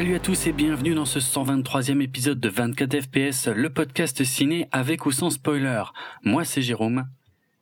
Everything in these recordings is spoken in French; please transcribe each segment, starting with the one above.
Salut à tous et bienvenue dans ce 123e épisode de 24 FPS, le podcast ciné avec ou sans spoiler. Moi c'est Jérôme.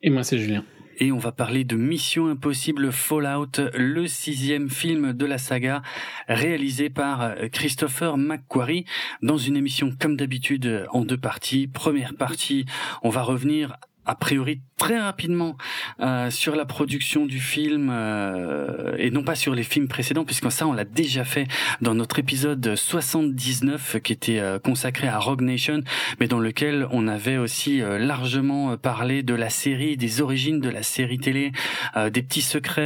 Et moi c'est Julien. Et on va parler de Mission Impossible Fallout, le sixième film de la saga, réalisé par Christopher McQuarrie, dans une émission comme d'habitude en deux parties. Première partie, on va revenir a priori très rapidement euh, sur la production du film euh, et non pas sur les films précédents puisque ça on l'a déjà fait dans notre épisode 79 qui était euh, consacré à Rogue Nation mais dans lequel on avait aussi euh, largement parlé de la série des origines de la série télé des petits secrets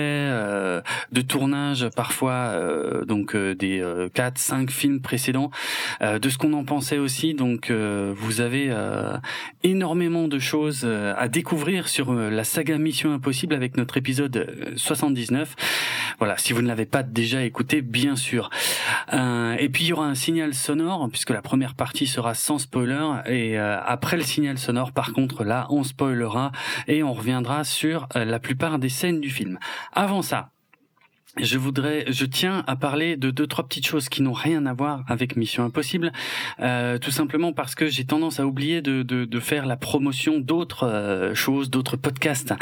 de tournage parfois donc des 4 5 films précédents. De ce qu'on en pensait aussi donc vous avez énormément de choses à découvrir sur euh, la saga Mission Impossible avec notre épisode 79. Euh, voilà, si vous ne l'avez pas déjà écouté, bien sûr. Euh, et puis il y aura un signal sonore puisque la première partie sera sans spoiler et après le signal sonore, par contre, là, on spoilera et on reviendra sur la plupart des scènes du film. Avant ça, je voudrais, je tiens à parler de deux trois petites choses qui n'ont rien à voir avec Mission Impossible, euh, tout simplement parce que j'ai tendance à oublier de, faire la promotion d'autres euh, choses, d'autres podcasts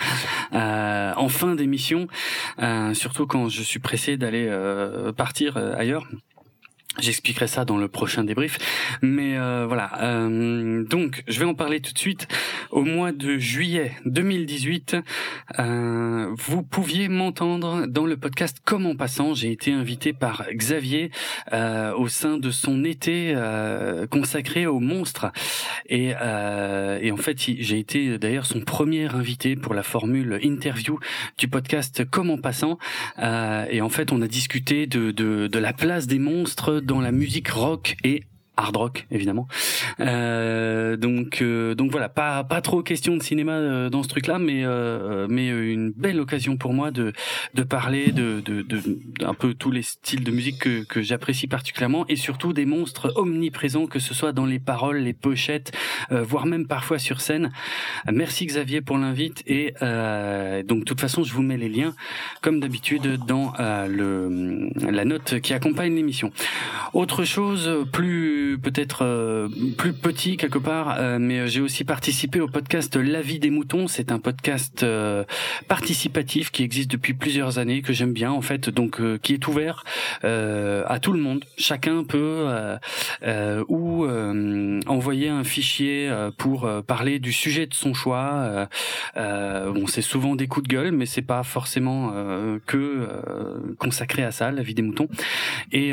euh, en fin d'émission, surtout quand je suis pressé d'aller partir ailleurs. J'expliquerai ça dans le prochain débrief, mais euh, voilà. Euh, donc, je vais en parler tout de suite. Au mois de juillet 2018, euh, vous pouviez m'entendre dans le podcast Comme en passant. J'ai été invité par Xavier euh, au sein de son été euh, consacré aux monstres, et, euh, et en fait, j'ai été d'ailleurs son premier invité pour la formule interview du podcast Comme en passant. et en fait, on a discuté de, de, de la place des monstres dans la musique rock et hard rock évidemment. Euh, donc euh, donc voilà, pas pas trop question de cinéma euh, dans ce truc-là, mais euh, mais une belle occasion pour moi de de parler de de, de un peu tous les styles de musique que que j'apprécie particulièrement et surtout des monstres omniprésents que ce soit dans les paroles, les pochettes, voire même parfois sur scène. Merci Xavier pour l'invite et donc de toute façon je vous mets les liens comme d'habitude dans le la note qui accompagne l'émission. Autre chose plus peut-être euh, plus petit quelque part, euh, mais j'ai aussi participé au podcast La vie des moutons. C'est un podcast euh, participatif qui existe depuis plusieurs années que j'aime bien en fait, donc qui est ouvert à tout le monde. Chacun peut ou envoyer un fichier pour parler du sujet de son choix. bon, c'est souvent des coups de gueule, mais c'est pas forcément que consacré à ça, La vie des moutons. Et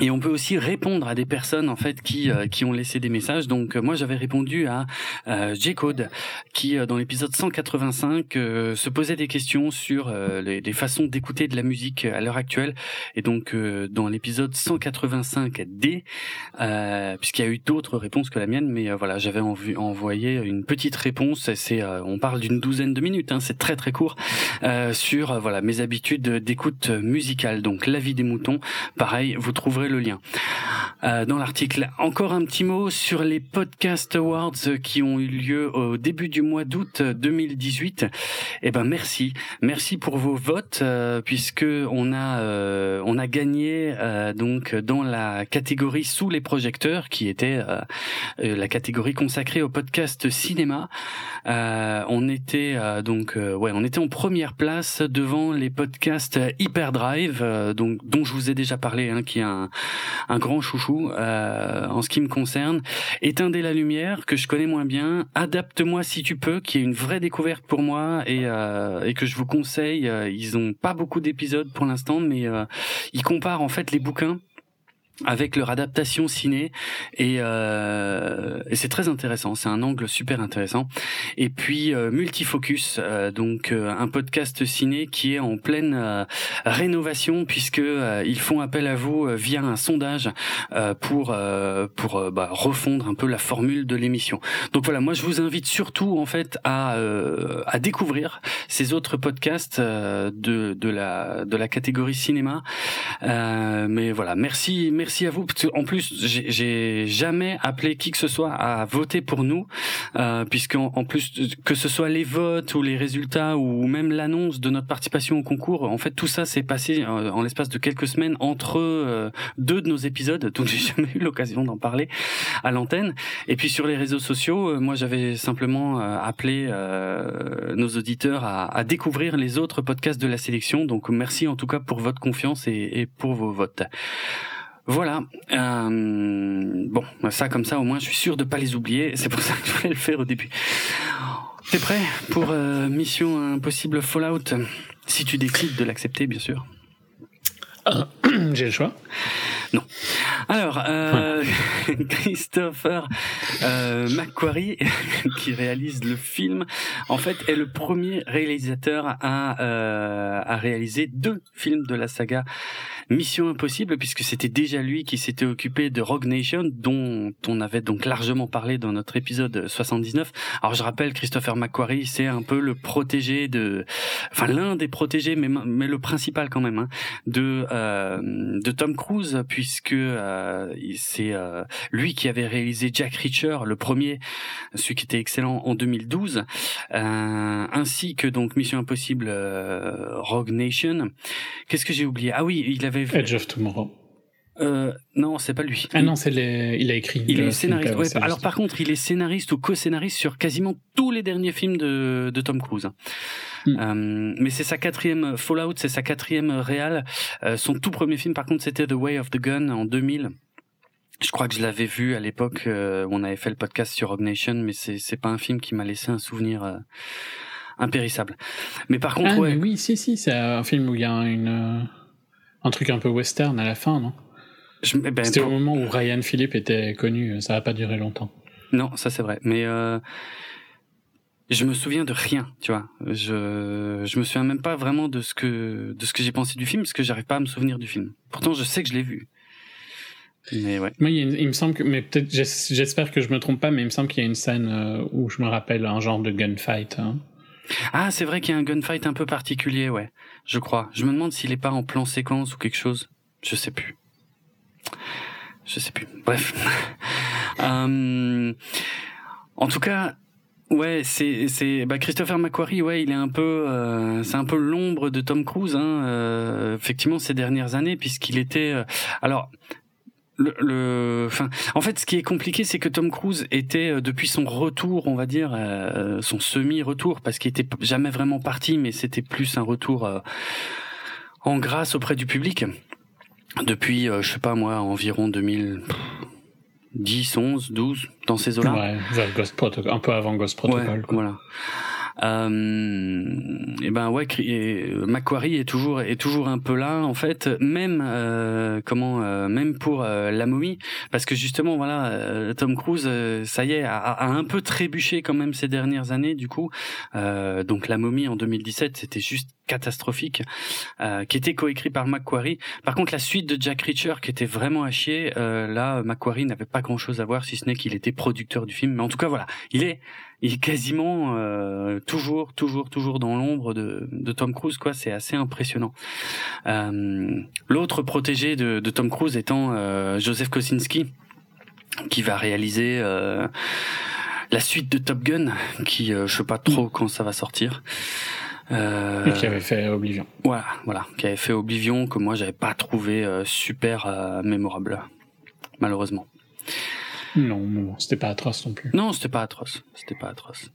et on peut aussi répondre à des personnes en fait qui euh, qui ont laissé des messages. Donc euh, moi j'avais répondu à euh, J-Code qui dans l'épisode 185 se posait des questions sur les, les, façons d'écouter de la musique à l'heure actuelle. Et donc dans l'épisode 185D, puisqu'il y a eu d'autres réponses que la mienne, mais voilà j'avais envoyé une petite réponse. C'est on parle d'une douzaine de minutes, hein, c'est très très court sur voilà mes habitudes d'écoute musicale. Donc la vie des moutons, pareil, vous trouverez le lien euh, dans l'article. Encore un petit mot sur les Podcast Awards qui ont eu lieu au début du mois d'août 2018. Eh ben merci, merci pour vos votes euh, puisque on a euh, on a gagné donc dans la catégorie sous les projecteurs qui était la catégorie consacrée au podcast cinéma. on était donc ouais on était en première place devant les podcasts Hyperdrive donc dont je vous ai déjà parlé hein, qui est un, un grand chouchou euh, en ce qui me concerne. Éteindez la lumière, que je connais moins bien. Adapte-moi si tu peux, qui est une vraie découverte pour moi et, euh, et que je vous conseille. Euh, ils ont pas beaucoup d'épisodes pour l'instant, mais ils comparent en fait les bouquins avec leur adaptation ciné. Et, euh, c'est très intéressant c'est un angle super intéressant. Et puis euh, multifocus euh, donc euh, un podcast ciné qui est en pleine euh, rénovation puisque ils font appel à vous via un sondage pour pour bah, refondre un peu la formule de l'émission. Donc voilà moi je vous invite surtout en fait à à découvrir ces autres podcasts de de la de la catégorie cinéma. Mais voilà merci merci merci à vous. En plus, j'ai jamais appelé qui que ce soit à voter pour nous, euh, en plus que ce soit les votes ou les résultats ou même l'annonce de notre participation au concours, en fait tout ça s'est passé euh, en l'espace de quelques semaines entre euh, deux de nos épisodes, donc j'ai jamais eu l'occasion d'en parler à l'antenne. Et puis sur les réseaux sociaux, euh, moi j'avais simplement appelé nos auditeurs à, à, découvrir les autres podcasts de la sélection. Donc merci en tout cas pour votre confiance et, et pour vos votes. Voilà. Euh, bon, ça comme ça au moins je suis sûr de pas les oublier. C'est pour ça que je voulais le faire au début. T'es prêt pour euh, Mission Impossible Fallout? Si tu décides de l'accepter, bien sûr. Ah, j'ai le choix. Non. Alors, euh, Christopher euh, McQuarrie, qui réalise le film, en fait, est le premier réalisateur à, euh, à réaliser deux films de la saga Mission Impossible, puisque c'était déjà lui qui s'était occupé de Rogue Nation, dont on avait donc largement parlé dans notre épisode 79. Alors je rappelle, Christopher McQuarrie, c'est un peu le protégé de, enfin l'un des protégés, mais, le principal quand même, hein, de euh, de Tom Cruise, puisque euh, c'est euh, lui qui avait réalisé Jack Reacher, le premier, celui qui était excellent en 2012, ainsi que donc Mission Impossible Rogue Nation. Qu'est-ce que j'ai oublié? Ah oui, il avait Edge of Tomorrow. Euh, non, c'est pas lui. Ah non, c'est il a écrit. Il est scénariste. alors par contre, il est scénariste ou co-scénariste sur quasiment tous les derniers films de, de Tom Cruise. Hmm. Euh, mais c'est sa quatrième Fallout, c'est sa quatrième réal. Euh, son tout premier film, par contre, c'était The Way of the Gun en 2000. Je crois que je l'avais vu à l'époque où on avait fait le podcast sur Rogue Nation, mais c'est c'est pas un film qui m'a laissé un souvenir impérissable. Mais par contre, ah, oui, si si, c'est un film où il y a une un truc un peu western à la fin, non? Ben, C'était au moment où Ryan Philippe était connu, ça n'a pas duré longtemps. Non, ça c'est vrai. Mais euh, je me souviens de rien, tu vois. Je je me souviens même pas vraiment de ce que de ce que j'ai pensé du film parce que j'arrive pas à me souvenir du film. Pourtant, je sais que je l'ai vu. Mais ouais. Moi, il, me semble que, mais peut-être, j'espère que je me trompe pas, mais il me semble qu'il y a une scène euh, où je me rappelle un genre de gunfight. Hein. Ah, c'est vrai qu'il y a un gunfight un peu particulier, ouais. Je crois. Je me demande s'il est pas en plan séquence ou quelque chose. Je sais plus. Je sais plus. Bref. euh, en tout cas, Ouais, c'est c'est bah Christopher McQuarrie, ouais, il est un peu euh, c'est un peu l'ombre de Tom Cruise hein, euh, effectivement ces dernières années puisqu'il était euh, alors le, enfin, en fait, ce qui est compliqué, c'est que Tom Cruise était euh, depuis son retour, on va dire, euh, son semi-retour, parce qu'il était jamais vraiment parti, mais c'était plus un retour euh, en grâce auprès du public. Depuis, je sais pas moi, environ 2010, 11, 12, dans ces eaux-là. Ouais, un peu avant Ghost Protocol. Voilà. Euh, et ben ouais, Macquarie est toujours est toujours un peu là en fait, même euh, comment euh, même pour euh, la momie, parce que justement voilà, euh, Tom Cruise, ça y est, a, a, un peu trébuché quand même ces dernières années du coup. donc la momie en 2017, c'était juste catastrophique, euh, qui était coécrit par Macquarie. Par contre, la suite de Jack Reacher, qui était vraiment à chier, euh, là, Macquarie n'avait pas grand-chose à voir, si ce n'est qu'il était producteur du film. Mais en tout cas, voilà, il est, il est quasiment euh, toujours, toujours, toujours dans l'ombre de, de Tom Cruise, quoi. C'est assez impressionnant. Euh, l'autre protégé de, de, Tom Cruise étant euh, Joseph Kosinski, qui va réaliser la suite de Top Gun, qui je sais pas trop quand ça va sortir. Euh, qui avait fait Oblivion. Voilà, voilà, qui avait fait Oblivion que moi j'avais pas trouvé euh, super euh, mémorable, malheureusement. Non, non, c'était pas atroce non plus. Non, c'était pas atroce, c'était pas atroce.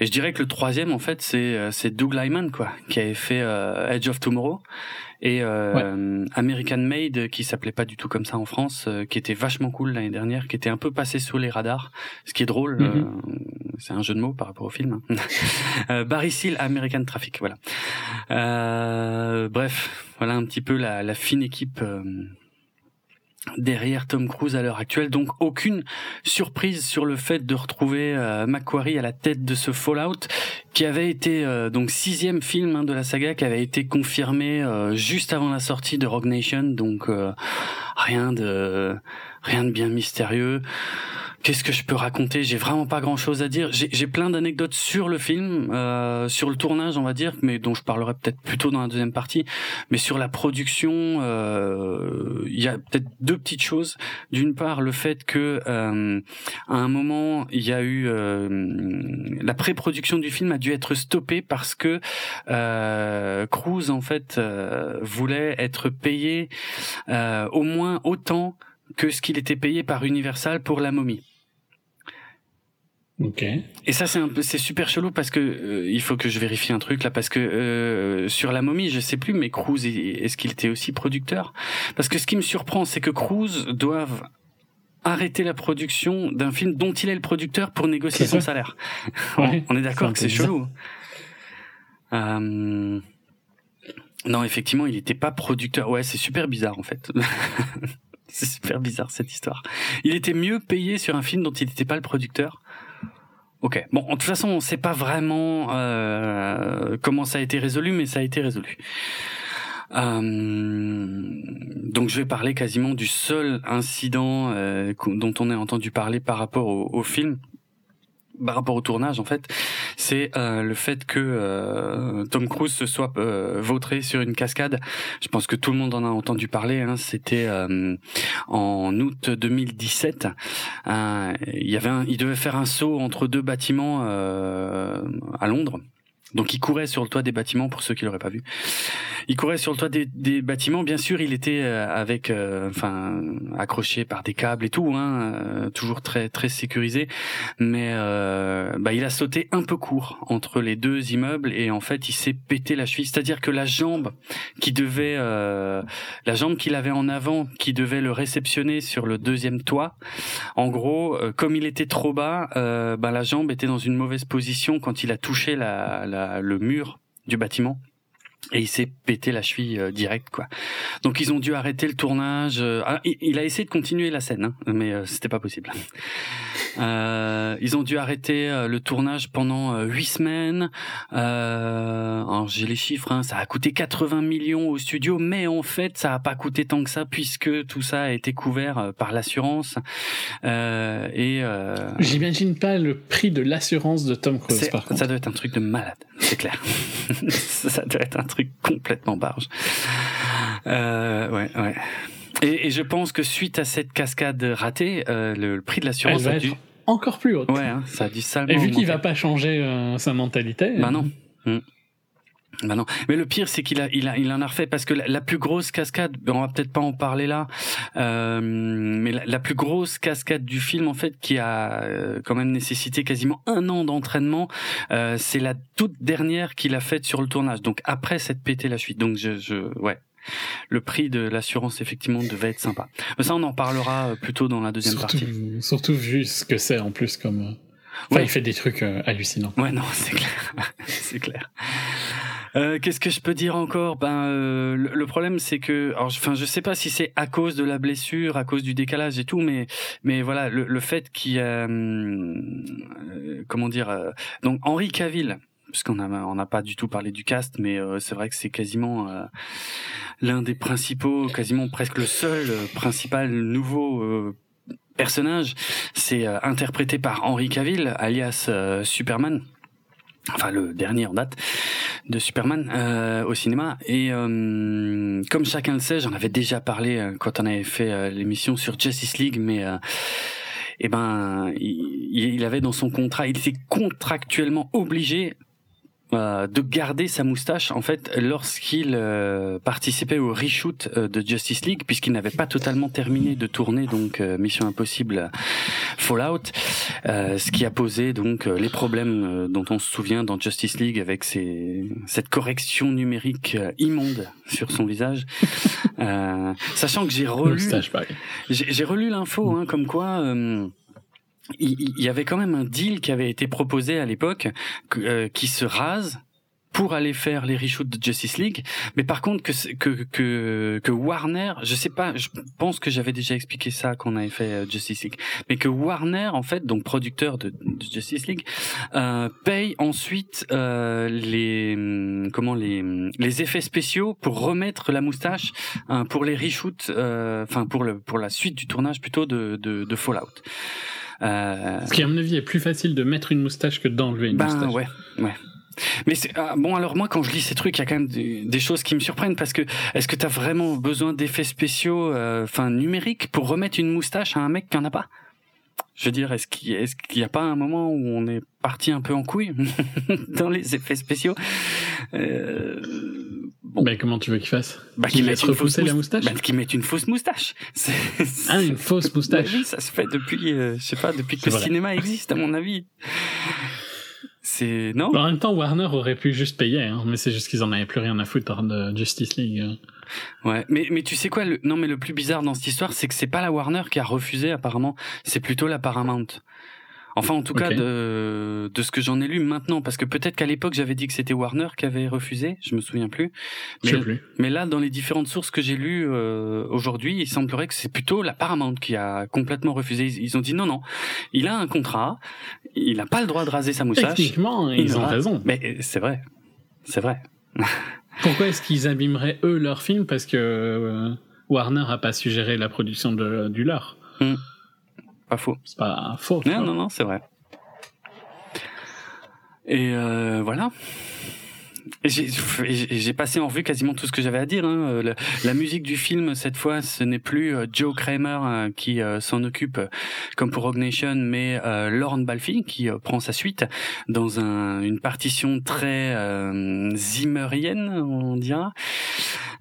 Et je dirais que le troisième, en fait, c'est euh, c'est Doug Lyman, quoi, qui avait fait Edge of Tomorrow et euh, American Made qui s'appelait pas du tout comme ça en France, euh, qui était vachement cool l'année dernière, qui était un peu passé sous les radars, ce qui est drôle. Euh, c'est un jeu de mots par rapport au film. euh, Barry Seal, American Traffic, voilà. bref, voilà un petit peu la, la fine équipe derrière Tom Cruise à l'heure actuelle. Donc aucune surprise sur le fait de retrouver euh, Macquarie à la tête de ce Fallout qui avait été euh, donc sixième film hein, de la saga qui avait été confirmé euh, juste avant la sortie de Rogue Nation. Donc rien de rien de bien mystérieux. Qu'est-ce que je peux raconter? J'ai vraiment pas grand-chose à dire. J'ai plein d'anecdotes sur le film, euh, sur le tournage, on va dire, mais dont je parlerai peut-être plutôt dans la deuxième partie. Mais sur la production, euh, il y a peut-être deux petites choses. D'une part, le fait que euh, à un moment, il y a eu euh, la pré-production du film a dû être stoppée parce que euh, Cruise en fait voulait être payé au moins autant que ce qu'il était payé par Universal pour la momie. Ok. Et ça c'est un peu c'est super chelou parce que euh, il faut que je vérifie un truc là parce que euh, sur la momie je sais plus mais Cruz est-ce qu'il était aussi producteur? Parce que ce qui me surprend c'est que Cruz doivent arrêter la production d'un film dont il est le producteur pour négocier son salaire. On est d'accord que c'est chelou. Euh... Non, effectivement, il n'était pas producteur. Ouais, c'est super bizarre en fait. c'est super bizarre cette histoire. Il était mieux payé sur un film dont il n'était pas le producteur Ok. Bon, de toute façon, on ne sait pas vraiment euh, comment ça a été résolu, mais ça a été résolu. Euh, donc, je vais parler quasiment du seul incident euh, dont on a entendu parler par rapport au film par rapport au tournage en fait, c'est euh, le fait que euh, Tom Cruise se soit euh, vautré sur une cascade. Je pense que tout le monde en a entendu parler. Hein. C'était en août 2017. il y avait, un, il devait faire un saut entre deux bâtiments à Londres. Donc il courait sur le toit des bâtiments pour ceux qui l'auraient pas vu. Il courait sur le toit des, bâtiments. Bien sûr, il était euh, avec, euh, enfin, accroché par des câbles et tout, hein, euh, toujours très très sécurisé. Mais bah, il a sauté un peu court entre les deux immeubles et en fait, il s'est pété la cheville. C'est-à-dire que la jambe qui devait, la jambe qu'il avait en avant, qui devait le réceptionner sur le deuxième toit, en gros, comme il était trop bas, bah, la jambe était dans une mauvaise position quand il a touché la, la le mur du bâtiment et il s'est pété la cheville euh, direct quoi. Donc ils ont dû arrêter le tournage. Euh, ah, il a essayé de continuer la scène, hein, mais euh, c'était pas possible. Euh, ils ont dû arrêter le tournage pendant huit semaines. alors j'ai les chiffres, hein, ça a coûté 80 millions au studio, mais en fait ça a pas coûté tant que ça puisque tout ça a été couvert par l'assurance. et j'imagine pas le prix de l'assurance de Tom Cruise. Par contre. Ça doit être un truc de malade, c'est clair. ça doit être un truc complètement barge. Euh, ouais, ouais. Et, je pense que suite à cette cascade ratée, euh, le, prix de l'assurance a dû encore plus haute. Ouais, hein, ça a dû salement. Et vu qu'il va pas changer euh, sa mentalité. Bah non. Hmm. Bah non. Mais le pire, c'est qu'il a, il a, il en a refait parce que la, plus grosse cascade, on va peut-être pas en parler là, euh, mais la, plus grosse cascade du film, en fait, qui a euh, quand même nécessité quasiment un an d'entraînement, euh, c'est la toute dernière qu'il a faite sur le tournage. Donc après cette pété la suite. Donc je, je, ouais. Le prix de l'assurance effectivement devait être sympa. Mais ça, on en parlera euh, plutôt dans la deuxième partie. Surtout vu ce que c'est en plus comme. Euh, enfin, il fait des trucs hallucinants. Ouais, non, c'est clair, c'est clair. Euh, qu'est-ce que je peux dire encore? Ben, euh, le, problème c'est que, enfin, je sais pas si c'est à cause de la blessure, à cause du décalage et tout, mais, mais voilà, le, le fait qu'il, euh, euh, comment dire, donc Henri Cavill, puisqu'on a on n'a pas du tout parlé du cast, mais c'est vrai que c'est quasiment l'un des principaux, quasiment presque le seul principal nouveau personnage. C'est interprété par Henri Cavill, alias Superman enfin le dernier en date de Superman euh, au cinéma. Et euh, comme chacun le sait j'en avais déjà parlé euh, quand on avait fait l'émission sur Justice League mais eh ben il, il, avait dans son contrat il était contractuellement obligé euh, de garder sa moustache en fait lorsqu'il euh, participait au reshoot euh, de Justice League puisqu'il n'avait pas totalement terminé de tourner donc Mission Impossible Fallout ce qui a posé donc les problèmes dont on se souvient dans Justice League avec ces, cette correction numérique immonde sur son visage. Sachant que j'ai relu j'ai relu l'info hein, comme quoi il, y avait quand même un deal qui avait été proposé à l'époque euh, qui se rase pour aller faire les reshoots de Justice League, mais par contre que que que, que Warner, je sais pas, je pense que j'avais déjà expliqué ça quand on avait fait euh, Justice League, mais que Warner en fait, donc producteur de, Justice League, euh, paye ensuite euh, les comment les les effets spéciaux pour remettre la moustache pour les reshoots, enfin pour le pour la suite du tournage plutôt de de, de Fallout. Euh... Ce qui, à mon avis, est plus facile de mettre une moustache que d'enlever une ben, moustache. Ouais, ouais. Mais c'est ah, bon alors moi quand je lis ces trucs il y a quand même des, choses qui me surprennent parce que est-ce que tu as vraiment besoin d'effets spéciaux euh, enfin numériques pour remettre une moustache à un mec qui en a pas? Je veux dire, est-ce qu'il est n'y a pas un moment où on est parti un peu en couille dans les effets spéciaux euh... bon. Bah, comment tu veux qu'il fasse? Bah, Qu'il mette repousser la moustache bah, Qu'il mette une fausse moustache. Ah, une fausse moustache Oui, ça se fait depuis, euh, je sais pas, depuis que le cinéma existe, à mon avis. C'est non? En même temps, Warner aurait pu juste payer, hein, mais c'est juste qu'ils en avaient plus rien à foutre de Justice League. Hein. Ouais, mais mais tu sais quoi le... Non, mais le plus bizarre dans cette histoire, c'est que c'est pas la Warner qui a refusé apparemment, c'est plutôt la Paramount. Enfin, en tout cas, de, de ce que j'en ai lu maintenant, parce que peut-être qu'à l'époque j'avais dit que c'était Warner qui avait refusé, je me souviens plus. Mais, sais plus. mais là, dans les différentes sources que j'ai lues euh, aujourd'hui, il semblerait que c'est plutôt la Paramount qui a complètement refusé. Ils, ont dit non, non, il a un contrat, il n'a pas le droit de raser sa moustache. Techniquement, ils ont raison. Mais c'est vrai, c'est vrai. Pourquoi est-ce qu'ils abîmeraient eux leur film? Parce que euh, Warner a pas suggéré la production de, du leur. Hmm. Pas faux. C'est pas faux. Non, non, non, c'est vrai. Et euh, voilà. J'ai passé en revue quasiment tout ce que j'avais à dire. Hein. Euh, la, la, musique du film, cette fois, ce n'est plus euh, Joe Kramer euh, qui s'en occupe, comme pour Rogue Nation, mais Lorne Balfi qui prend sa suite dans un, une partition très zimmerienne, on dira.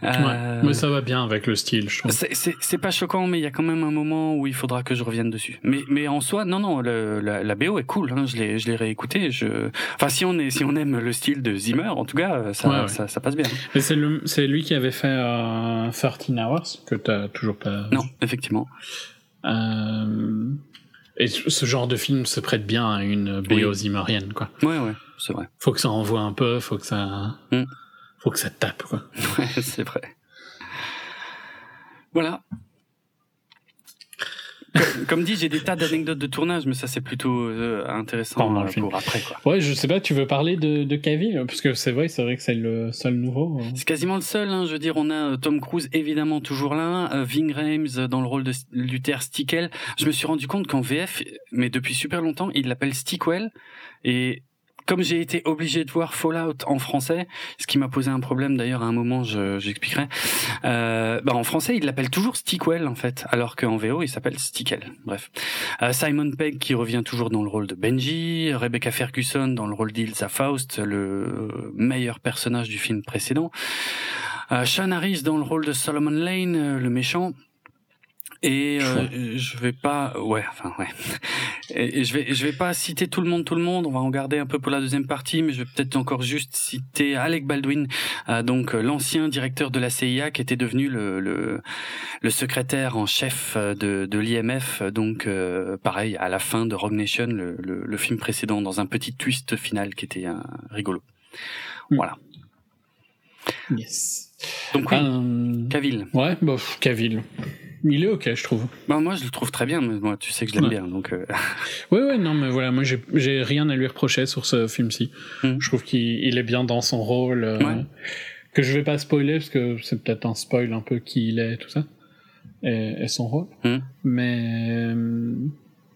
Ouais, mais ça va bien avec le style, je trouve. C'est pas choquant, mais il y a quand même un moment où il faudra que je revienne dessus. Mais, mais en soi, non, non, le, la, la, BO est cool. Hein, je l'ai, je l'ai réécouté. Je, enfin, si on est, si on aime le style de Zimmer, en tout cas, ça, ça, ça, passe bien. Mais c'est le, c'est lui qui avait fait euh, 13 Hours que t'as toujours pas. Non, effectivement. Euh, et ce genre de film se prête bien à une BO oui. quoi. Ouais, ouais, c'est vrai. Faut que ça envoie un peu, faut que ça. Mm faut que ça tape, quoi. Ouais, c'est vrai. Voilà. Comme, dit, j'ai des tas d'anecdotes de tournage, mais ça c'est plutôt euh, intéressant euh, pour après. Quoi. Ouais, je sais pas, tu veux parler de, de Cavill? Parce que c'est vrai, c'est vrai que c'est le seul nouveau. Hein. C'est quasiment le seul. Hein, je veux dire, on a euh, Tom Cruise évidemment toujours là, euh, Ving Rhames dans le rôle de Luther Stickel. Je me suis rendu compte qu'en VF, mais depuis super longtemps, il l'appelle Stickwell et comme j'ai été obligé de voir Fallout en français, ce qui m'a posé un problème d'ailleurs à un moment, j'expliquerai. euh, bah en français, il l'appelle toujours Stickwell en fait, alors qu'en VO, il s'appelle Stickel. Bref, euh, Simon Pegg qui revient toujours dans le rôle de Benji, Rebecca Ferguson dans le rôle d'Ilsa Faust, le meilleur personnage du film précédent. Euh, Sean Harris dans le rôle de Solomon Lane, le méchant. Et euh, je vais pas, ouais, enfin ouais. Et, je vais, je vais pas citer tout le monde, tout le monde. On va en garder un peu pour la deuxième partie, mais je vais peut-être encore juste citer Alec Baldwin, euh, donc euh, l'ancien directeur de la CIA, qui était devenu le le, le secrétaire en chef de, de l'IMF. Donc euh, pareil, à la fin de Rogue Nation, le, le, le, film précédent, dans un petit twist final qui était rigolo. Mm. Voilà. Yes. Donc oui, Cavill. Ouais, bof, Cavill il est ok, je trouve. Bah, moi, je le trouve très bien, mais moi, tu sais que je l'aime bien, donc. Euh... ouais, ouais, non, mais voilà, moi, j'ai rien à lui reprocher sur ce film-ci. Mm. Je trouve qu'il est bien dans son rôle. Euh, ouais. Que je vais pas spoiler, parce que c'est peut-être un spoil un peu qui il est, tout ça. Et, et son rôle. Mm. Mais. Euh,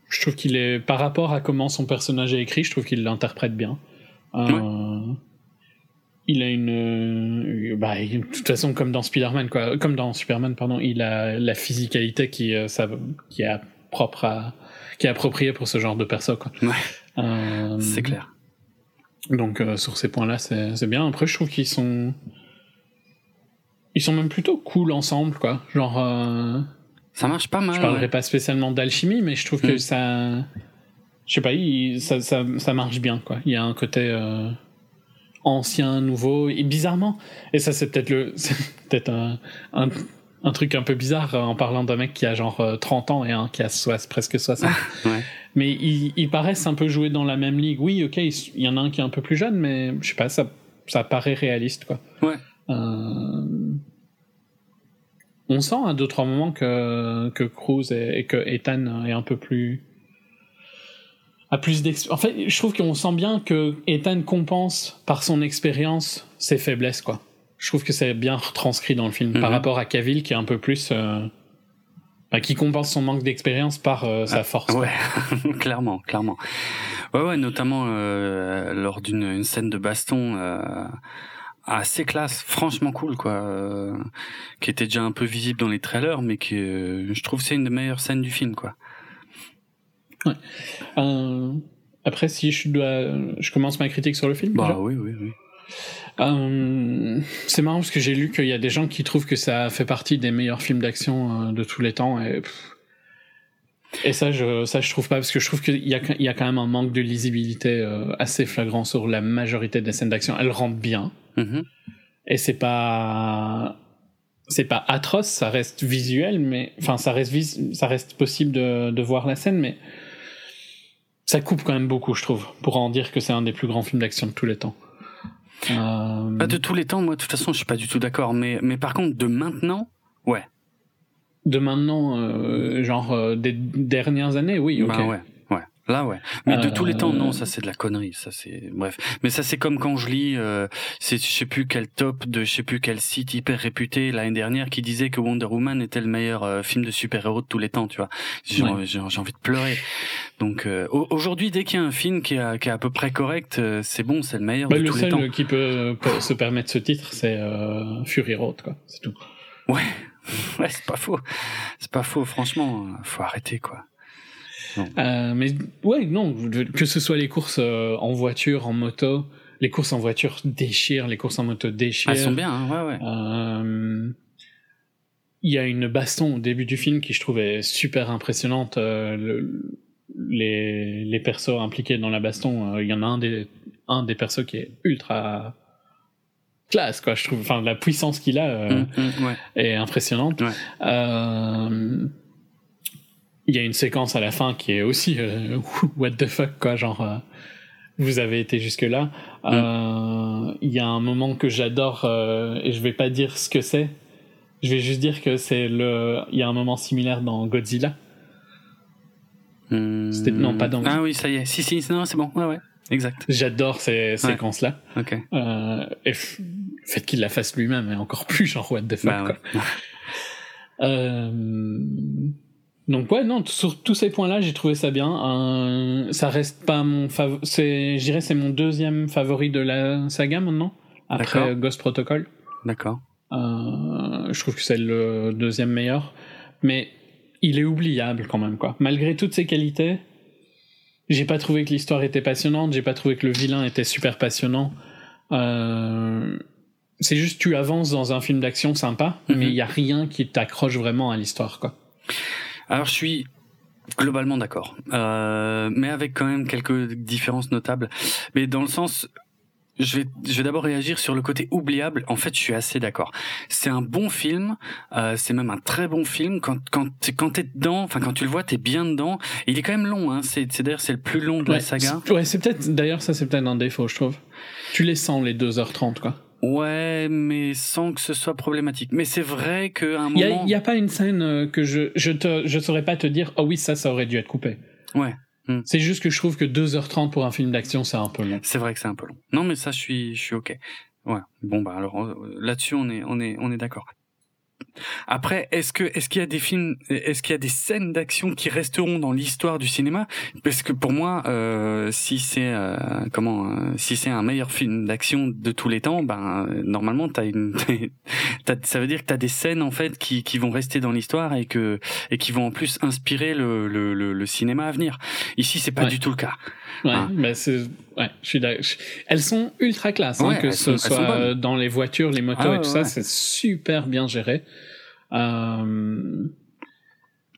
je trouve qu'il est. Par rapport à comment son personnage est écrit, je trouve qu'il l'interprète bien. Euh, ouais il a une, euh, bah, de toute façon comme dans Spider-Man quoi, comme dans Superman pardon, il a la physicalité qui euh, ça, qui est propre à, qui est appropriée pour ce genre de perso quoi. Ouais. Euh, c'est clair. Donc euh, sur ces points-là, c'est c'est bien. Après, je trouve qu'ils sont ils sont même plutôt cool ensemble quoi. Genre euh, ça marche pas mal. Je parlerai ouais. pas spécialement d'alchimie, mais je trouve que ça je sais pas, il, ça, ça ça marche bien quoi. Il y a un côté ancien, nouveau, et bizarrement, et ça c'est peut-être le, peut-être un, un, un, truc un peu bizarre en parlant d'un mec qui a genre 30 euh, ans et un qui a presque 60. ouais. Mais ils, ils, paraissent un peu jouer dans la même ligue. Oui, ok, il y en a un qui est un peu plus jeune, mais je sais pas, ça, ça paraît réaliste, quoi. Ouais. Euh... On sent à deux trois moments que que Cruz et, et que Ethan est un peu plus a plus En fait, je trouve qu'on sent bien que Ethan compense par son expérience ses faiblesses, quoi. Je trouve que c'est bien retranscrit dans le film mm -hmm. par mhm. rapport à Cavill qui est un peu plus. Euh... qui compense son manque d'expérience par sa ah, force. Ouais, clairement, clairement. Ouais, ouais, notamment lors d'une scène de baston assez classe, franchement cool quoi, euh, qui était déjà un peu visible dans les trailers, mais qui, euh, je trouve, c'est une des meilleures scènes du film quoi. Ouais. Euh, après, si je dois, je commence ma critique sur le film. Bah oui, oui, oui. c'est marrant parce que j'ai lu qu'il y a des gens qui trouvent que ça fait partie des meilleurs films d'action de tous les temps et. Et ça, je, ça, je trouve pas, parce que je trouve qu'il y a, il y a quand même un manque de lisibilité assez flagrant sur la majorité des scènes d'action. Elles rentrent bien, Mm-hmm. Et c'est pas c'est pas atroce, ça reste visuel, mais enfin ça reste ça reste possible de, de voir la scène, mais ça coupe quand même beaucoup, je trouve, pour en dire que c'est un des plus grands films d'action de tous les temps. Euh... Pas de tous les temps, moi de toute façon je suis pas du tout d'accord, mais mais par contre de maintenant, ouais. De maintenant, euh, genre euh, des dernières années, oui, ok. Bah ouais. Là ouais. Mais de tous les temps non, euh. ça c'est de la connerie, ça c'est bref. Mais ça c'est comme quand je lis euh, c'est je sais plus quel top de je sais plus quel site hyper réputé l'année dernière qui disait que Wonder Woman était le meilleur euh, film de super-héros de tous les temps, tu vois. J'ai envie de pleurer. Donc euh, aujourd'hui dès qu'il y a un film qui est, qui est à peu près correct, c'est bon, c'est le meilleur bah, de tous les temps. Le seul qui peut, se permettre ce titre, c'est Fury Road quoi, c'est tout. Ouais. Ouais, c'est pas faux. C'est pas faux franchement, faut arrêter quoi. Euh, mais ouais, non, que ce soit les courses euh, en voiture, en moto, les courses en voiture déchirent, les courses en moto déchirent. Elles sont bien, hein, ouais, ouais. Euh, il y a une baston au début du film qui je trouvais super impressionnante. Le, les, les persos impliqués dans la baston, il y en a un des, un des persos qui est ultra classe, quoi, je trouve. Enfin, la puissance qu'il a mmh, ouais. est impressionnante. Ouais. Euh, il y a une séquence à la fin qui est aussi euh, what the fuck quoi genre euh, vous avez été jusque là mm. euh, il y a un moment que j'adore et je vais pas dire ce que c'est. Je vais juste dire que c'est le il y a un moment similaire dans Godzilla. Mm. non pas dans ah oui ça y est. Si si non c'est bon. Ouais ouais. Exact. J'adore ces séquences là ok. Et le fait qu'il la fasse lui-même est encore plus genre what the fuck bah, quoi. euh, donc ouais, non, sur tous ces points-là, j'ai trouvé ça bien. Euh, ça reste pas mon favori. Je dirais c'est mon deuxième favori de la saga maintenant, après Ghost Protocol. D'accord. Euh, je trouve que c'est le deuxième meilleur, mais il est oubliable quand même quoi. Malgré toutes ses qualités, j'ai pas trouvé que l'histoire était passionnante, j'ai pas trouvé que le vilain était super passionnant. Euh, c'est juste tu avances dans un film d'action sympa, mais mhm. il y a rien qui t'accroche vraiment à l'histoire quoi. Alors je suis globalement d'accord, euh, mais avec quand même quelques différences notables. Mais dans le sens, je vais, je vais d'abord réagir sur le côté oubliable. En fait, je suis assez d'accord. C'est un bon film. Euh, c'est même un très bon film. Quand quand quand t'es dedans, enfin quand tu le vois, t'es bien dedans. il est quand même long. Hein. C'est d'ailleurs c'est le plus long de la saga. Ouais, c'est peut-être. D'ailleurs, ça c'est peut-être un défaut, je trouve. Tu les sens les 2h30 quoi. Ouais, mais sans que ce soit problématique. Mais c'est vrai qu'à un moment. Il n'y a, pas une scène euh, que je je te je saurais pas te dire. Oh oui, ça, ça aurait dû être coupé. Ouais. Hmm. C'est juste que je trouve que 2h30 pour un film d'action, c'est un peu long. C'est vrai que c'est un peu long. Non, mais ça, je suis je suis ok. Ouais. Bon bah alors euh, là-dessus, on est on est on est d'accord. Après, est-ce que est-ce qu'il y a des films, est-ce qu'il y a des scènes d'action qui resteront dans l'histoire du cinéma? Parce que pour moi, euh, si c'est euh, comment, euh, si c'est un meilleur film d'action de tous les temps, ben normalement t'as une, ça veut dire que t'as des scènes en fait qui qui vont rester dans l'histoire et que et qui vont en plus inspirer le le, le, cinéma à venir. Ici, c'est pas du tout le cas. Ouais, hein. mais c'est ouais, je suis Elles sont ultra classe, hein, que ce soit dans les voitures, les motos ah et tout ça, c'est super bien géré. Euh,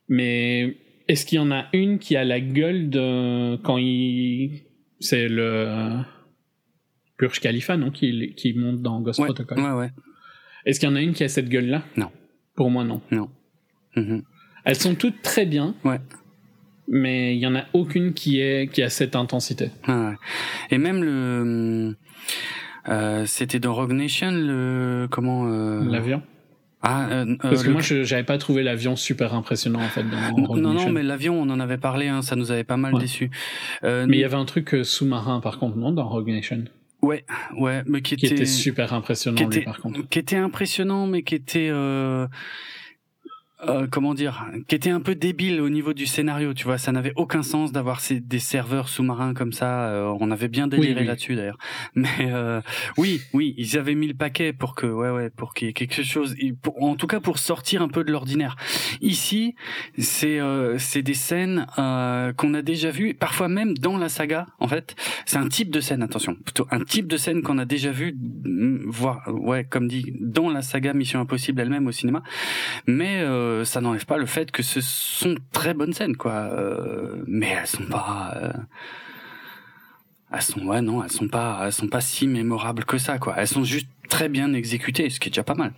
mais est-ce qu'il y en a une qui a la gueule de quand il c'est le Burj Khalifa non qui qui monte dans Ghost Protocol? Ouais ouais. Est-ce qu'il y en a une qui a cette gueule là Non. Pour moi non. Non. Mm-hmm. Elles sont toutes très bien. Ouais. Mais il y en a aucune qui est qui a cette intensité. Ah ouais. Et même le euh, c'était dans Rogue Nation le comment euh... l'avion ah, euh, Parce que moi, je j'avais pas trouvé l'avion super impressionnant en fait. Dans non, non, mais l'avion, on en avait parlé, hein, ça nous avait pas mal déçu. Euh, mais il y avait un truc euh, sous-marin, par contre, non, dans Rogue Nation? Ouais, ouais, mais qui, qui était, super impressionnant, qui était, par contre. Qui était impressionnant, mais qui était. Euh... euh, comment dire, qui était un peu débile au niveau du scénario, tu vois, ça n'avait aucun sens d'avoir ces, des serveurs sous-marins comme ça. euh, on avait bien déliré là-dessus d'ailleurs. Mais euh, oui, oui, ils avaient mis le paquet pour que, ouais, ouais, pour qu'il y ait quelque chose, pour, en tout cas pour sortir un peu de l'ordinaire. Ici, c'est euh, c'est des scènes euh, qu'on a déjà vues, parfois même dans la saga. En fait, c'est un type de scène, attention, plutôt un type de scène qu'on a déjà vu, mm, voir, ouais, comme dit, dans la saga Mission Impossible elle-même au cinéma. Mais euh, ça n'enlève pas le fait que ce sont très bonnes scènes, quoi. Euh, mais elles sont pas. Euh, elles sont ouais non, elles sont pas, elles sont pas si mémorables que ça, quoi. Elles sont juste très bien exécutées, ce qui est déjà pas mal.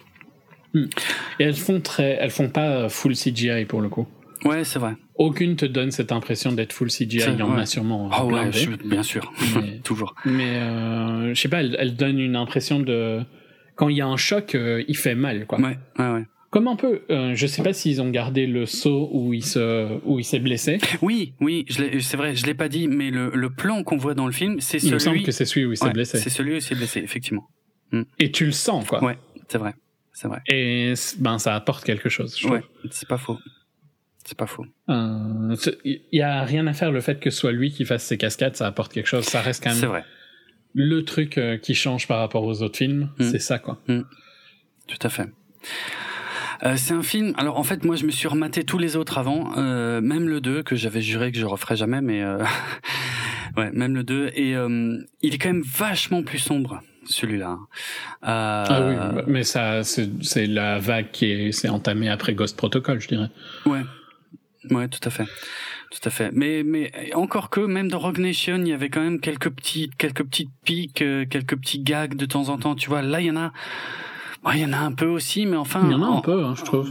Et elles font très, elles font pas full CGI pour le coup. Ouais, c'est vrai. Aucune te donne cette impression d'être full CGI. Il y en ouais. a sûrement. Ah ouais, je- bien sûr, Mais- toujours. Mais euh, je sais pas, elle, elle donne une impression de quand il y a un choc, euh, il fait mal quoi. Ouais, ouais, ouais. Comme un peu, euh, je sais pas s'ils ont gardé le saut où il se où il s'est blessé. Oui, oui, c'est vrai, je l'ai pas dit, mais le, le plan qu'on voit dans le film, c'est Il me semble celui. que c'est celui où il s'est Ouais, blessé. C'est celui où il s'est blessé, effectivement. Et tu le sens quoi. Ouais, c'est vrai, c'est vrai. Et ben ça apporte quelque chose. Je. Ouais, c'est pas faux. C'est pas faux. Euh, c'est- Il y a rien à faire le fait que ce soit lui qui fasse ses cascades, ça apporte quelque chose. Ça reste quand C'est même vrai, le truc euh, qui change par rapport aux autres films. Mm. C'est ça quoi. tout à fait. Euh, c'est un film. Alors en fait, moi, je me suis rematé tous les autres avant, euh, même le 2 que j'avais juré que je referais jamais, mais euh, ouais, même le 2 et euh, il est quand même vachement plus sombre celui-là. Euh, Ah oui, mais ça c'est la vague qui est- s'est entamée après Ghost Protocol, je dirais. Ouais, ouais, tout à fait, tout à fait. Mais mais encore que même dans Rogue Nation, il y avait quand même quelques petites quelques petites piques, quelques petits gags de temps en temps. Tu vois, là il y en a, il y en a un peu aussi, mais enfin, Il y en a un en- peu, hein, je trouve.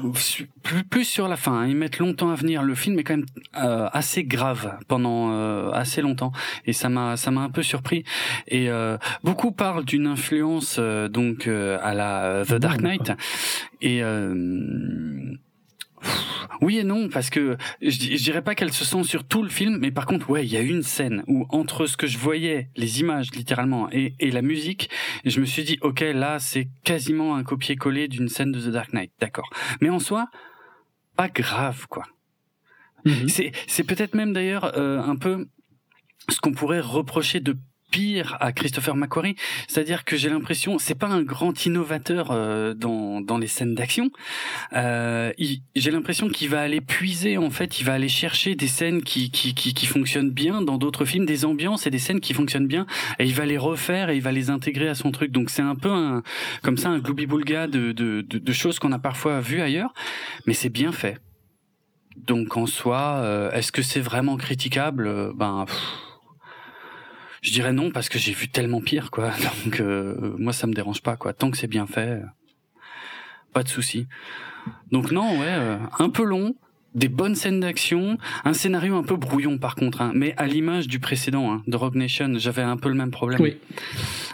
plus, plus sur la fin. hein. Ils mettent longtemps à venir. Le film est quand même euh, assez grave pendant euh, assez longtemps, et ça m'a ça m'a un peu surpris. Et euh, beaucoup parlent d'une influence euh, donc euh, à la The Dark Knight. Et euh, oui et non parce que je, je dirais pas qu'elle se sent sur tout le film, mais par contre ouais il y a une scène où entre ce que je voyais, les images littéralement et, et la musique, je me suis dit ok là c'est quasiment un copier-coller d'une scène de The Dark Knight, d'accord. Mais en soi pas grave quoi. Mhm. C'est c'est peut-être même d'ailleurs euh, un peu ce qu'on pourrait reprocher de pire à Christopher McQuarrie, c'est-à-dire que j'ai l'impression c'est pas un grand innovateur euh, dans dans les scènes d'action. Euh, j'ai l'impression qu'il va aller puiser en fait, il va aller chercher des scènes qui qui qui, qui fonctionnent bien dans d'autres films, des ambiances et des scènes qui fonctionnent bien et il va les refaire et il va les intégrer à son truc. Donc c'est un peu un comme ça un gloubi-boulga de de, de de choses qu'on a parfois vues ailleurs, mais c'est bien fait. Donc en soi, euh, est-ce que c'est vraiment critiquable? Euh, Ben, pff, je dirais non parce que j'ai vu tellement pire, quoi. Donc euh, moi, ça me dérange pas, quoi. Tant que c'est bien fait, pas de souci. Donc non, ouais, euh, un peu long, des bonnes scènes d'action, un scénario un peu brouillon par contre, hein, mais à l'image du précédent, hein, de Rogue Nation, j'avais un peu le même problème. Oui.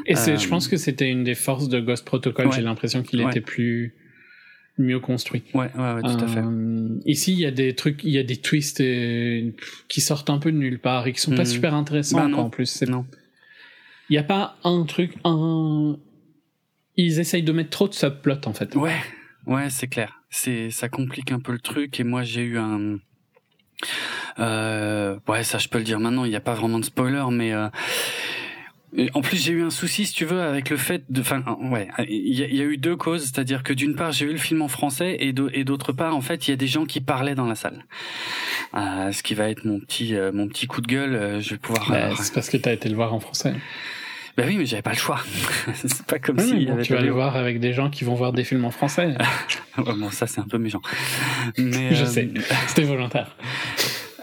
Et c'est, Euh, je pense que c'était une des forces de Ghost Protocol. Ouais. J'ai l'impression qu'il Ouais. était plus mieux construit. Ouais, ouais, ouais, tout à fait. Euh, ici, il y a des trucs, il y a des twists et- qui sortent un peu de nulle part et qui sont pas Mhm. super intéressants. Bah en plus, Non. Il y a pas un truc, un. Ils essayent de mettre trop de subplots en fait. Ouais, ouais, c'est clair. C'est ça complique un peu le truc et moi j'ai eu un euh, ouais, ça je peux le dire maintenant, il n'y a pas vraiment de spoiler mais euh, en plus, j'ai eu un souci, si tu veux, avec le fait de, enfin, ouais, il y, a- il y a eu deux causes, c'est-à-dire que d'une part, j'ai vu le film en français et d'au- et d'autre part, en fait, il y a des gens qui parlaient dans la salle. Euh, ce qui va être mon petit, euh, mon petit coup de gueule. euh, je vais pouvoir. Bah, c'est parce que t'as été le voir en français. bah oui, mais j'avais pas le choix. c'est pas comme Oui, bon, avait tu vas le- voir avec des gens qui vont voir des films en français. Bon, ça c'est un peu méchant. Mais, Je sais, c'était volontaire.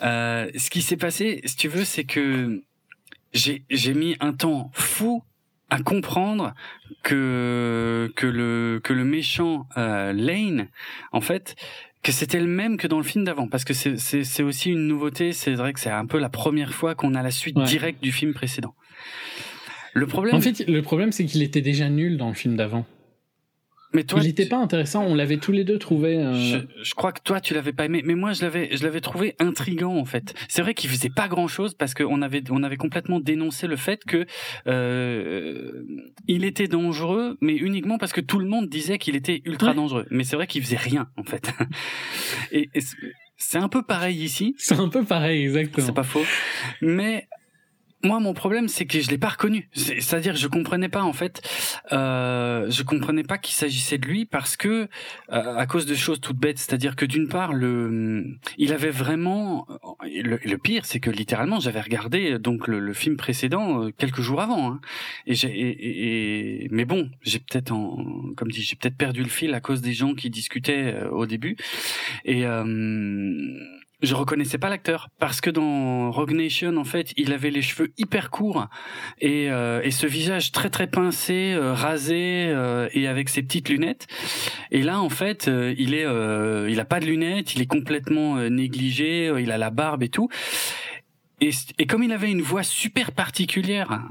Euh, ce qui s'est passé, si tu veux, c'est que j'ai j'ai mis un temps fou à comprendre que que le que le méchant euh, Lane, en fait, que c'était le même que dans le film d'avant, parce que c'est c'est c'est aussi une nouveauté. C'est vrai que c'est un peu la première fois qu'on a la suite Ouais. directe du film précédent. Le problème, En fait, le problème, c'est qu'il était déjà nul dans le film d'avant. Mais toi, il n'était pas intéressant. On l'avait tous les deux trouvé. Euh... Je, je, crois que toi, tu l'avais pas aimé, mais moi, je l'avais, je l'avais trouvé intrigant en fait. C'est vrai qu'il faisait pas grand chose parce qu'on avait, on avait complètement dénoncé le fait que euh, il était dangereux, mais uniquement parce que tout le monde disait qu'il était ultra dangereux. Mais c'est vrai qu'il faisait rien en fait. et, et c'est un peu pareil ici. C'est un peu pareil, exactement. C'est pas faux. Mais moi, mon problème, c'est que je l'ai pas reconnu. C'est-à-dire, je comprenais pas en fait. Euh, je comprenais pas qu'il s'agissait de lui parce que euh, à cause de choses toutes bêtes. C'est-à-dire que d'une part, le, il avait vraiment. Le, pire, c'est que littéralement, j'avais regardé donc le, le, film précédent euh, quelques jours avant. Hein, et j'ai. Et, et, mais bon, j'ai peut-être, en, comme dit, j'ai peut-être perdu le fil à cause des gens qui discutaient euh, au début. Et euh, je reconnaissais pas l'acteur. Parce que dans Rogue Nation en fait il avait les cheveux hyper courts et, euh, et ce visage très très pincé euh, rasé euh, et avec ses petites lunettes. Et là en fait euh, il est euh, il a pas de lunettes il est complètement négligé il a la barbe et tout. Et, et comme il avait une voix super particulière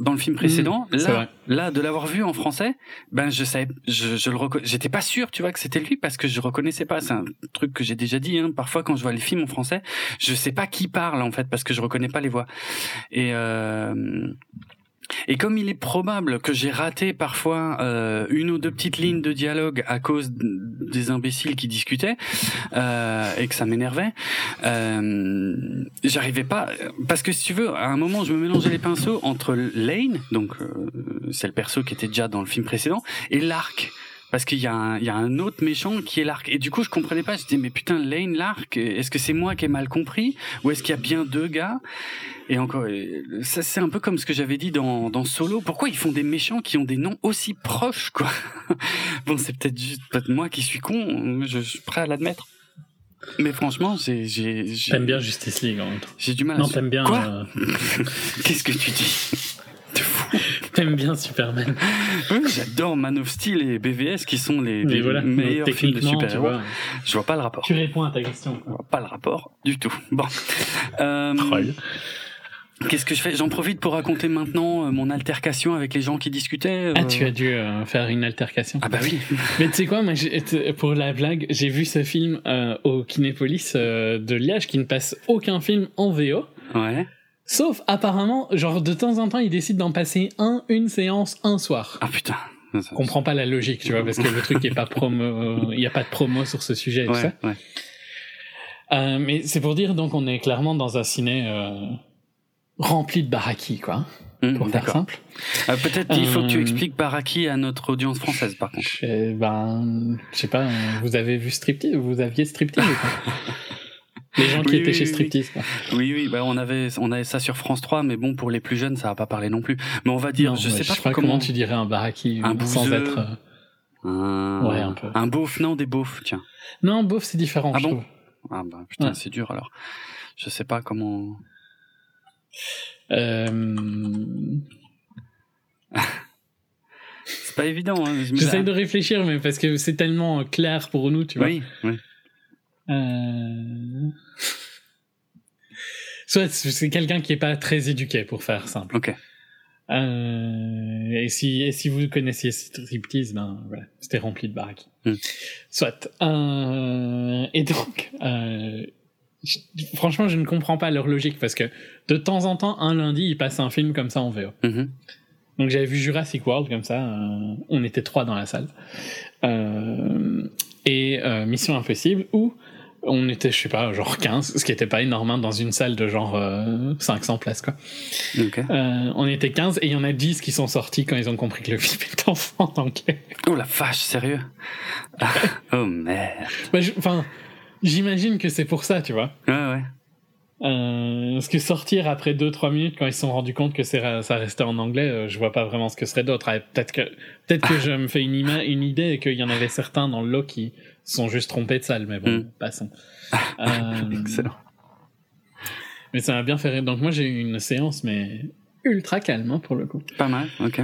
dans le film précédent. Mmh, là, là, de l'avoir vu en français, ben je savais, je, je le j'étais pas sûr, tu vois, que c'était lui parce que je reconnaissais pas. C'est un truc que j'ai déjà dit. Hein. Parfois, quand je vois les films en français, je sais pas qui parle en fait parce que je reconnais pas les voix. Et euh, et comme il est probable que j'ai raté parfois euh, une ou deux petites lignes de dialogue à cause des imbéciles qui discutaient euh, et que ça m'énervait, euh, j'arrivais pas parce que si tu veux, à un moment je me mélangeais les pinceaux entre Lane, donc euh, c'est le perso qui était déjà dans le film précédent, et l'arc parce qu'il y, a un, il y a un autre méchant qui est l'arc. Et du coup, je comprenais pas. Je disais, mais putain, Lane, l'arc, est-ce que c'est moi qui ai mal compris? Ou est-ce qu'il y a bien deux gars? Et encore, ça c'est un peu comme ce que j'avais dit dans, dans Solo. Pourquoi ils font des méchants qui ont des noms aussi proches, quoi? Bon, c'est peut-être juste peut moi qui suis con, je, je suis prêt à l'admettre. Mais franchement, j'ai... T'aimes bien Justice League, en fait. J'ai du mal non, à... t'aimes bien... Quoi? euh... Qu'est-ce que tu dis? T'aimes bien Superman. Oui, j'adore Man of Steel et BVS qui sont les, Mais les voilà, meilleurs films de super-héros. Je vois pas le rapport. Tu réponds à ta question. Je vois pas le rapport du tout. Bon. Euh. Qu'est-ce que je fais? J'en profite pour raconter maintenant euh, mon altercation avec les gens qui discutaient. Ah, euh. tu as dû euh, faire une altercation. Ah bah oui. Mais tu sais quoi, moi, pour la blague, j'ai vu ce film euh, au Kinépolis de Liège qui ne passe aucun film en VO. Ouais. Sauf apparemment, genre de temps en temps, ils décident d'en passer un, une séance, un soir. Ah putain. Je comprends pas la logique, tu vois, parce que le truc est pas promo, il y a pas de promo sur ce sujet et tout Ouais, ça. ouais. Euh, mais c'est pour dire donc on est clairement dans un ciné euh, rempli de baraki, quoi, Hum, pour faire simple. Euh, Peut-être qu'il faut que tu Euh, expliques Baraki à notre audience française, par contre. Je, ben, je sais pas, euh, vous avez vu Striptease Vous aviez Striptease Les gens qui Oui, étaient oui, chez Striptease. Oui, oui, bah on avait, on avait ça sur France 3, mais bon, pour les plus jeunes, ça va pas parler non plus. Mais on va dire, Non, je ouais, sais pas, comment... comment tu dirais un baraki Un euh, sans bouseux. être... euh, Un, Ouais, un peu. Un beauf, non, des beaufs, tiens. Non, bof, c'est différent, Ah je bon trouve. Ah bah putain, Ouais. c'est dur alors. Je sais pas comment. Euh... C'est pas évident. Hein. J'essaie de réfléchir, mais parce que c'est tellement clair pour nous, tu vois. Oui, oui. Euh... Soit c'est quelqu'un qui est pas très éduqué, pour faire simple. Ok. Euh, et si et si vous connaissiez Striptease, ben voilà, c'était rempli de baraques. Hmm. Soit. Euh, et donc, euh, je- franchement, je ne comprends pas leur logique parce que de temps en temps, un lundi, ils passent un film comme ça en VO. Mhm. Donc j'avais vu Jurassic World comme ça, on était trois dans la salle. Et Mission Impossible où on était, je sais pas, genre 15, ce qui était pas énorme hein, dans une salle de genre euh, 500 places quoi. Ok. Euh, on était 15 et il y en a 10 qui sont sortis quand ils ont compris que le film est en en anglais. Oh la vache, sérieux? Ah, Oh merde. Bah, Enfin, j'imagine que c'est pour ça, tu vois. Ouais, ouais. Euh, parce que sortir après 2-3 minutes quand ils se sont rendus compte que ça restait en anglais, euh, je vois pas vraiment ce que serait d'autre. Ah, Peut-être que, peut-être que je me fais une, une idée et qu'il y en avait certains dans le lot qui se sont juste trompés de salle, mais bon, Mm. passons. Euh, Excellent. mais ça m'a bien fait rire. Donc moi j'ai eu une séance, mais ultra calme hein, pour le coup. Pas mal, ok.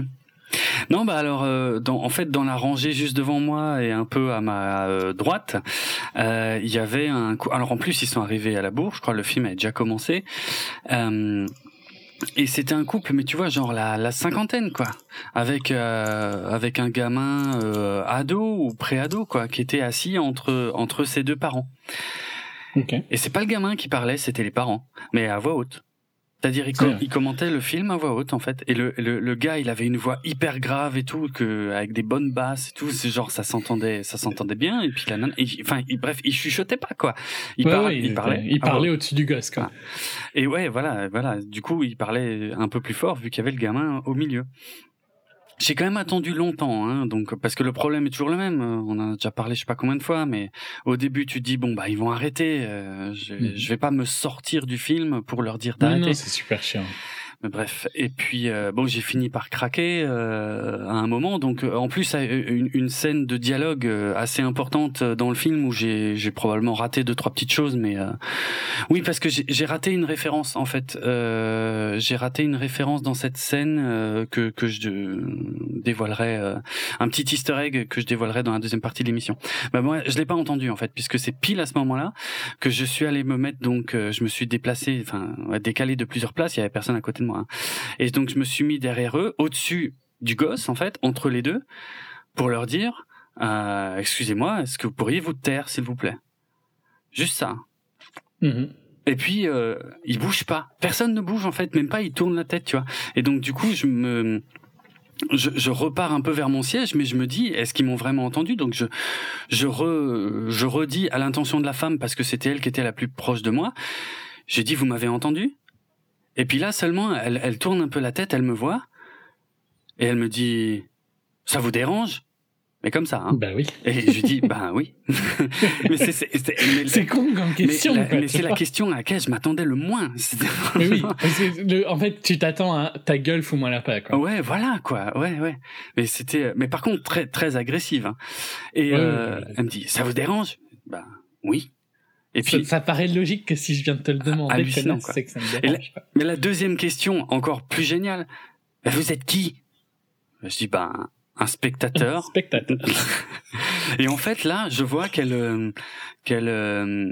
Non, bah alors, euh, dans, en fait, dans la rangée juste devant moi et un peu à ma euh, droite, euh, il y avait un. Alors en plus, ils sont arrivés à la bourre. Je crois que le film a déjà commencé. Et c'était un couple, mais tu vois, genre la, la cinquantaine, quoi, avec euh, avec un gamin euh, ado ou pré-ado, quoi, qui était assis entre entre ses deux parents. Ok. Et c'est pas le gamin qui parlait, c'était les parents, mais à voix haute. C'est-à-dire, il, commentait le film à voix haute, en fait. Et le, le, le gars, il avait une voix hyper grave et tout, que, avec des bonnes basses et tout. C'est genre, ça s'entendait, ça s'entendait bien. Et puis la nana, enfin, il- bref, il chuchotait pas, quoi. Il, Ouais, par- ouais, il parlait. il parlait au-dessus du gosse, quoi. et ouais, voilà, voilà. Du coup, il parlait un peu plus fort vu qu'il y avait le gamin au milieu. J'ai quand même attendu longtemps, hein, donc parce que le problème est toujours le même. euh, On en a déjà parlé, je sais pas combien de fois, mais au début, tu te dis bon bah ils vont arrêter. euh, je, je vais pas me sortir du film pour leur dire Non, d'arrêter. non, c'est super chiant. Mais bref, et puis euh, bon, j'ai fini par craquer euh, à un moment. Donc euh, en plus, euh, une, une scène de dialogue euh, assez importante dans le film où j'ai probablement raté deux trois petites choses, mais euh, oui, parce que j'ai raté une référence en fait. J'ai raté une référence dans cette scène que que je dévoilerai un petit Easter egg que je dévoilerai dans la deuxième partie de l'émission. Bah moi, je l'ai pas entendu en fait, puisque c'est pile à ce moment-là que je suis allé me mettre donc je me suis déplacé enfin décalé de plusieurs places il y avait personne à côté de moi. Et donc je me suis mis derrière eux au-dessus du gosse en fait entre les deux pour leur dire euh, excusez-moi est-ce que vous pourriez vous taire s'il vous plaît? Juste ça. Mhm. et puis euh, ils bougent pas. Personne ne bouge en fait. Même pas ils tournent la tête tu vois. Et donc du coup je me je, je repars un peu vers mon siège, mais je me dis, est-ce qu'ils m'ont vraiment entendu? Donc je, je, re, je redis à l'intention de la femme, parce que c'était elle qui était la plus proche de moi, j'ai dit, vous m'avez entendu? Et puis là seulement, elle, elle tourne un peu la tête, elle me voit, et elle me dit, ça vous dérange? Mais comme ça, hein Bah oui. Et je lui dis, ben oui. mais c'est, c'est, c'est- mais- C'est con comme mais question. mais c'est la question à laquelle je m'attendais le moins. Mais oui, le- en fait, tu t'attends à ta gueule, fous-moi la paix, quoi. Ouais, voilà quoi. Ouais, ouais. Mais c'était, mais par contre très très agressive. hein. Et Ouais, euh, ouais, ouais. elle me dit, ça vous dérange? Ben oui. Et ça, puis, ça paraît logique que si je viens de te le demander, connasse, quoi. c'est que ça me dérange. mais la deuxième question, encore plus géniale. Ben, vous êtes qui? Je dis, ben un spectateur. Spectateur. Et en fait là, je vois qu'elle euh, qu'elle euh,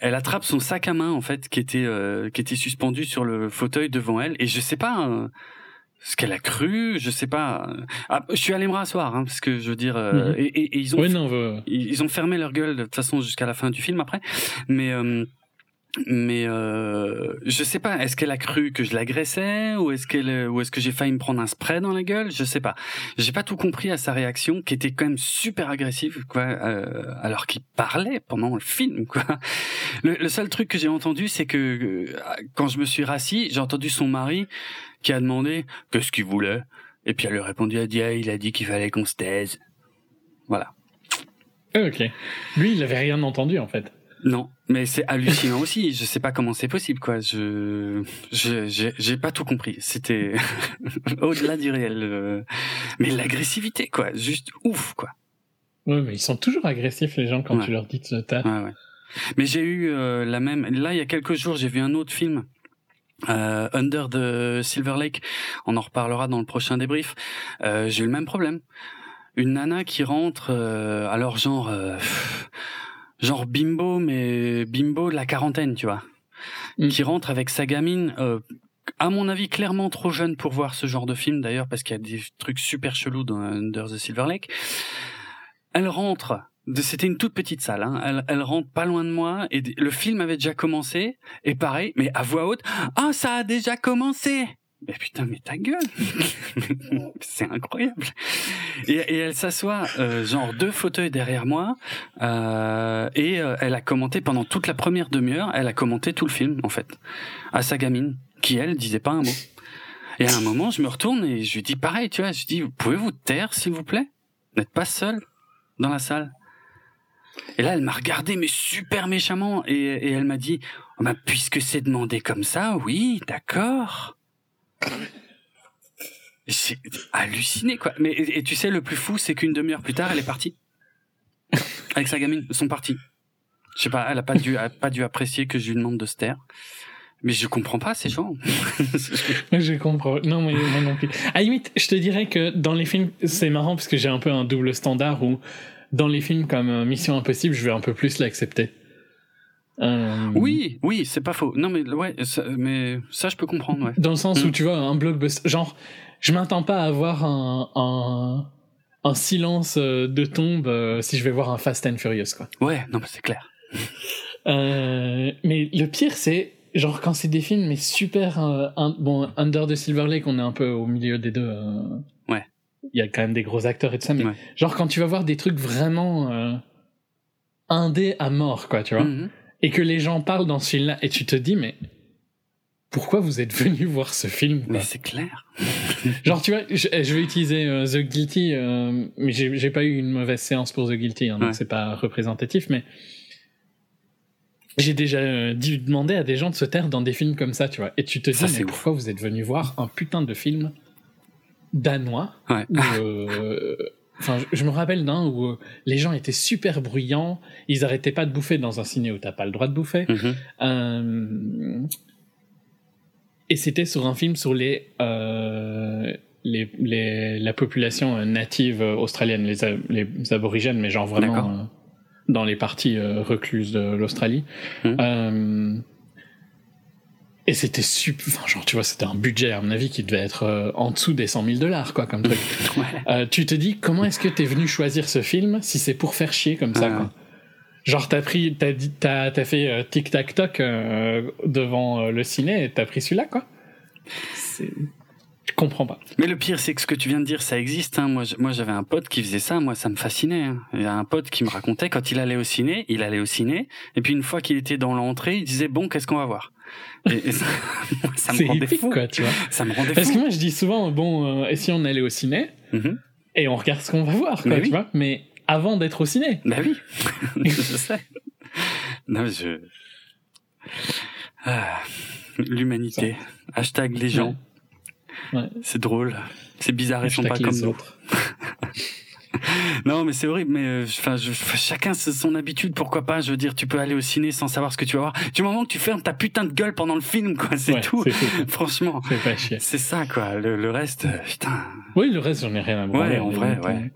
elle attrape son sac à main en fait qui était euh, qui était suspendu sur le fauteuil devant elle et je sais pas euh, ce qu'elle a cru, je sais pas. Ah, je suis allé me rasseoir hein, parce que je veux dire euh, Mhm. et, et- et ils ont Oui, non, ils ils ont fermé leur gueule de toute façon jusqu'à la fin du film après mais euh, mais euh, je sais pas est-ce qu'elle a cru que je l'agressais ou est-ce qu'elle ou est-ce que j'ai failli me prendre un spray dans la gueule? Je sais pas. J'ai pas tout compris à sa réaction qui était quand même super agressive quoi euh, alors qu'il parlait pendant le film quoi. Le, le seul truc que j'ai entendu c'est que euh, quand je me suis rassis j'ai entendu son mari qui a demandé qu'est-ce qu'il voulait? Et puis elle lui a répondu elle a dit il a dit qu'il fallait qu'on se taise. Voilà. Ok. Lui, il avait rien entendu, en fait. Non, mais c'est hallucinant aussi. Je sais pas comment c'est possible, quoi. Je, j'ai, j'ai pas tout compris. C'était au-delà du réel. euh, Mais l'agressivité, quoi. Juste ouf, quoi. Ouais, mais ils sont toujours agressifs, les gens, quand Ouais. tu leur dis de se taire. Ouais, ouais. Mais j'ai eu euh, la même. Là, il y a quelques jours, j'ai vu un autre film. euh, Under the Silver Lake, on en reparlera dans le prochain débrief. Euh, j'ai eu le même problème. Une nana qui rentre, euh, alors genre, euh, genre bimbo, mais bimbo de la quarantaine, tu vois, Mm. qui rentre avec sa gamine. euh, à mon avis, clairement trop jeune pour voir ce genre de film d'ailleurs, parce qu'il y a des trucs super chelous dans Under the Silver Lake. Elle rentre. de- C'était une toute petite salle. Hein. Elle, elle rentre pas loin de moi et le film avait déjà commencé. Et pareil, mais à voix haute. Ah, ça a déjà commencé. Mais putain, mais ta gueule C'est incroyable et, et elle s'assoit, euh, genre deux fauteuils derrière moi, euh, et euh, elle a commenté pendant toute la première demi-heure, elle a commenté tout le film, en fait, à sa gamine, qui, elle, disait pas un mot. Et à un moment, je me retourne et je lui dis pareil, tu vois, je dis, pouvez-vous taire, s'il vous plaît? N'êtes pas seul dans la salle et là, elle m'a regardé, mais super méchamment, et, et elle m'a dit, oh, bah, puisque c'est demandé comme ça, oui, d'accord. J'ai halluciné, quoi. Mais, et, tu sais, le plus fou, c'est qu'une demi-heure plus tard, elle est partie. Avec sa gamine, sont partis. Je sais pas, elle a pas dû, a pas dû apprécier que je lui demande de se taire. Mais je comprends pas ces gens. Je comprends. Non, moi, moi non plus. À la limite, je te dirais que dans les films, c'est marrant parce que j'ai un peu un double standard où dans les films comme euh, Mission Impossible, je vais un peu plus l'accepter. Euh, Oui, oui, c'est pas faux. Non, mais ouais, ça, mais ça, je peux comprendre, ouais. Dans le sens où Mm. tu vois un blockbuster, genre, je m'attends pas à avoir un un, un silence euh, de tombe euh, si je vais voir un Fast and Furious quoi. Ouais, non, mais c'est clair. Euh, mais le pire c'est genre quand c'est des films mais super un- bon Under the Silver Lake on est un peu au milieu des deux. Ouais. Il y a quand même des gros acteurs et tout ça mais Ouais. genre quand tu vas voir des trucs vraiment euh, indés à mort quoi tu vois Mhm. Et que les gens parlent dans ce film là et tu te dis mais pourquoi vous êtes venu voir ce film Mais c'est clair. Genre, tu vois, je, je vais utiliser euh, The Guilty, euh, mais j'ai pas eu une mauvaise séance pour The Guilty, hein, donc Ouais. c'est pas représentatif, mais j'ai déjà euh, dit, demandé à des gens de se taire dans des films comme ça, tu vois. Et tu te dis, Ça, mais ouf. pourquoi vous êtes venu voir un putain de film danois Ouais. où, euh, Enfin, je, je me rappelle d'un où euh, les gens étaient super bruyants, ils arrêtaient pas de bouffer dans un ciné où t'as pas le droit de bouffer. Mhm. Euh, et c'était sur un film sur les, euh, les, les la population native australienne, les, les aborigènes, mais genre vraiment euh, dans les parties recluses de l'Australie. Euh, et c'était super, enfin genre tu vois, c'était un budget à mon avis qui devait être euh, en dessous des 100 000 dollars quoi comme truc. Ouais. Euh, tu te dis comment est-ce que t'es venu choisir ce film si c'est pour faire chier comme ça Ah. quoi? Genre t'as pris t'as dit t'as t'as fait euh, tic tac toc euh, devant euh, le ciné et t'as pris celui-là quoi? C'est je comprends pas. Mais le pire, c'est que ce que tu viens de dire, ça existe. Hein. Moi, moi, j'avais un pote qui faisait ça. Moi, ça me fascinait. Hein. Il y a un pote qui me racontait quand il allait au ciné, il allait au ciné, et puis une fois qu'il était dans l'entrée, il disait bon, qu'est-ce qu'on va voir? Et, et ça, me rendait épique fou. quoi tu vois. Ça me rendait Parce que moi je dis souvent bon euh, et si on allait au ciné Mhm. et on regarde ce qu'on va voir quoi Mais tu oui. vois. Mais avant d'être au ciné. Bah oui, je sais. Non, mais je. Ah, L'humanité. Hashtag les gens. Ouais. C'est drôle. C'est bizarre, ils sont pas comme nous. Non, mais c'est horrible. Mais euh, enfin, je, chacun son habitude. Pourquoi pas Je veux dire, tu peux aller au ciné sans savoir ce que tu vas voir. Du moment que tu fermes ta putain de gueule pendant le film, quoi. C'est Ouais, tout. Franchement, Fais pas chier. c'est ça, quoi. Le, le reste, euh, putain. Oui, le reste, j'en ai rien à branler. Ouais, en vrai, ouais. euh,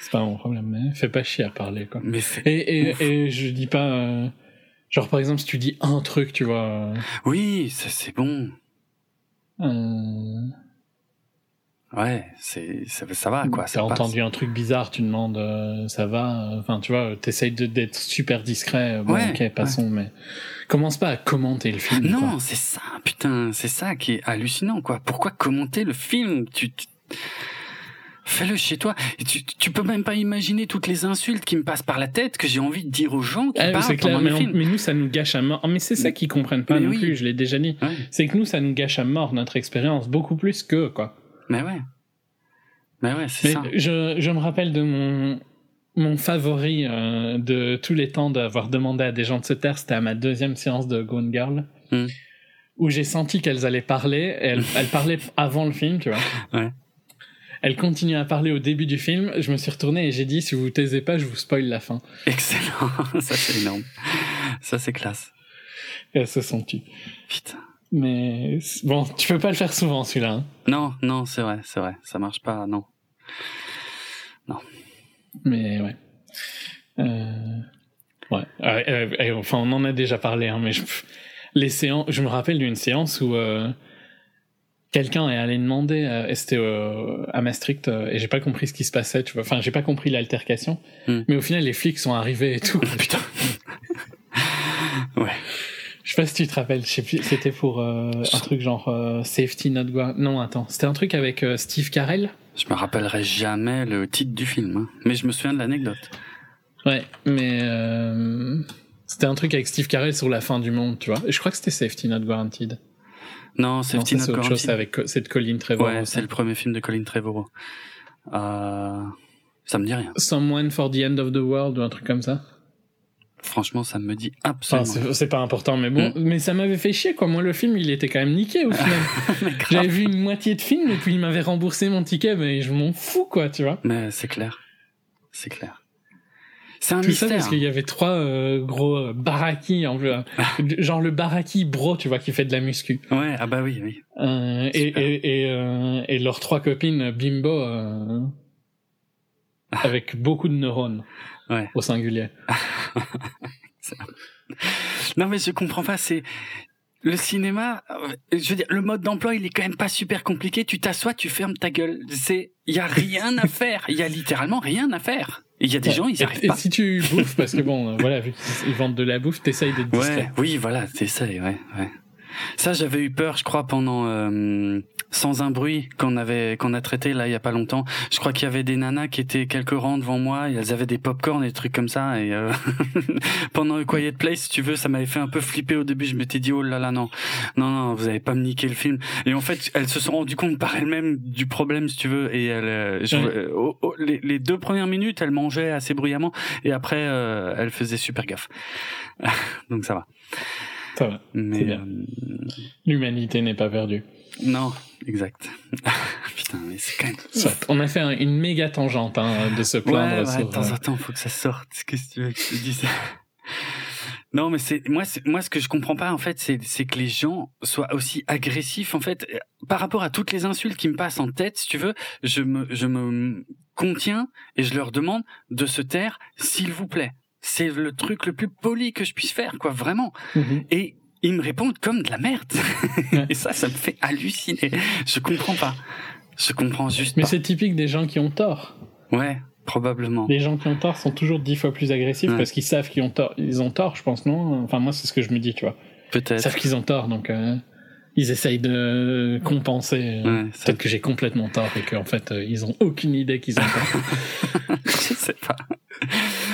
C'est pas mon problème, mais fais pas chier à parler, quoi. Mais. Et, et, et je dis pas. euh, genre, par exemple, si tu dis un truc, tu vois. euh, Oui, ça c'est bon. euh, Ouais, c'est ça, ça va, quoi. T'as entendu un truc bizarre, tu demandes euh, ça va. euh, Enfin, tu vois, t'essayes de- d'être super discret. euh, Bon, Ouais, ok, passons, mais commence pas à commenter le film. Non, c'est ça, putain, c'est ça qui est hallucinant, quoi. Pourquoi commenter le film? Tu, tu- fais-le chez toi. Et tu, tu peux même pas imaginer toutes les insultes qui me passent par la tête que j'ai envie de dire aux gens qui Ah, parlent c'est clair, mais, le on- mais nous, ça nous gâche à mort. Mais c'est ça qu'ils comprennent pas Mais non oui. plus, je l'ai déjà dit. Ouais, C'est que nous, ça nous gâche à mort notre expérience, beaucoup plus que, quoi. Mais ouais, mais ouais, c'est ça. je, je me rappelle de mon, mon favori euh, de tous les temps d'avoir demandé à des gens de se taire, c'était à ma deuxième séance de Gone Girl, Hmm. où j'ai senti qu'elles allaient parler, elles, elles parlaient avant le film, tu vois. Ouais. Elles continuaient à parler au début du film, je me suis retourné et j'ai dit, si vous vous taisez pas, je vous spoil la fin. Excellent, ça c'est énorme, ça c'est classe. Et elles se sont tues. Putain. Mais bon, tu peux pas le faire souvent celui-là. hein. Non, non, c'est vrai, c'est vrai, ça marche pas, non. Mais ouais. Euh... Ouais. Euh, euh, enfin, on en a déjà parlé, hein, mais je... les séances. Je me rappelle d'une séance où euh, quelqu'un est allé demander, c'était à Maastricht, et j'ai pas compris ce qui se passait. Tu vois. Enfin, j'ai pas compris l'altercation, Hmm. mais au final, les flics sont arrivés et tout. Putain. ouais. Je sais pas si tu te rappelles. Je sais plus. C'était pour euh, un truc genre euh, Safety Not Go. Non, attends. C'était un truc avec euh, Steve Carell. Je me rappellerai jamais le titre du film, hein. mais je me souviens de l'anecdote. Ouais, mais euh, c'était un truc avec Steve Carell sur la fin du monde, tu vois. Et je crois que c'était Safety Not Guaranteed. Non, Non, Safety ça, c'est Not autre chose, c'est Guaranteed. avec Co- cette Colin Trevorrow. Ouais, c'est le premier film de Colin Trevorrow. Euh, ça me dit rien. Someone for the End of the World ou un truc comme ça. Franchement, ça me dit Enfin, absolument. c'est c'est pas important, mais bon, Mm. mais ça m'avait fait chier, quoi. Moi, le film, il était quand même niqué au final. J'avais vu une moitié de film et puis il m'avait remboursé mon ticket, mais je m'en fous, quoi, tu vois. Mais c'est clair. C'est clair. C'est un Tout ça mystère. parce qu'il y avait trois euh, gros euh, baraki, en fait. genre le baraki bro, tu vois, qui fait de la muscu. Ouais, ah bah oui, oui. Euh, et, et, et, euh, et leurs trois copines bimbo euh, avec beaucoup de neurones Ouais. au singulier. non mais je comprends pas, c'est le cinéma, euh, je veux dire, le mode d'emploi, il est quand même pas super compliqué. Tu t'assois, tu fermes ta gueule. C'est, il y a rien à faire. Il y a littéralement rien à faire. Il y a des gens, ils arrivent et, pas. Et si tu bouffes, parce que bon, euh, voilà, vu qu'ils vendent de la bouffe, t'essayes d'être discret. Ouais, oui, voilà, t'essayes, ouais, ouais. Ça, j'avais eu peur, je crois, pendant euh, sans un bruit qu'on avait qu'on a traité là il y a pas longtemps. Je crois qu'il y avait des nanas qui étaient quelques rangs devant moi, et elles avaient des pop-corn et des trucs comme ça. Et euh, pendant le Quiet Place, si tu veux, ça m'avait fait un peu flipper au début. Je m'étais dit oh là là non, non non, vous avez pas me niquer le film. Et en fait, elles se sont rendues compte par elles-mêmes du problème, si tu veux. Et elles, euh, je, oh, oh, les, les deux premières minutes, elles mangeaient assez bruyamment, et après, euh, elles faisaient super gaffe. Donc ça va. Ça va. Mais C'est bien. euh, L'humanité n'est pas perdue. non, exact. Putain, mais c'est quand même. Soit. On a fait un- une méga tangente hein, de se plaindre ouais, sur. de temps euh, en temps, faut que ça sorte. Qu'est-ce que tu veux que je te dise? Non, mais c'est moi, c'est moi ce que je comprends pas en fait, c'est c'est que les gens soient aussi agressifs en fait euh, par rapport à toutes les insultes qui me passent en tête. Si tu veux, je me je me contiens et je leur demande de se taire, s'il vous plaît. C'est le truc le plus poli que je puisse faire, quoi, vraiment. mhm. Et ils me répondent comme de la merde. Et ça, ça me fait halluciner. Je comprends pas. Je comprends juste Mais c'est typique des gens qui ont tort. Ouais, probablement. Les gens qui ont tort sont toujours dix fois plus agressifs Ouais. parce qu'ils savent qu'ils ont tort. Ils ont tort, je pense, non? Enfin, moi, c'est ce que je me dis, tu vois. Ils Peut-être. savent qu'ils ont tort, donc euh, ils essayent de compenser. euh, Ouais, Peut-être que j'ai complètement tort et qu'en fait, euh, ils ont aucune idée qu'ils ont tort. je sais pas.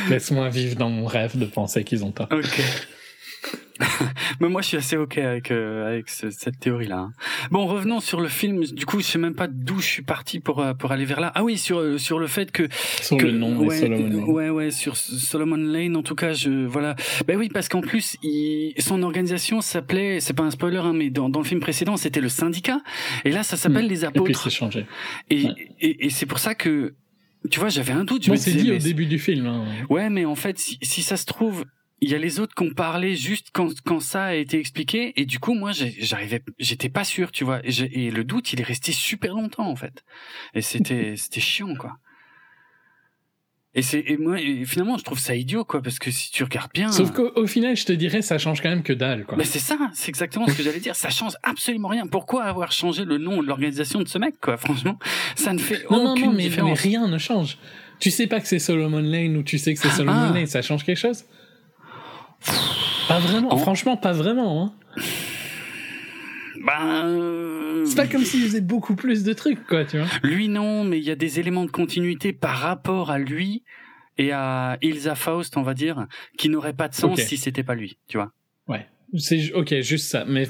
Laisse-moi vivre dans mon rêve de penser qu'ils ont tort. Ok. Mais moi, je suis assez ok avec euh, avec ce- cette théorie-là. hein. Bon, revenons sur le film. Du coup, je sais même pas d'où je suis parti pour euh, pour aller vers là. Ah oui, sur euh, sur le fait que Sur que- le nom ouais, des Solomon Lane. Ouais, ouais, sur Solomon Lane, en tout cas, je voilà. Ben oui, parce qu'en plus, il, son organisation s'appelait, c'est pas un spoiler, hein, mais dans, dans le film précédent, c'était le syndicat, et là, ça s'appelle Mm. les Et puis apôtres. c'est changé. Et, Ouais. et, et c'est pour ça que, tu vois, j'avais un doute. Je me dit mais au début du film. hein. Ouais, mais en fait, si, si ça se trouve, il y a les autres qui ont parlé juste quand, quand ça a été expliqué, et du coup, moi, j'arrivais, j'étais pas sûr, tu vois, et, le doute, il est resté super longtemps, en fait. Et c'était, c'était chiant, quoi. Et c'est, et moi, et finalement, je trouve ça idiot, quoi, parce que si tu regardes bien. Sauf qu'au au final, je te dirais, ça change quand même que dalle, quoi. Mais c'est ça, c'est exactement ce que j'allais dire. Ça change absolument rien. Pourquoi avoir changé le nom de l'organisation de ce mec, quoi Franchement, ça ne fait Non, non, aucune non, mais, mais différence. rien ne change. Tu sais pas que c'est Solomon Lane ou tu sais que c'est Solomon Ah. Lane, ça change quelque chose Pas vraiment, En- franchement, pas vraiment. Hein. Ben, euh, C'est pas comme s'il faisait beaucoup plus de trucs, quoi, tu vois. Lui non, mais il y a des éléments de continuité par rapport à lui et à Ilsa Faust, on va dire, qui n'auraient pas de sens si c'était pas lui, tu vois. Ouais. C'est ok, juste ça. Mais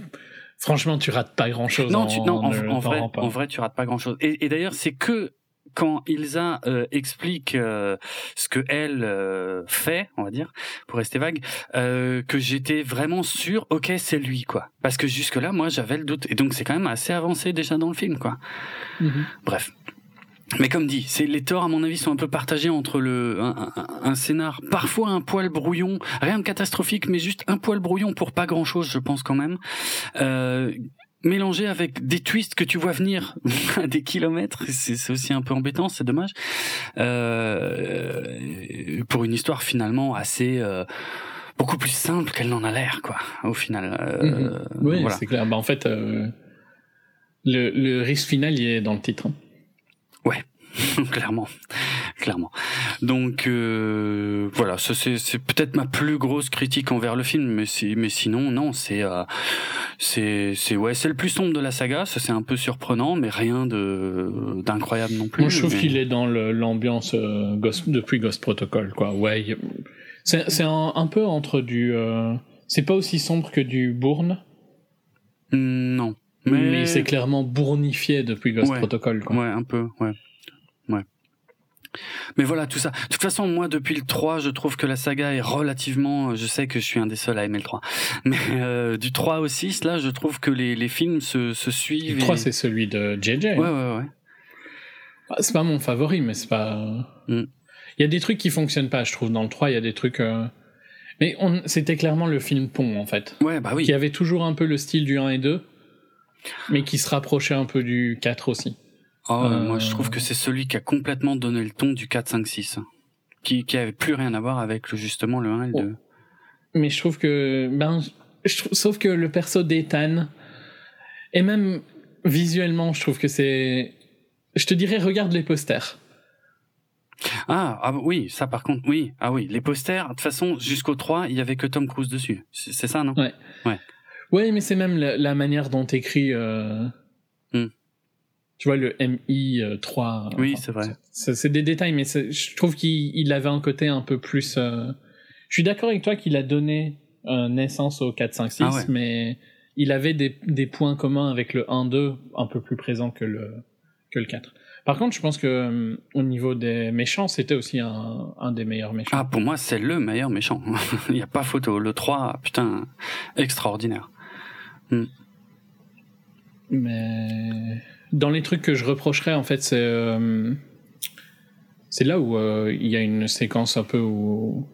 franchement, tu rates pas grand chose. Non, tu, non, en, en vrai, en vrai, tu rates pas grand chose. Et, et d'ailleurs, c'est que quand Ilsa euh, explique euh, ce que elle euh, fait, on va dire, pour rester vague, euh, que j'étais vraiment sûr, ok, c'est lui, quoi. Parce que jusque là, moi, j'avais le doute. Et donc, c'est quand même assez avancé déjà dans le film, quoi. Mhm. Bref. Mais comme dit, c'est les torts à mon avis sont un peu partagés entre le un, un- un scénar parfois un poil brouillon, rien de catastrophique, mais juste un poil brouillon pour pas grand chose, je pense quand même. Euh, mélangé avec des twists que tu vois venir à des kilomètres, c'est aussi un peu embêtant, c'est dommage. Euh, pour une histoire finalement assez euh, beaucoup plus simple qu'elle n'en a l'air, quoi. Au final. Euh, Oui, voilà. c'est clair. Bah, en fait, euh, le, le risque final, il est dans le titre. hein. clairement, clairement. Donc euh, voilà, c'est peut-être ma plus grosse critique envers le film, mais si, mais sinon non, c'est euh, c'est c'est ouais, c'est le plus sombre de la saga. Ça c'est un peu surprenant, mais rien de d'incroyable non plus. Moi, je trouve mais- qu'il est dans l'ambiance euh, depuis Ghost Protocol, quoi. Ouais, c'est c'est un, un peu entre du. euh, c'est pas aussi sombre que du Bourne, Hmm, non, mais, mais, c'est clairement bournifié depuis Ghost Ouais. Protocol, quoi. Ouais, un peu. Ouais. Mais voilà, tout ça. De toute façon, moi, depuis le 3, je trouve que la saga est relativement... Je sais que je suis un des seuls à aimer le 3. Mais euh, du 3 au 6, là, je trouve que les, les films se, se suivent. Le 3, et- c'est celui de JJ. Ouais, ouais, ouais. Ah, C'est pas mon favori, mais c'est pas. Mm. Il y a des trucs qui fonctionnent pas, je trouve. Dans le 3, il y a des trucs. euh, Mais on... c'était clairement le film pont, en fait. Ouais, bah oui. Qui avait toujours un peu le style du 1 et 2, mais qui se rapprochait un peu du 4 aussi. Oh, Euh, Moi, je trouve que c'est celui qui a complètement donné le ton du 4, 5, 6. Qui, qui avait plus rien à voir avec justement le 1 et le Oh. 2. mais je trouve que ben je trouve, sauf que le perso d'Ethan et même visuellement, je trouve que c'est je te dirais regarde les posters. Ah, ah oui, ça par contre, oui. Ah oui, les posters, de toute façon, jusqu'au 3, il y avait que Tom Cruise dessus. C'est ça, non? Ouais. Ouais. Ouais, mais c'est même la, manière dont t'écris. Euh... Tu vois, le MI3. Oui, c'est vrai. C'est des détails, mais je trouve qu'il avait un côté un peu plus. Euh... Je suis d'accord avec toi qu'il a donné euh, naissance au 4, 5, 6, mais il avait des, des points communs avec le 1, 2 un peu plus présents que le, que le 4. Par contre, je pense que euh, au niveau des méchants, c'était aussi un, un, des meilleurs méchants. Ah, pour moi, c'est le meilleur méchant. Il n'y a pas photo. Le 3, putain, extraordinaire. Hmm. Mais dans les trucs que je reprocherais, en fait, c'est euh, c'est là où euh, il y a une séquence un peu où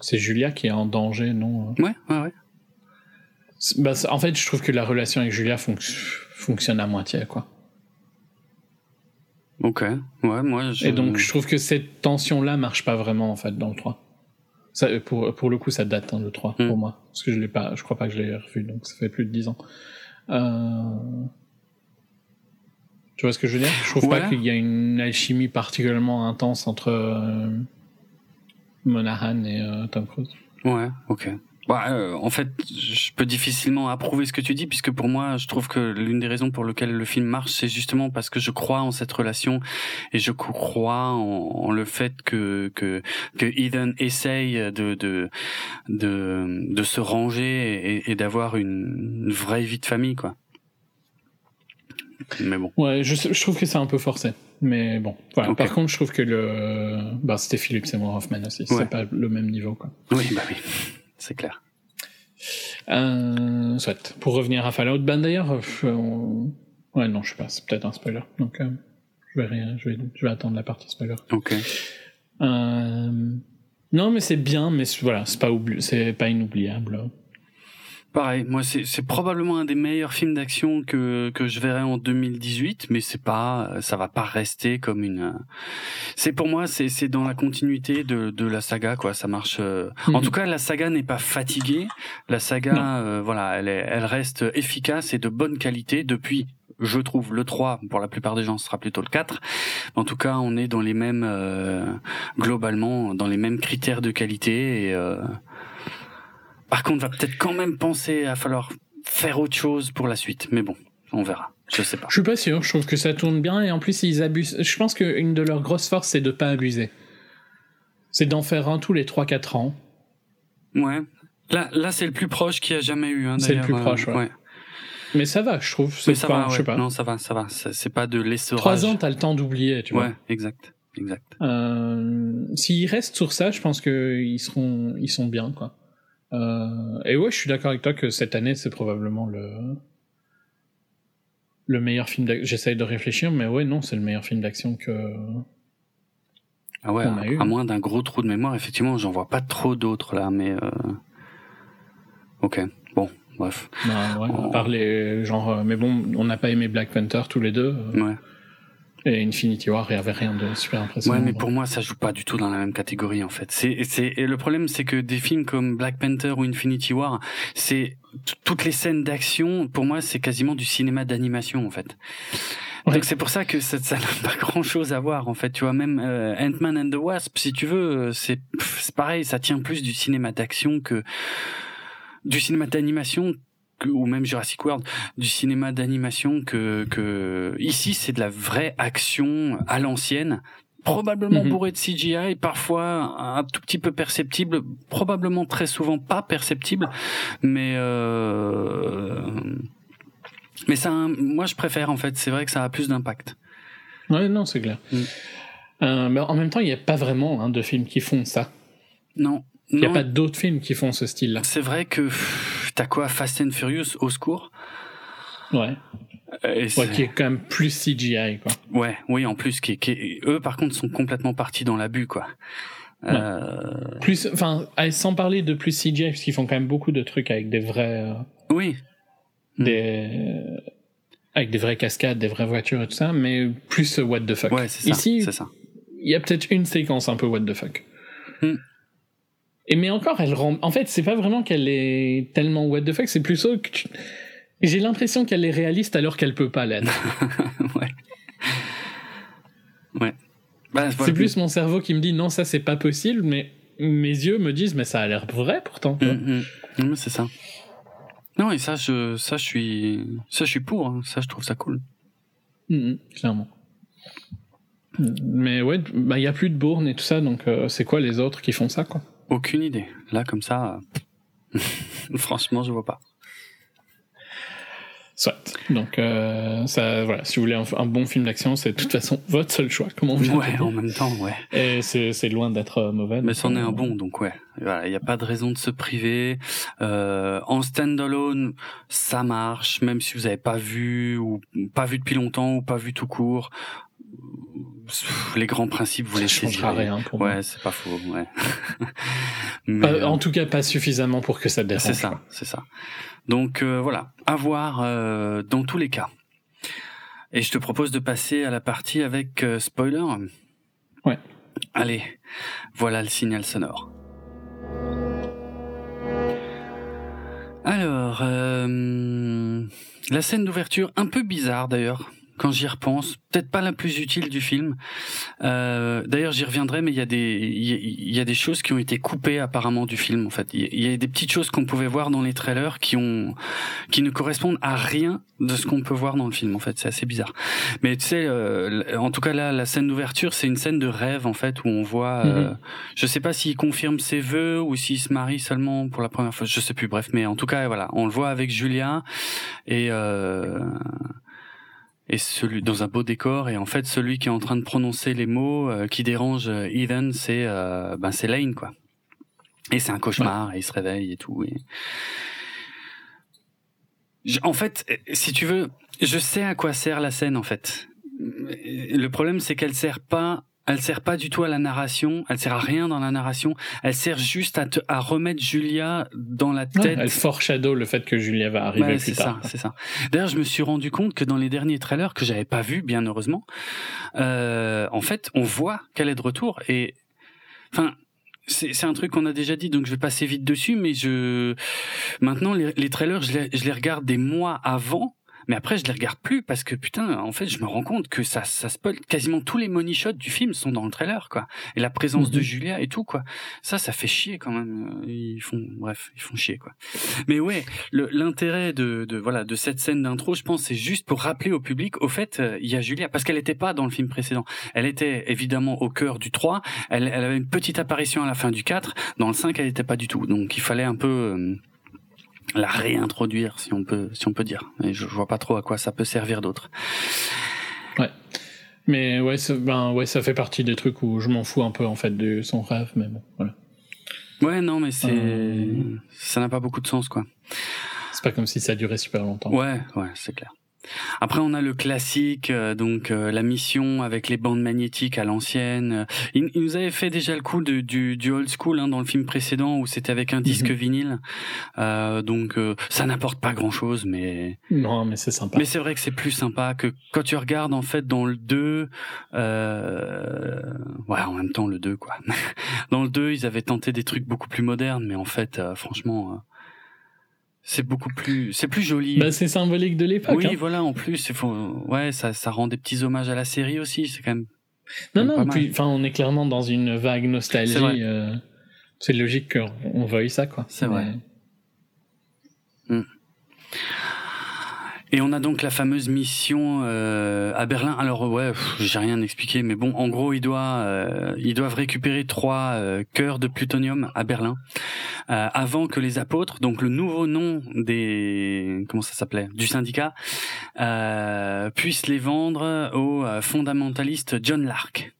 c'est Julia qui est en danger, non Ouais, ouais, ouais. Bah, en fait, je trouve que la relation avec Julia fonctionne à moitié, quoi. Ok, ouais, moi. Je... Et donc, je trouve que cette tension-là marche pas vraiment, en fait, dans le 3. Ça, pour, pour le coup, ça date, hein, le 3, pour hmm. moi. Parce que je l'ai pas, je crois pas que je l'ai revu, donc ça fait plus de 10 ans. Euh... Tu vois ce que je veux dire? Je trouve pas qu'il y a une alchimie particulièrement intense entre euh, Monahan et euh, Tom Cruise. Ouais, ok. Bah, euh, en fait, je peux difficilement approuver ce que tu dis, puisque pour moi, je trouve que l'une des raisons pour lesquelles le film marche, c'est justement parce que je crois en cette relation et je crois en, le fait que que que Ethan essaye de de de, de se ranger et, et d'avoir une, une vraie vie de famille, quoi. Mais bon. Ouais, je, je trouve que c'est un peu forcé. Mais bon, voilà. Par contre, je trouve que le, bah, c'était Philip Seymour Hoffman aussi. C'est pas le même niveau, quoi. Oui, bah oui c'est clair. Euh, soit. Pour revenir à Fallout, ben d'ailleurs, ouais, non, je sais pas, c'est peut-être un spoiler. Donc, euh, je vais rien, je vais, je vais attendre la partie spoiler. Ok. Euh, non, mais c'est bien, mais voilà, c'est pas c'est pas inoubliable. Pareil, moi c'est probablement un des meilleurs films d'action que que je verrai en 2018, mais c'est pas ça va pas rester comme une. C'est pour moi c'est c'est dans la continuité de de la saga quoi, ça marche. Euh, en mhm. tout cas la saga n'est pas fatiguée, la saga euh, voilà elle est elle reste efficace et de bonne qualité depuis je trouve le 3 pour la plupart des gens ce sera plutôt le 4 en tout cas on est dans les mêmes euh, globalement dans les mêmes critères de qualité et par contre, va peut-être quand même penser à falloir faire autre chose pour la suite. Mais bon, on verra. Je sais pas. Je suis pas sûr. Je trouve que ça tourne bien et en plus ils abusent. Je pense qu'une de leurs grosses forces c'est de pas abuser. C'est d'en faire un tous les 3-4 ans. Ouais. Là, là c'est le plus proche qu'il y a jamais eu. Hein, c'est le plus proche, euh, ouais. Mais ça va, je trouve. Mais ça va, je sais pas. Non, ça va, ça va. C'est pas de l'essorage. Trois ans, t'as le temps d'oublier, tu vois. Ouais, exact, exact. Euh, S'ils restent sur ça, je pense qu'ils seront, ils sont bien, quoi. Euh, et ouais, je suis d'accord avec toi que cette année, c'est probablement le le meilleur film d'action. J'essaye de réfléchir, mais ouais, non, c'est le meilleur film d'action que. Ah ouais, à, eu. à, moins d'un gros trou de mémoire, effectivement, j'en vois pas trop d'autres là, mais. Euh... Ok, bon, bref. Bah, ouais, on... à genre, euh, mais bon, on n'a pas aimé Black Panther tous les deux. Euh. Ouais. Et Infinity War, il y avait rien de super impressionnant. Ouais, mais pour moi, ça joue pas du tout dans la même catégorie, en fait. C'est, c'est, et le problème, c'est que des films comme Black Panther ou Infinity War, c'est toutes les scènes d'action, pour moi, c'est quasiment du cinéma d'animation, en fait. Donc c'est pour ça que ça n'a pas grand chose à voir en fait tu vois même euh, Ant-Man and the Wasp si tu veux c'est c'est pareil ça tient plus du cinéma d'action que du cinéma d'animation ou même Jurassic World, du cinéma d'animation que, que ici c'est de la vraie action à l'ancienne probablement mhm. bourré de CGI, parfois un tout petit peu perceptible, probablement très souvent pas perceptible, mais euh... mais ça, moi je préfère en fait. C'est vrai que ça a plus d'impact. Ouais, non, c'est clair. Mm. Euh, mais en même temps, il n'y a pas vraiment hein, de films qui font ça. Non. Il n'y a pas d'autres films qui font ce style-là. C'est vrai que t'as quoi Fast and Furious au secours? Ouais. Euh, qui est quand même plus CGI quoi. Ouais, oui en plus qui, qui eux par contre sont complètement partis dans l'abus quoi. Euh... Plus, enfin, sans parler de plus CGI parce qu'ils font quand même beaucoup de trucs avec des vrais. Euh, oui. Des avec des vraies cascades, des vraies voitures et tout ça, mais plus what the fuck. Ouais, c'est ça. Ici. Il y a peut-être une séquence un peu what the fuck. Hmm. Et mais encore, elle rend. En fait, c'est pas vraiment qu'elle est tellement what the fuck, c'est plutôt que j'ai l'impression qu'elle est réaliste alors qu'elle peut pas l'être. ouais. Ouais. Bah, c'est plus mon cerveau qui me dit non, ça c'est pas possible, mais mes yeux me disent mais ça a l'air vrai pourtant. Mm, mm. c'est ça. Non et ça je ça je suis ça je suis pour hein. ça je trouve ça cool. Mm, clairement. Mais ouais, bah il y a plus de bourne et tout ça donc euh, c'est quoi les autres qui font ça quoi? Aucune idée. Là comme ça franchement je vois pas. Soit. Donc, euh, ça, voilà, si vous voulez un, bon film d'action, c'est de toute façon votre seul choix. Comment vous Ouais, en même temps, ouais. Et c'est loin d'être euh, mauvais. Mais c'en est un euh, bon, donc ouais. Il n'y a pas de raison de se priver. Euh, en standalone, ça marche, même si vous n'avez pas vu ou pas vu depuis longtemps ou pas vu tout court. Les grands principes, vous les changera rien. Pour ouais, c'est pas faux. Ouais. Mais, en tout cas, pas suffisamment pour que ça dérange. C'est ça, c'est ça. Donc euh, voilà, à voir euh, dans tous les cas. Et je te propose de passer à la partie avec euh, spoiler. Ouais. Allez, voilà le signal sonore. Alors, la scène d'ouverture, un peu bizarre d'ailleurs, quand j'y repense, peut-être pas la plus utile du film. Euh, D'ailleurs, j'y reviendrai, mais il y a des il y, a des choses qui ont été coupées apparemment du film. En fait, il y, a des petites choses qu'on pouvait voir dans les trailers qui ont qui ne correspondent à rien de ce qu'on peut voir dans le film. En fait, c'est assez bizarre. Mais tu sais, euh, en tout cas là, la scène d'ouverture, c'est une scène de rêve en fait où on voit. Euh, mhm. Je sais pas s'il confirme ses vœux ou s'il se marie seulement pour la première fois. Je sais plus. Bref, mais en tout cas, voilà, on le voit avec Julia et. Euh, et celui dans un beau décor. Et en fait celui qui est en train de prononcer les mots euh, qui dérange euh, Ethan c'est euh, ben c'est Lane quoi. Et c'est un cauchemar et il se réveille et tout et... en fait si tu veux je sais à quoi sert la scène en fait. Le problème c'est qu'elle sert pas elle sert pas du tout à la narration, elle sert à rien dans la narration, elle sert juste à, te, à remettre Julia dans la tête. elle foreshadow le fait que Julia va arriver plus tard. C'est ça, c'est ça. D'ailleurs, je me suis rendu compte que dans les derniers trailers que j'avais pas vu, bien heureusement, euh, en fait, on voit qu'elle est de retour et, enfin, c'est un truc qu'on a déjà dit, donc je vais passer vite dessus, mais je maintenant les, les trailers, je les, je les regarde des mois avant mais après, je les regarde plus parce que putain, en fait, je me rends compte que ça, ça spoil quasiment tous les money shots du film sont dans le trailer, quoi. Et la présence de mhm. Julia et tout, quoi. Ça, ça fait chier quand même. Ils font, bref, ils font chier, quoi. Mais ouais, l'intérêt de, de, voilà, de cette scène d'intro, je pense, c'est juste pour rappeler au public, au fait, euh, il y a Julia, parce qu'elle n'était pas dans le film précédent. Elle était évidemment au cœur du 3. Elle, elle avait une petite apparition à la fin du 4. Dans le 5, elle n'était pas du tout. Donc, il fallait un peu, euh, la réintroduire, si on peut, si on peut dire. Et je, vois pas trop à quoi ça peut servir d'autre. Ouais. Mais ouais, ça, ben ouais, ça fait partie des trucs où je m'en fous un peu en fait de son rêve, mais bon, voilà. Ouais, non, mais c'est, euh, ça n'a pas beaucoup de sens, quoi. C'est pas comme si ça durait super longtemps. Ouais, ouais, c'est clair. Après, on a le classique, euh, donc euh, la mission avec les bandes magnétiques à l'ancienne. Il, nous avait fait déjà le coup du, du old school hein, dans le film précédent où c'était avec un disque mhm. vinyle. Euh, donc ça n'apporte pas grand-chose, mais non, mais c'est sympa. Mais c'est vrai que c'est plus sympa que quand tu regardes en fait dans le 2 ouais, en même temps le 2 quoi. dans le 2, ils avaient tenté des trucs beaucoup plus modernes, mais en fait, franchement c'est beaucoup plus, c'est plus joli. Bah, c'est symbolique de l'époque. Oui, hein. voilà. En plus, faut, ouais, ça, ça rend des petits hommages à la série aussi. C'est quand même. Non, non. Puis, enfin, on est clairement dans une vague nostalgie. C'est euh, logique qu'on veuille ça, quoi. C'est vrai. Hmm. Et on a donc la fameuse mission euh, à Berlin. Alors ouais, j'ai rien expliqué, mais bon, en gros, ils doivent euh, ils doivent récupérer trois euh, cœurs de plutonium à Berlin euh, avant que les apôtres, donc le nouveau nom des comment ça s'appelait du syndicat, euh, puissent les vendre au fondamentaliste John Lark.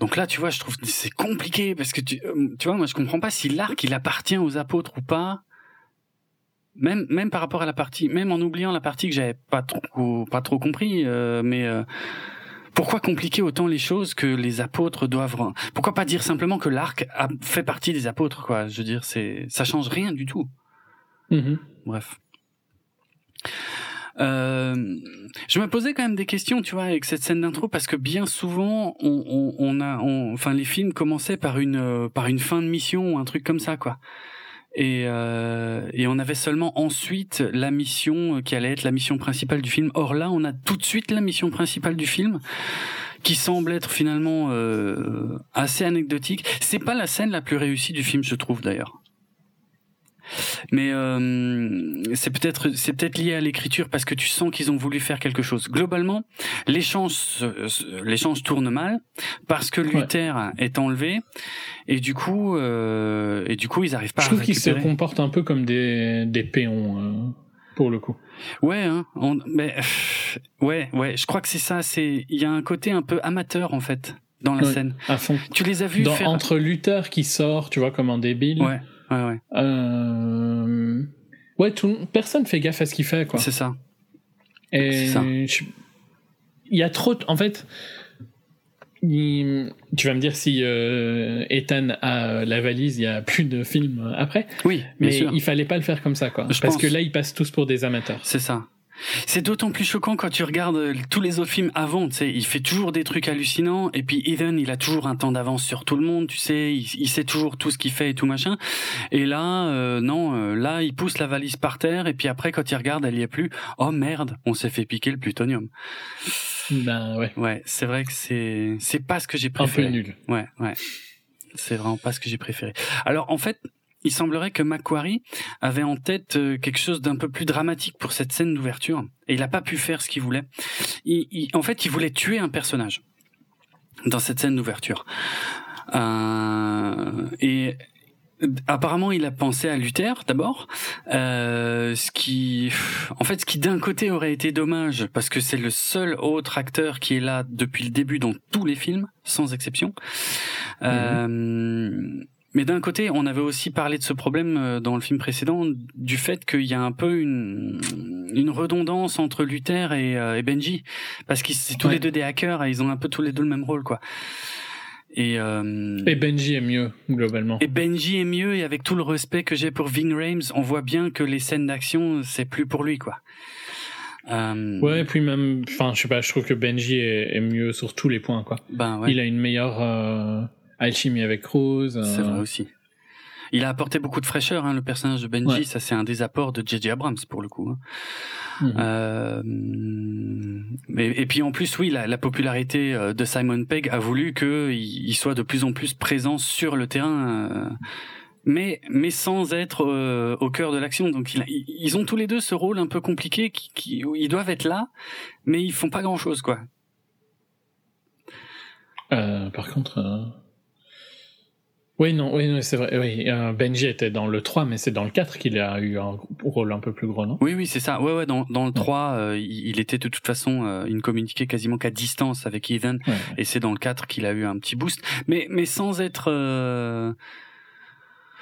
Donc là, tu vois, je trouve c'est compliqué parce que tu, tu vois, moi je comprends pas si l'arc il appartient aux apôtres ou pas même même par rapport à la partie, même en oubliant la partie que j'avais pas trop pas trop compris, euh, mais euh, pourquoi compliquer autant les choses que les apôtres doivent Pourquoi pas dire simplement que l'arc a fait partie des apôtres quoi Je veux dire, c'est ça change rien du tout. Mm-hmm. Bref. Euh, je me posais quand même des questions, tu vois, avec cette scène d'intro, parce que bien souvent, on, on, on a, enfin, les films commençaient par une, euh, par une fin de mission ou un truc comme ça, quoi. Et, euh, et on avait seulement ensuite la mission qui allait être la mission principale du film. Or là, on a tout de suite la mission principale du film qui semble être finalement euh, assez anecdotique. C'est pas la scène la plus réussie du film, je trouve d'ailleurs. Mais euh, c'est peut-être c'est peut-être lié à l'écriture parce que tu sens qu'ils ont voulu faire quelque chose. Globalement, l'échange l'échange tourne mal parce que Luther est enlevé et du coup euh, et du coup ils arrivent pas. Je trouve qu'ils se comportent un peu comme des des péons. Euh, pour le coup. Ouais, hein, mais ouais, ouais, je crois que c'est ça. C'est il y a un côté un peu amateur en fait dans la scène. À fond. Tu les as vus faire... entre Luther qui sort, tu vois, comme un débile. Ouais, ouais, ouais. Euh... Ouais, tout... personne fait gaffe à ce qu'il fait, quoi. C'est ça. Et ça. il y a trop. En fait, tu vas me dire si euh, Ethan a la valise, il y a plus de films après. Oui, mais il fallait pas le faire comme ça, quoi. Parce que là, ils passent tous pour des amateurs. C'est ça. C'est d'autant plus choquant quand tu regardes euh, tous les autres films avant, tu sais, il fait toujours des trucs hallucinants, et puis Ethan, il a toujours un temps d'avance sur tout le monde, tu sais, il, sait toujours tout ce qu'il fait et tout machin. Et là, euh, non, euh, là, il pousse la valise par terre, et puis après, quand il regarde, elle y est plus. Oh merde, on s'est fait piquer le plutonium. Ben ouais. Ouais, c'est vrai que c'est c'est pas ce que j'ai préféré. Un peu nul. Ouais, ouais. C'est vraiment pas ce que j'ai préféré. Alors en fait, il semblerait que Macquarie avait en tête euh, quelque chose d'un peu plus dramatique pour cette scène d'ouverture et il n'a pas pu faire ce qu'il voulait. Il, en fait, il voulait tuer un personnage dans cette scène d'ouverture. Euh, et Apparemment, il a pensé à Luther d'abord, euh, ce qui, en fait, ce qui d'un côté aurait été dommage parce que c'est le seul autre acteur qui est là depuis le début dans tous les films, sans exception. Euh, mais d'un côté, on avait aussi parlé de ce problème euh, dans le film précédent, du fait qu'il y a un peu une, une redondance entre Luther et, et Benji, parce qu'ils c'est tous les deux des hackers, et ils ont un peu tous les deux le même rôle, quoi. Et, euh, et Benji est mieux, globalement. Et Benji est mieux, et avec tout le respect que j'ai pour Ving Rhames, on voit bien que les scènes d'action, c'est plus pour lui, quoi. Euh... Ouais, et puis même, enfin, je sais pas, je trouve que Benji est, est, mieux sur tous les points, quoi. Ben, ouais. Il a une meilleure euh, alchimie avec Rose. C'est vrai aussi. Il a apporté beaucoup de fraîcheur, hein, le personnage de Benji. Ça, c'est un des apports de J.J. Abrams pour le coup. Mhm. Euh, mais, et puis en plus, oui, la, la, popularité euh, de Simon Pegg a voulu qu'il il soit de plus en plus présent sur le terrain. Euh, mais mais sans être euh, au cœur de l'action. Donc il, ils ont tous les deux ce rôle un peu compliqué qui, qui, où ils doivent être là, mais ils font pas grand chose quoi. Euh, par contre, oui, non, oui, c'est vrai. Oui, euh, Benji était dans le 3, mais c'est dans le 4 qu'il a eu un rôle un peu plus gros, non? Oui, oui, c'est ça. Ouais, ouais, dans, dans le 3, euh, il était de toute façon, euh, il ne communiquait quasiment qu'à distance avec Ethan, et c'est dans le 4 qu'il a eu un petit boost, mais mais sans être euh,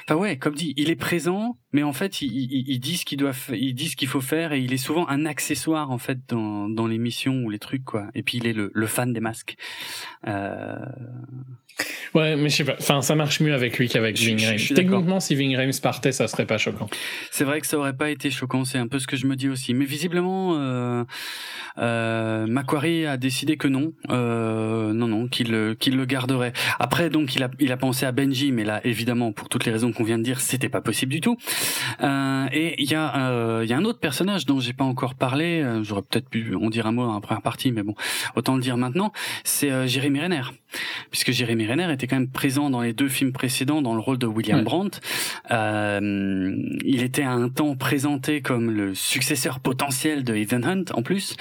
Enfin ouais, comme dit, il est présent, mais en fait, il, il, il dit ce qu'il doit, il dit ce qu'il faut faire, et il est souvent un accessoire en fait dans, dans les missions ou les trucs quoi. Et puis il est le, le fan des masques. Euh... Ouais, mais je sais pas. Enfin, ça marche mieux avec lui qu'avec Ving Rhames. Techniquement, si Ving Rhames partait, ça serait pas choquant. C'est vrai que ça aurait pas été choquant. C'est un peu ce que je me dis aussi. Mais visiblement, euh, euh, Macquarie a décidé que non, euh, non, non, qu'il qu'il le garderait. Après, donc, il a il a pensé à Benji, mais là, évidemment, pour toutes les raisons qu'on vient de dire, c'était pas possible du tout. Euh, et il y a euh, il y a un autre personnage dont j'ai pas encore parlé. Euh, j'aurais peut-être pu en dire un mot dans la première partie, mais bon, autant le dire maintenant. C'est Jérémy Renner puisque Jérémy Renner était quand même présent dans les deux films précédents dans le rôle de William Brandt. Euh, il était à un temps présenté comme le successeur potentiel de Ethan Hunt en plus.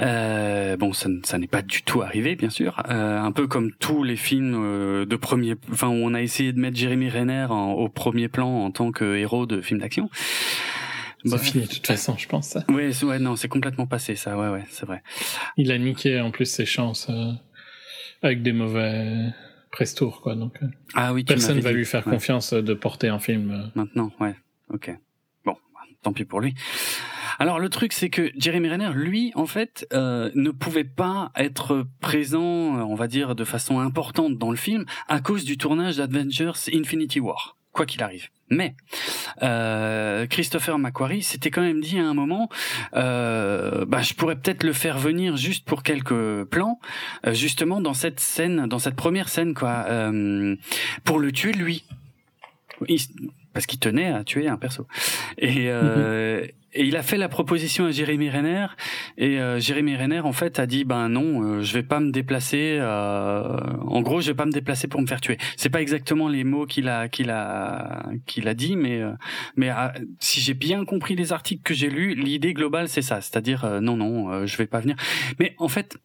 Euh, bon, ça, ça n'est pas du tout arrivé, bien sûr. Euh, un peu comme tous les films de premier, enfin où on a essayé de mettre Jérémy Renner en, au premier plan en tant que héros de films d'action. C'est fini de toute façon, je pense. Ça. Ouais, non, c'est complètement passé, ça. Ouais, ouais, c'est vrai. Il a niqué en plus ses chances. Euh avec des mauvais press tours quoi donc euh, ah oui personne va lui faire confiance de porter un film euh. maintenant ouais. Ok. Bon tant pis pour lui. Alors le truc c'est que Jeremy Renner lui en fait euh, ne pouvait pas être présent on va dire de façon importante dans le film à cause du tournage d'Avengers Infinity War quoi qu'il arrive. Mais euh, Christopher McQuarrie s'était quand même dit à un moment, euh, bah, je pourrais peut-être le faire venir juste pour quelques plans, euh, justement dans cette scène, dans cette première scène, quoi, euh, pour le tuer lui. Parce qu'il tenait à tuer un perso. Et, euh, mhm. Et il a fait la proposition à Jérémy Renner et euh, Jérémy Renner en fait a dit ben non, euh, je vais pas me déplacer. Euh, en gros, je vais pas me déplacer pour me faire tuer. C'est pas exactement les mots qu'il a qu'il a qu'il a dit, mais euh, mais ah, si j'ai bien compris les articles que j'ai lus, l'idée globale c'est ça, c'est-à-dire non non, je vais pas venir. Mais en fait,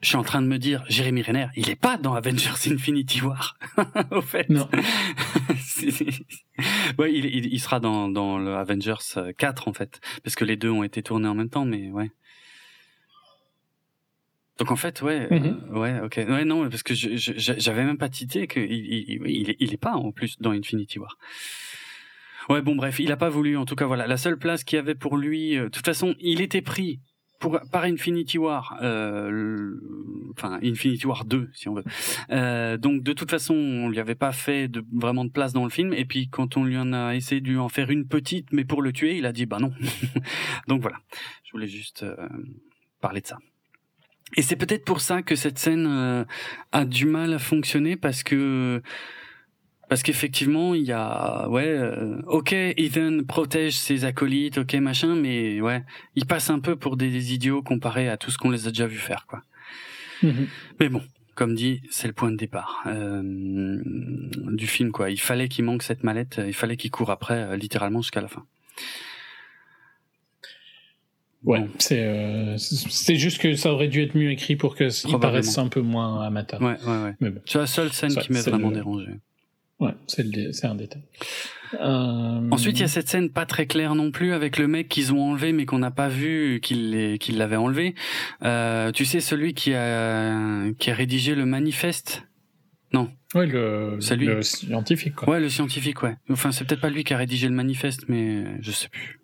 je suis en train de me dire, Jérémy Renner, il est pas dans Avengers Infinity War, au fait. Non. ouais, il, il, il, sera dans, dans le Avengers 4, en fait, parce que les deux ont été tournés en même temps, mais ouais. Donc en fait, ouais, mm-hmm. euh, ouais, ok, ouais, non, parce que j'avais même pas tité qu'il il, il, il, est pas en plus dans Infinity War. Ouais, bon, bref, il a pas voulu. En tout cas, voilà, la seule place qu'il y avait pour lui. Euh, de toute façon, il était pris pour, par Infinity War, euh, enfin Infinity War 2 si on veut. Euh, donc de toute façon, on lui avait pas fait de, vraiment de place dans le film. Et puis quand on lui en a essayé de en faire une petite, mais pour le tuer, il a dit bah non. donc voilà, je voulais juste euh, parler de ça. Et c'est peut-être pour ça que cette scène euh, a du mal à fonctionner parce que parce qu'effectivement, il y a, ouais, euh, ok, Ethan protège ses acolytes, ok, machin, mais ouais, il passe un peu pour des, idiots comparé à tout ce qu'on les a déjà vu faire, quoi. Mhm. Mais bon, comme dit, c'est le point de départ euh, du film, quoi. Il fallait qu'il manque cette mallette, il fallait qu'il court après, euh, littéralement jusqu'à la fin. Ouais, c'est euh, c'est juste que ça aurait dû être mieux écrit pour que il paraisse un peu moins amateur. Ouais, ouais, ouais. Mais bon. C'est la seule scène qui m'a vraiment dérangé. Ouais, c'est un détail. Euh... Ensuite, il y a cette scène pas très claire non plus avec le mec qu'ils ont enlevé mais qu'on n'a pas vu qu'il qu l'avait enlevé. Euh, tu sais celui qui a qui a rédigé le manifeste? Non. Ouais, le, le scientifique quoi. Ouais, le scientifique, ouais. Enfin, c'est peut-être pas lui qui a rédigé le manifeste mais je sais plus.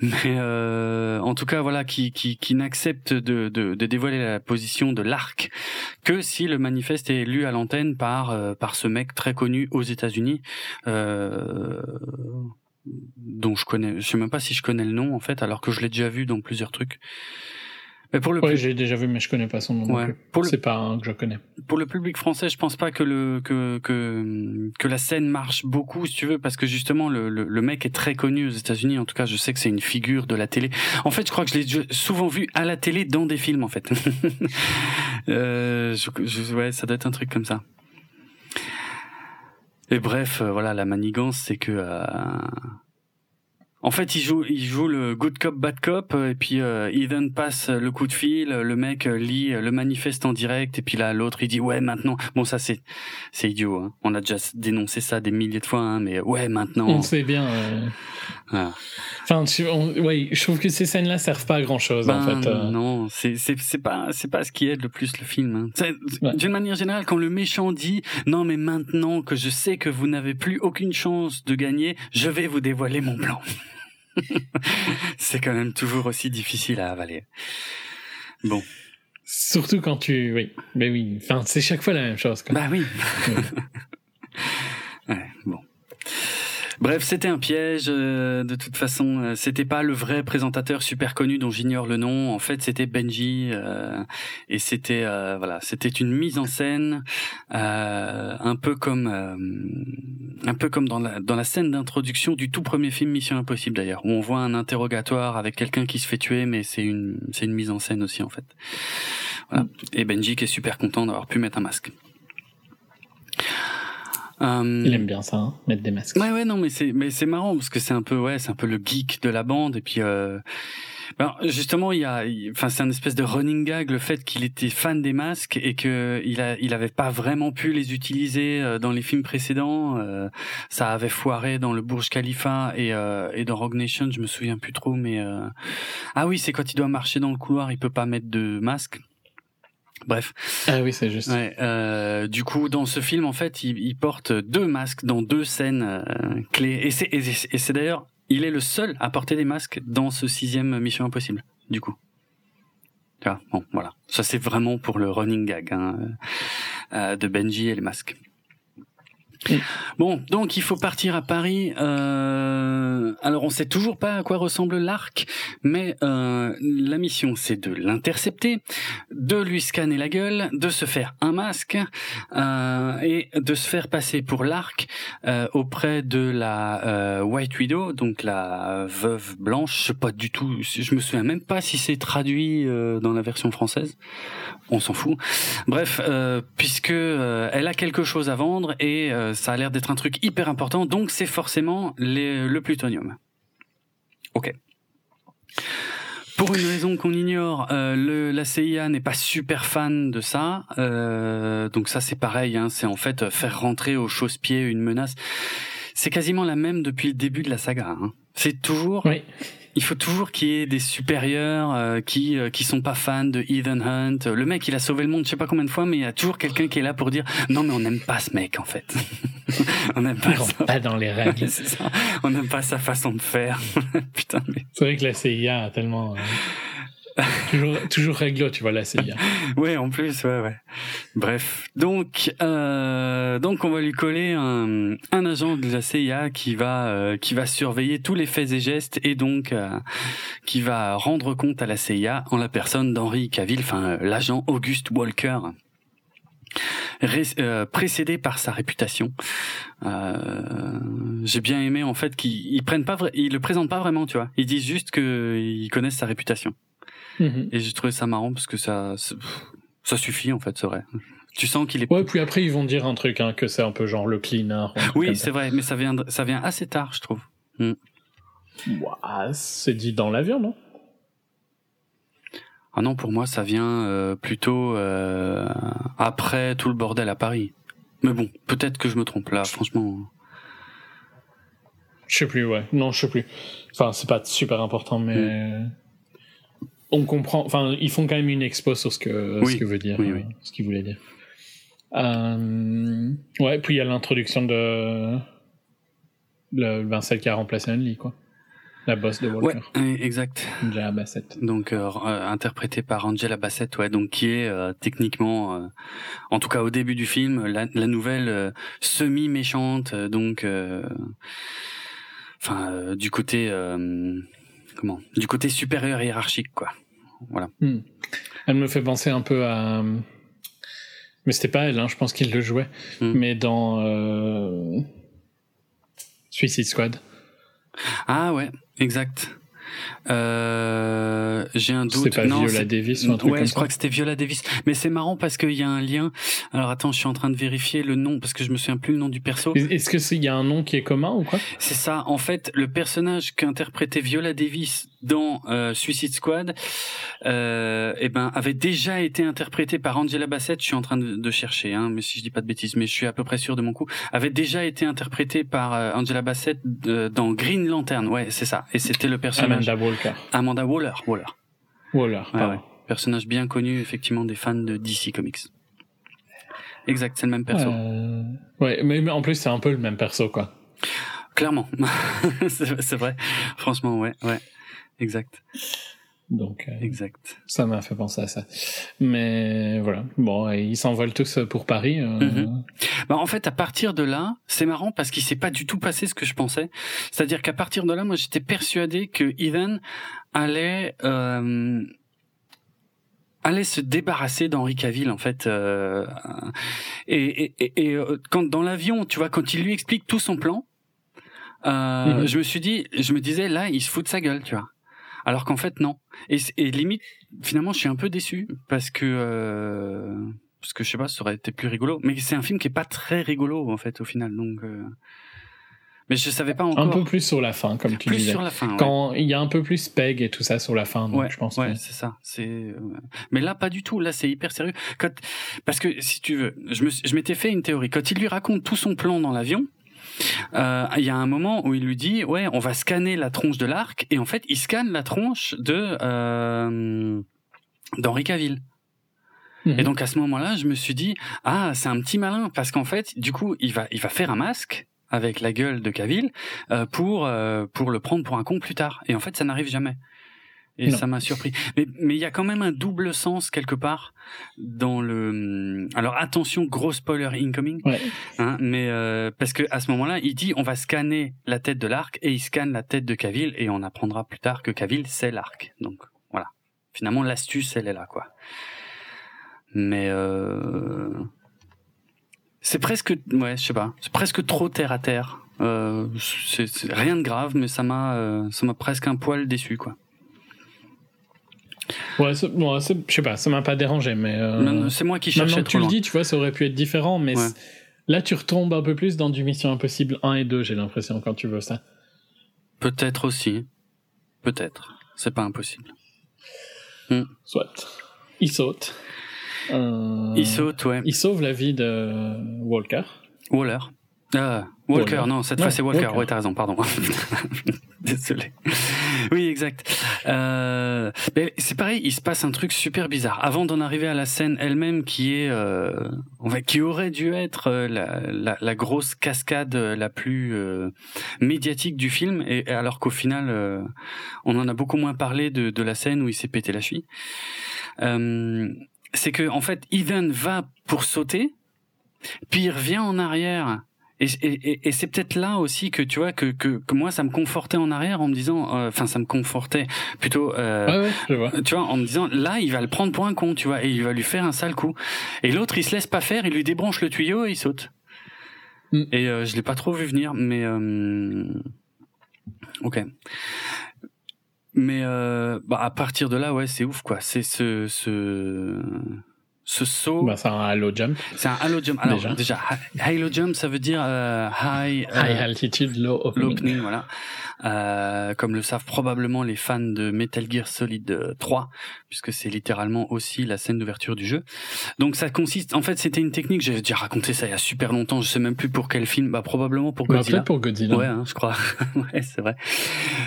Mais euh, en tout cas voilà qui qui, qui n'accepte de, de, de dévoiler la position de l'arc que si le manifeste est lu à l'antenne par euh, par ce mec très connu aux États-Unis euh, dont je connais je sais même pas si je connais le nom en fait alors que je l'ai déjà vu dans plusieurs trucs mais pour le ouais, j'ai déjà vu, mais je connais pas son nom. Ouais. C'est pas un que je connais. Pour le public français, je pense pas que le que que que la scène marche beaucoup, si tu veux, parce que justement le le, le mec est très connu aux États-Unis. En tout cas, je sais que c'est une figure de la télé. En fait, je crois que je l'ai souvent vu à la télé dans des films, en fait. euh, je, je, ouais, ça doit être un truc comme ça. Et bref, euh, voilà, la manigance, c'est que euh, en fait, il joue, il joue le good cop, bad cop, et puis euh, Ethan passe le coup de fil, le mec lit le manifeste en direct, et puis là, l'autre, il dit ouais maintenant. Bon, ça c'est, c'est idiot. Hein. On a déjà dénoncé ça des milliers de fois, hein, mais ouais maintenant. On sait bien. Euh... Ah. Enfin, tu, ouais, je trouve que ces scènes-là servent pas à grand chose en ben, fait. Euh... Non, c'est pas c'est pas ce qui aide le plus le film. Hein. Ouais. D'une manière générale, quand le méchant dit non mais maintenant que je sais que vous n'avez plus aucune chance de gagner, je vais vous dévoiler mon plan. c'est quand même toujours aussi difficile à avaler. Bon. Surtout quand tu, oui, mais oui, enfin, c'est chaque fois la même chose. Quoi. Bah oui. ouais, bon. Bref, c'était un piège. Euh, de toute façon, euh, c'était pas le vrai présentateur super connu dont j'ignore le nom. En fait, c'était Benji, euh, et c'était voilà, c'était une mise en scène un peu comme un peu comme dans la dans la scène d'introduction du tout premier film Mission Impossible d'ailleurs, où on voit un interrogatoire avec quelqu'un qui se fait tuer, mais c'est une c'est une mise en scène aussi en fait. Voilà. Et Benji qui est super content d'avoir pu mettre un masque. Euh... Il aime bien ça, hein, mettre des masques. Ouais, ouais, non, mais c'est, mais c'est marrant parce que c'est un peu, ouais, c'est un peu le geek de la bande et puis. Euh... Ben, justement, il y a, enfin, c'est un espèce de running gag le fait qu'il était fan des masques et que il a, il avait pas vraiment pu les utiliser euh, dans les films précédents. Euh, ça avait foiré dans le Burj Khalifa et, euh, et dans Rogue Nation, je me souviens plus trop, mais euh, ah oui, c'est quand il doit marcher dans le couloir, il peut pas mettre de masque. Bref. Ah oui, c'est juste. Ouais, euh, du coup, dans ce film, en fait, il, il porte deux masques dans deux scènes euh, clés. Et c'est, et c'est d'ailleurs, il est le seul à porter des masques dans ce sixième Mission Impossible. Du coup. Ah, bon, voilà. Ça, c'est vraiment pour le running gag hein, euh, de Benji et les masques. Bon, donc il faut partir à Paris. Euh, alors on sait toujours pas à quoi ressemble l'arc, mais euh, la mission c'est de l'intercepter, de lui scanner la gueule, de se faire un masque euh, et de se faire passer pour l'arc euh, auprès de la euh, White Widow, donc la veuve blanche. Je sais pas du tout, je me souviens même pas si c'est traduit euh, dans la version française. On s'en fout. Bref, puisque elle a quelque chose à vendre et ça a l'air d'être un truc hyper important, donc c'est forcément le plutonium. Ok. Pour une raison qu'on ignore, euh, la CIA n'est pas super fan de ça. Euh, donc ça c'est pareil, hein, c'est en fait faire rentrer au chausse-pied une menace. C'est quasiment la même depuis le début de la saga. Hein. C'est toujours oui il faut toujours qu'il y ait des supérieurs euh, qui euh, qui sont pas fans de Ethan Hunt. Le mec, il a sauvé le monde, je sais pas combien de fois, mais il y a toujours quelqu'un qui est là pour dire non, mais on n'aime pas ce mec en fait. on n'aime pas. Ça. pas dans les règles. ça. On n'aime pas sa façon de faire. Putain. Mais... C'est vrai que la CIA a tellement. Euh, toujours, toujours réglo, tu vois, la CIA. ouais, en plus, ouais, ouais. Bref, donc, euh, donc on va lui coller un, un agent de la CIA qui va, euh, qui va surveiller tous les faits et gestes et donc euh, qui va rendre compte à la CIA en la personne d'Henri Cavill, enfin l'agent Auguste Walker. Euh, précédé par sa réputation. Euh, J'ai bien aimé en fait qu'ils prennent pas, ils le présentent pas vraiment, tu vois. Ils disent juste qu'ils connaissent sa réputation. Mhm. Et j'ai trouvé ça marrant parce que ça, ça suffit en fait, c'est vrai. Tu sens qu'il est. Ouais, puis après ils vont dire un truc, hein, que c'est un peu genre le cleaner. Oui, c'est vrai, mais ça vient, ça vient assez tard, je trouve. Mm. c'est dit dans l'avion, non? Ah non, pour moi, ça vient euh, plutôt euh, après tout le bordel à Paris. Mais bon, peut-être que je me trompe là, franchement. Je sais plus, ouais. Non, je sais plus. Enfin, c'est pas super important, mais. Mm on comprend. Enfin, ils font quand même une expo sur ce que ce que veut dire, euh, ce qu'il voulait dire. Euh, ouais, puis il y a l'introduction de le ben, celle qui a remplacé Unli, quoi. La boss de Walker. Ouais, exact. Angela Bassett. Donc euh, interprétée par Angela Bassett, ouais, donc qui est techniquement, en tout cas au début du film, la, la nouvelle semi méchante, donc, enfin du côté comment du côté supérieur hiérarchique quoi. Voilà. Hmm. Elle me fait penser un peu à mais c'était pas elle, hein, je pense qu'il le jouait, hmm. mais dans euh... Suicide Squad. Ah ouais, exact. Euh, j'ai un doute. C'est pas Viola Davis ou un truc ouais, comme je crois que c'était Viola Davis. Mais c'est marrant parce qu'il y a un lien. Alors attends, je suis en train de vérifier le nom parce que je me souviens plus le nom du perso. Est-ce que il y a un nom qui est commun ou quoi? C'est ça. En fait, le personnage qu'interprétait Viola Davis dans euh, Suicide Squad, euh, eh ben, avait déjà été interprété par Angela Bassett. Je suis en train de, de, chercher, hein, mais si je dis pas de bêtises, mais je suis à peu près sûr de mon coup. Avait déjà été interprété par euh, Angela Bassett dans Green Lantern. Ouais, c'est ça. Et c'était le personnage. Amanda Walker. Amanda Waller. Waller. Waller. Ouais, Personnage bien connu effectivement des fans de DC Comics. Exact, c'est le même perso. Ouais, mais en plus c'est un peu le même perso quoi. Clairement, c'est vrai. Franchement, ouais, ouais. Exact. Donc, euh, exact. Ça m'a fait penser à ça. Mais voilà. Bon, ils s'envolent tous pour Paris. Euh... Mm-hmm. bah, en fait, à partir de là, c'est marrant parce qu'il s'est pas du tout passé ce que je pensais. C'est-à-dire qu'à partir de là, moi, j'étais persuadé que Ethan allait euh, allait se débarrasser d'Henri Cavill en fait. Euh, et, et, et, euh, quand dans l'avion, tu vois, quand il lui explique tout son plan, euh, mm-hmm. je me suis dit, je me disais là, il se fout de sa gueule, tu vois. Alors qu'en fait non. Et, et, limite, finalement, je suis un peu déçu parce que euh, parce que je sais pas, ça aurait été plus rigolo. Mais c'est un film qui est pas très rigolo en fait au final. Donc, euh... mais je savais pas encore. Un peu plus sur la fin, comme tu plus disais. sur la fin. Quand il y a un peu plus Peg et tout ça sur la fin, donc ouais, je pense. Ouais, que... c'est ça. C'est. Euh, mais là, pas du tout. Là, c'est hyper sérieux. Quand... Parce que si tu veux, je me, je m'étais fait une théorie. Quand il lui raconte tout son plan dans l'avion euh, il y a un moment où il lui dit ouais on va scanner la tronche de l'arc et en fait il scanne la tronche de euh, d'Henri Cavill. Et donc à ce moment-là, je me suis dit ah c'est un petit malin parce qu'en fait du coup il va il va faire un masque avec la gueule de Cavill euh, pour euh, pour le prendre pour un con plus tard. Et en fait ça n'arrive jamais. Et ça m'a surpris. Mais mais il y a quand même un double sens quelque part dans le. Alors attention, gros spoiler incoming. Ouais. Hein, mais euh, parce que à ce moment-là, il dit on va scanner la tête de l'arc et il scanne la tête de Cavill et on apprendra plus tard que Cavill c'est l'arc. Donc voilà. Finalement, l'astuce elle est là quoi. Mais euh... c'est presque ouais, je sais pas, c'est presque trop terre à terre. Euh, c'est rien de grave, mais ça m'a euh, ça m'a presque un poil déçu quoi. Ouais, bon, je sais pas, ça m'a pas dérangé, mais. Euh, c'est moi qui cherchais Maintenant que tu le dis, tu vois, ça aurait pu être différent, mais là, tu retombes un peu plus dans du Mission Impossible 1 et 2, j'ai l'impression, quand tu veux ça. Peut-être aussi. Peut-être. C'est pas impossible. Hmm. Soit. Il saute. Euh... Il saute, ouais. Il sauve la vie de Walker. Waller. Ah, Walker, non, cette fois c'est Walker. Walker. Ouais, t'as raison, pardon. Désolé. Oui, exact. Euh, mais c'est pareil, il se passe un truc super bizarre. Avant d'en arriver à la scène elle-même, qui est, euh, qui aurait dû être euh, la, la, la, grosse cascade la plus euh, médiatique du film, et alors qu'au final, euh, on en a beaucoup moins parlé de, de la scène où il s'est pété la cheville. c'est que en fait, Ethan va pour sauter, puis il revient en arrière et, et, et c'est peut-être là aussi que tu vois que, que, que moi ça me confortait en arrière en me disant, euh, enfin ça me confortait plutôt, euh, ouais, ouais, je vois. tu vois, en me disant là il va le prendre pour un con, tu vois, et il va lui faire un sale coup. Et l'autre il se laisse pas faire, il lui débranche le tuyau et il saute. Mm. Et euh, je l'ai pas trop vu venir, mais euh, ok. Mais euh, bah à partir de là, ouais, c'est ouf quoi. C'est ce, ce ce saut. Bah, c'est un halo jump. C'est un halo jump. Alors, déjà, déjà halo jump, ça veut dire euh, high, euh, high altitude, low opening. Low opening voilà. Euh, comme le savent probablement les fans de Metal Gear Solid 3, puisque c'est littéralement aussi la scène d'ouverture du jeu. Donc ça consiste, en fait, c'était une technique. J'ai déjà raconté ça il y a super longtemps. Je sais même plus pour quel film. Bah probablement pour bah, Godzilla. Bah, pour Godzilla. Ouais, hein, je crois. ouais, c'est vrai.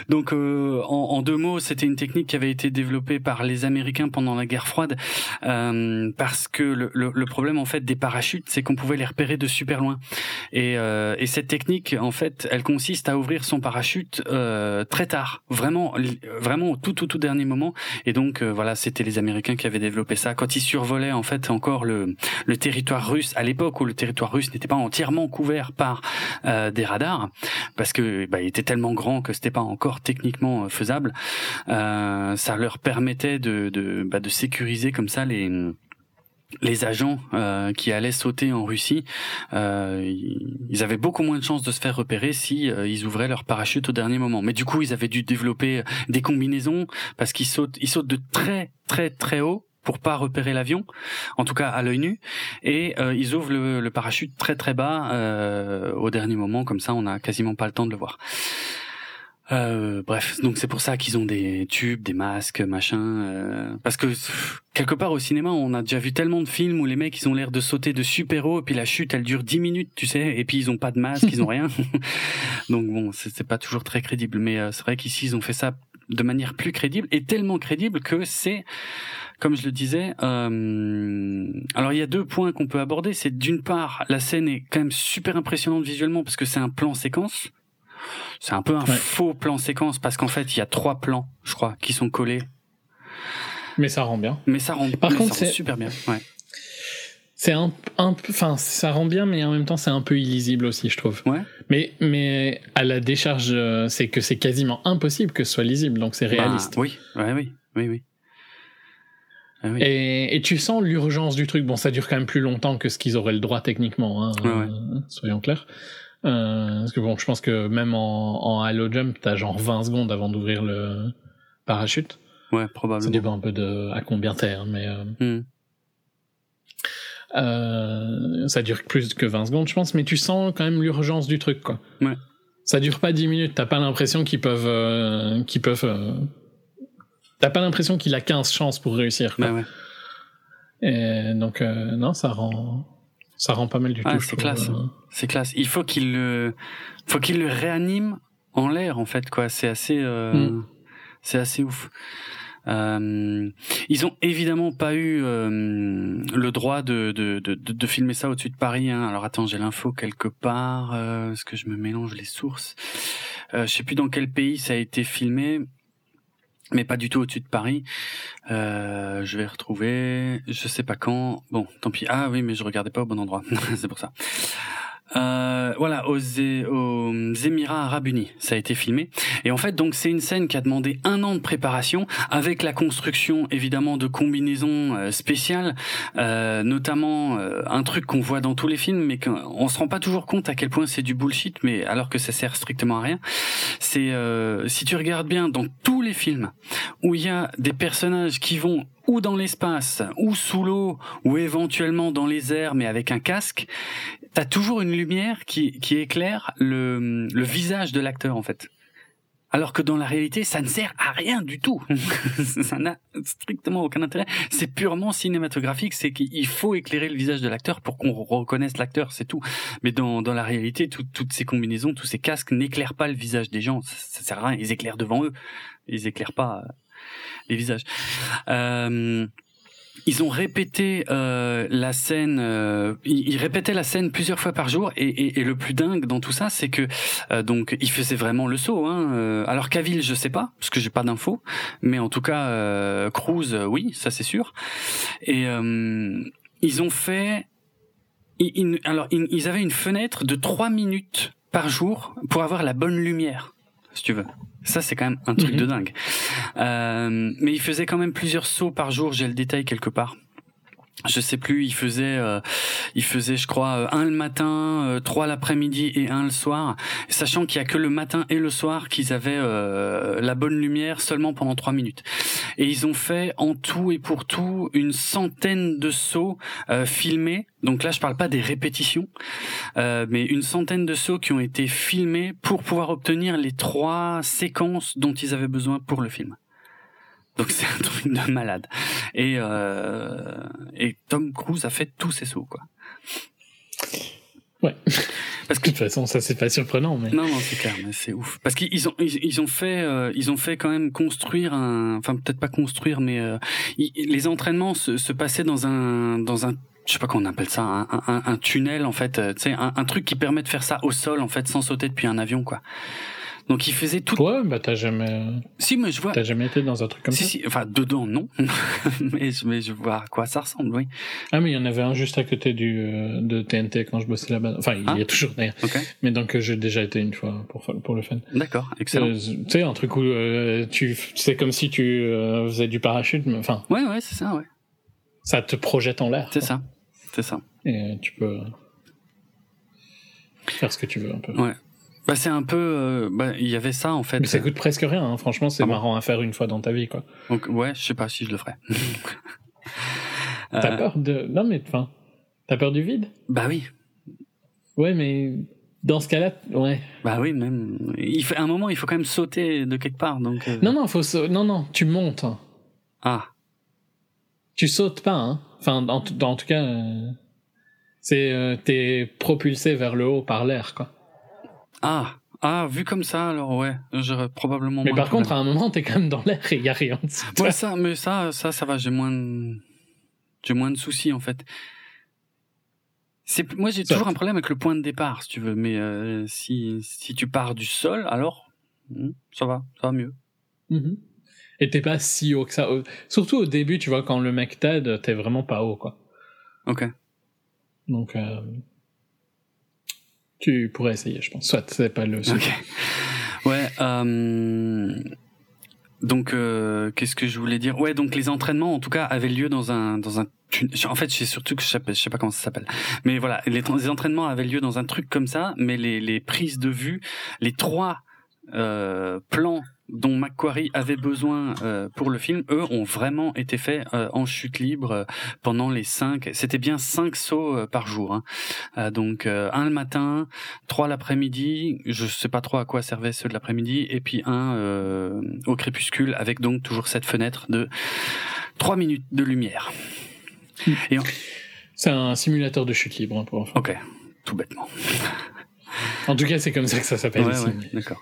Donc euh, en, en, deux mots, c'était une technique qui avait été développée par les Américains pendant la guerre froide. Euh, parce que le, le, le, problème en fait des parachutes, c'est qu'on pouvait les repérer de super loin. Et, euh, et, cette technique, en fait, elle consiste à ouvrir son parachute euh, très tard, vraiment, vraiment au tout tout tout dernier moment. Et donc euh, voilà, c'était les Américains qui avaient développé ça quand ils survolaient en fait encore le, le territoire russe à l'époque où le territoire russe n'était pas entièrement couvert par euh, des radars, parce que bah, il était tellement grand que c'était pas encore techniquement euh, faisable. ça leur permettait de de, bah, de sécuriser comme ça les les agents euh, qui allaient sauter en Russie, euh, ils avaient beaucoup moins de chances de se faire repérer si euh, ils ouvraient leur parachute au dernier moment. Mais du coup, ils avaient dû développer des combinaisons parce qu'ils sautent, ils sautent de très très très haut pour pas repérer l'avion, en tout cas à l'œil nu, et euh, ils ouvrent le, le, parachute très très bas euh, au dernier moment, comme ça on n'a quasiment pas le temps de le voir. Euh, bref, donc c'est pour ça qu'ils ont des tubes, des masques, machin. Euh, parce que quelque part au cinéma, on a déjà vu tellement de films où les mecs ils ont l'air de sauter de super-héros et puis la chute elle dure 10 minutes, tu sais, et puis ils ont pas de masque, ils ont rien. donc bon, c'est pas toujours très crédible. Mais euh, c'est vrai qu'ici ils ont fait ça de manière plus crédible et tellement crédible que c'est comme je le disais, euh, alors il y a deux points qu'on peut aborder. C'est d'une part, la scène est quand même super impressionnante visuellement parce que c'est un plan séquence. C'est un peu un faux plan séquence parce qu'en fait, il y a trois plans, je crois, qui sont collés. Mais ça rend bien. Mais ça rend, Par contre, c'est super bien. Ouais. C'est un, enfin, ça rend bien, mais en même temps, c'est un peu illisible aussi, je trouve. Ouais. Mais, mais à la décharge, euh, c'est que c'est quasiment impossible que ce soit lisible, donc c'est bah, réaliste. oui, ouais, oui, oui, oui. Ah oui. Et, et, tu sens l'urgence du truc. Bon, ça dure quand même plus longtemps que ce qu'ils auraient le droit techniquement, hein, ouais, ouais. soyons clairs. Euh, parce que bon, je pense que même en, en Halo Jump, t'as genre 20 secondes avant d'ouvrir le parachute. Ouais, probablement. Ça dépend un peu de à combien t'es, hein, mais euh, mm. euh, ça dure plus que 20 secondes, je pense, mais tu sens quand même l'urgence du truc, quoi. Ouais. Ça dure pas 10 minutes, t'as pas l'impression qu'ils peuvent, qu'ils peuvent. T'as pas l'impression qu'il a 15 chances pour réussir. Quoi. Bah ouais. Et donc non, ça rend ça rend pas mal du ah, tout. C'est classe. C'est classe. Il faut qu'il le, faut qu'il le réanime en l'air en fait quoi. C'est assez, euh... mm. c'est assez ouf. Euh, ils ont évidemment pas eu euh, le droit de, de, de, de, filmer ça au-dessus de Paris. Hein. Alors attends, j'ai l'info quelque part. Euh, Est-ce que je me mélange les sources? Euh, Je sais plus dans quel pays ça a été filmé. Mais pas du tout au-dessus de Paris. Euh, je vais retrouver, je sais pas quand. Bon, tant pis. Ah oui, mais je regardais pas au bon endroit. c'est pour ça. Euh, voilà, aux, aux, Émirats Arabes Unis, ça a été filmé. Et en fait, donc c'est une scène qui a demandé un an de préparation, avec la construction évidemment de combinaisons euh, spéciales, euh, notamment euh, un truc qu'on voit dans tous les films, mais qu'on se rend pas toujours compte à quel point c'est du bullshit, mais alors que ça sert strictement à rien. C'est euh, si tu regardes bien dans tous les films où il y a des personnages qui vont ou dans l'espace, ou sous l'eau, ou éventuellement dans les airs, mais avec un casque, t'as toujours une lumière qui, qui éclaire le, le visage de l'acteur, en fait. Alors que dans la réalité, ça ne sert à rien du tout. ça n'a strictement aucun intérêt. C'est purement cinématographique. C'est qu'il faut éclairer le visage de l'acteur pour qu'on reconnaisse l'acteur, c'est tout. Mais dans, dans la réalité, toutes ces combinaisons, tous ces casques n'éclairent pas le visage des gens. Ça, ça, sert à rien. Ils éclairent devant eux. Ils éclairent pas les visages. Euh, ils ont répété euh, la scène, euh, ils, répétaient la scène plusieurs fois par jour, et, et, et le plus dingue dans tout ça, c'est que euh, donc ils faisaient vraiment le saut. Hein, euh, alors Cavill, je sais pas, parce que j'ai pas d'infos, mais en tout cas euh, Cruz, oui, ça c'est sûr. Et ils ont fait, ils, alors ils avaient une fenêtre de trois minutes par jour pour avoir la bonne lumière, si tu veux. Ça, c'est quand même un truc de Mhm. dingue. Euh, mais il faisait quand même plusieurs sauts par jour. J'ai le détail quelque part. Je sais plus. Il faisait, euh, il faisait, je crois, euh, un le matin, euh, trois l'après-midi et un le soir. Sachant qu'il y a que le matin et le soir qu'ils avaient euh, la bonne lumière seulement pendant trois minutes. Et ils ont fait en tout et pour tout une centaine de sauts euh, filmés. Donc là, je parle pas des répétitions, euh, mais une centaine de sauts qui ont été filmés pour pouvoir obtenir les trois séquences dont ils avaient besoin pour le film. Donc c'est un truc de malade. Et, euh, et Tom Cruise a fait tous ces sauts, quoi. Ouais. Parce De que toute façon, ça c'est pas surprenant, mais. non, non, c'est clair, mais c'est ouf. Parce qu'ils ont, ils, ils ont fait, euh, ils ont fait quand même construire un, enfin peut-être pas construire, mais euh, ils- les entraînements se, se passaient dans un, dans un, je sais pas comment on appelle ça, un, un, un tunnel en fait, euh, tu sais, un, un truc qui permet de faire ça au sol en fait, sans sauter depuis un avion, quoi. Donc ils faisaient tout. Ouais, bah t'as jamais, Si, mais je vois. t'as jamais été dans un truc comme Si, ça? si, enfin dedans non, mais je, mais je vois à quoi ça ressemble, oui. Ah, mais il y en avait un juste à côté du euh, de TNT quand je bossais là-bas. Enfin, il y Ah. a toujours d'ailleurs. Ok, Mais donc euh, j'ai déjà été une fois pour pour le fun. d'accord, excellent. Euh, tu sais, un truc où euh, tu, c'est comme si tu faisais du parachute, mais enfin, Ouais, ouais, c'est ça, ouais, ça te projette en l'air. c'est ça, c'est ça. Et tu peux faire ce que tu veux un peu. Ouais. Bah c'est un peu, euh, bah il y avait ça en fait. Mais ça coûte presque rien, hein. franchement, c'est Ah bon marrant à faire une fois dans ta vie, quoi. Donc ouais, je sais pas si je le ferais. T'as Euh, peur de. Non, mais enfin. T'as peur du vide? Bah oui, Ouais, mais dans ce cas-là, ouais. bah oui, même. Il fait à un moment, il faut quand même sauter de quelque part, donc. euh, Non, non, faut sa- non, non, tu montes. Ah, Tu sautes pas, hein. Enfin, en, en tout cas, euh, c'est euh, t'es propulsé vers le haut par l'air, quoi. Ah, ah, vu comme ça, alors ouais, j'aurais probablement. Mais moins par contre, à un moment, t'es quand même dans l'air et y a rien de. Ouais, ça, mais ça, ça, ça va. J'ai moins, de... j'ai moins de soucis en fait. C'est, moi, j'ai toujours un problème avec le point de départ, si tu veux. Mais euh, si, si tu pars du sol, alors hmm, ça va, ça va mieux. Mhm. Et t'es pas si haut que ça. Surtout au début, tu vois, quand le mec t'aide, t'es vraiment pas haut, quoi. Ok. Donc, euh, tu pourrais essayer, je pense. Soit c'est pas le. Ok. Ouais. Euh... Donc, euh, qu'est-ce que je voulais dire? Ouais, donc les entraînements, en tout cas, avaient lieu dans un dans un. En fait, c'est surtout que je sais, pas- je sais pas comment ça s'appelle. Mais voilà, les, les entraînements avaient lieu dans un truc comme ça, mais les, les prises de vue, les trois plans dont Macquarie avait besoin euh, pour le film, eux, ont vraiment été faits euh, en chute libre euh, pendant les cinq. C'était bien cinq sauts euh, par jour. Hein. Euh, donc euh, un le matin, trois l'après-midi. Je sais pas trop à quoi servaient ceux de l'après-midi, et puis un euh, au crépuscule avec donc toujours cette fenêtre de trois minutes de lumière. C'est un simulateur de chute libre hein, pour enfants. Ok, tout bêtement. En tout cas, c'est comme ça que ça s'appelle Ouais, ici. ouais, d'accord.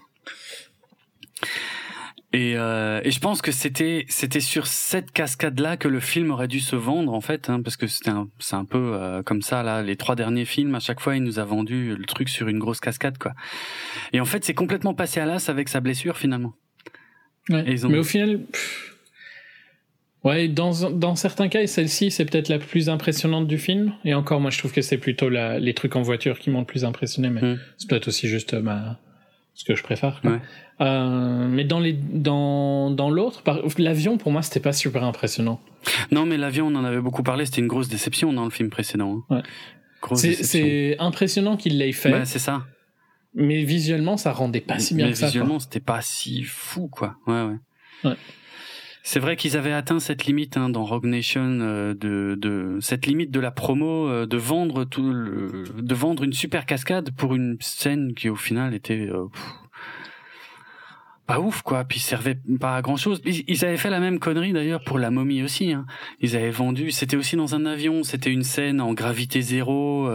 Et, euh, et je pense que c'était c'était sur cette cascade là que le film aurait dû se vendre en fait hein, parce que c'était un, c'est un peu euh, comme ça là les trois derniers films à chaque fois il nous a vendu le truc sur une grosse cascade quoi et en fait c'est complètement passé à l'as avec sa blessure finalement Mais au final, ouais, dans, dans certains cas, et celle-ci, c'est peut-être la plus impressionnante du film. Et encore, moi, je trouve que c'est plutôt la, les trucs en voiture qui m'ont le plus impressionné, mais hmm. c'est peut-être aussi juste ma, ce que je préfère. Euh, mais dans les dans dans l'autre, l'avion pour moi c'était pas super impressionnant. Non, mais l'avion on en avait beaucoup parlé, c'était une grosse déception dans le film précédent. Hein. Ouais. C'est impressionnant qu'il l'ait fait. Bah, c'est ça. Mais visuellement, ça rendait pas si bien mais que ça. Visuellement, c'était pas si fou, quoi. Ouais, ouais. ouais. C'est vrai qu'ils avaient atteint cette limite hein, dans Rogue Nation euh, cette limite de la promo euh, de vendre tout le, de vendre une super cascade pour une scène qui au final était euh, pas ouf quoi puis servait pas à grand chose ils, avaient fait la même connerie d'ailleurs pour la momie aussi hein. ils avaient vendu c'était aussi dans un avion c'était une scène en gravité zéro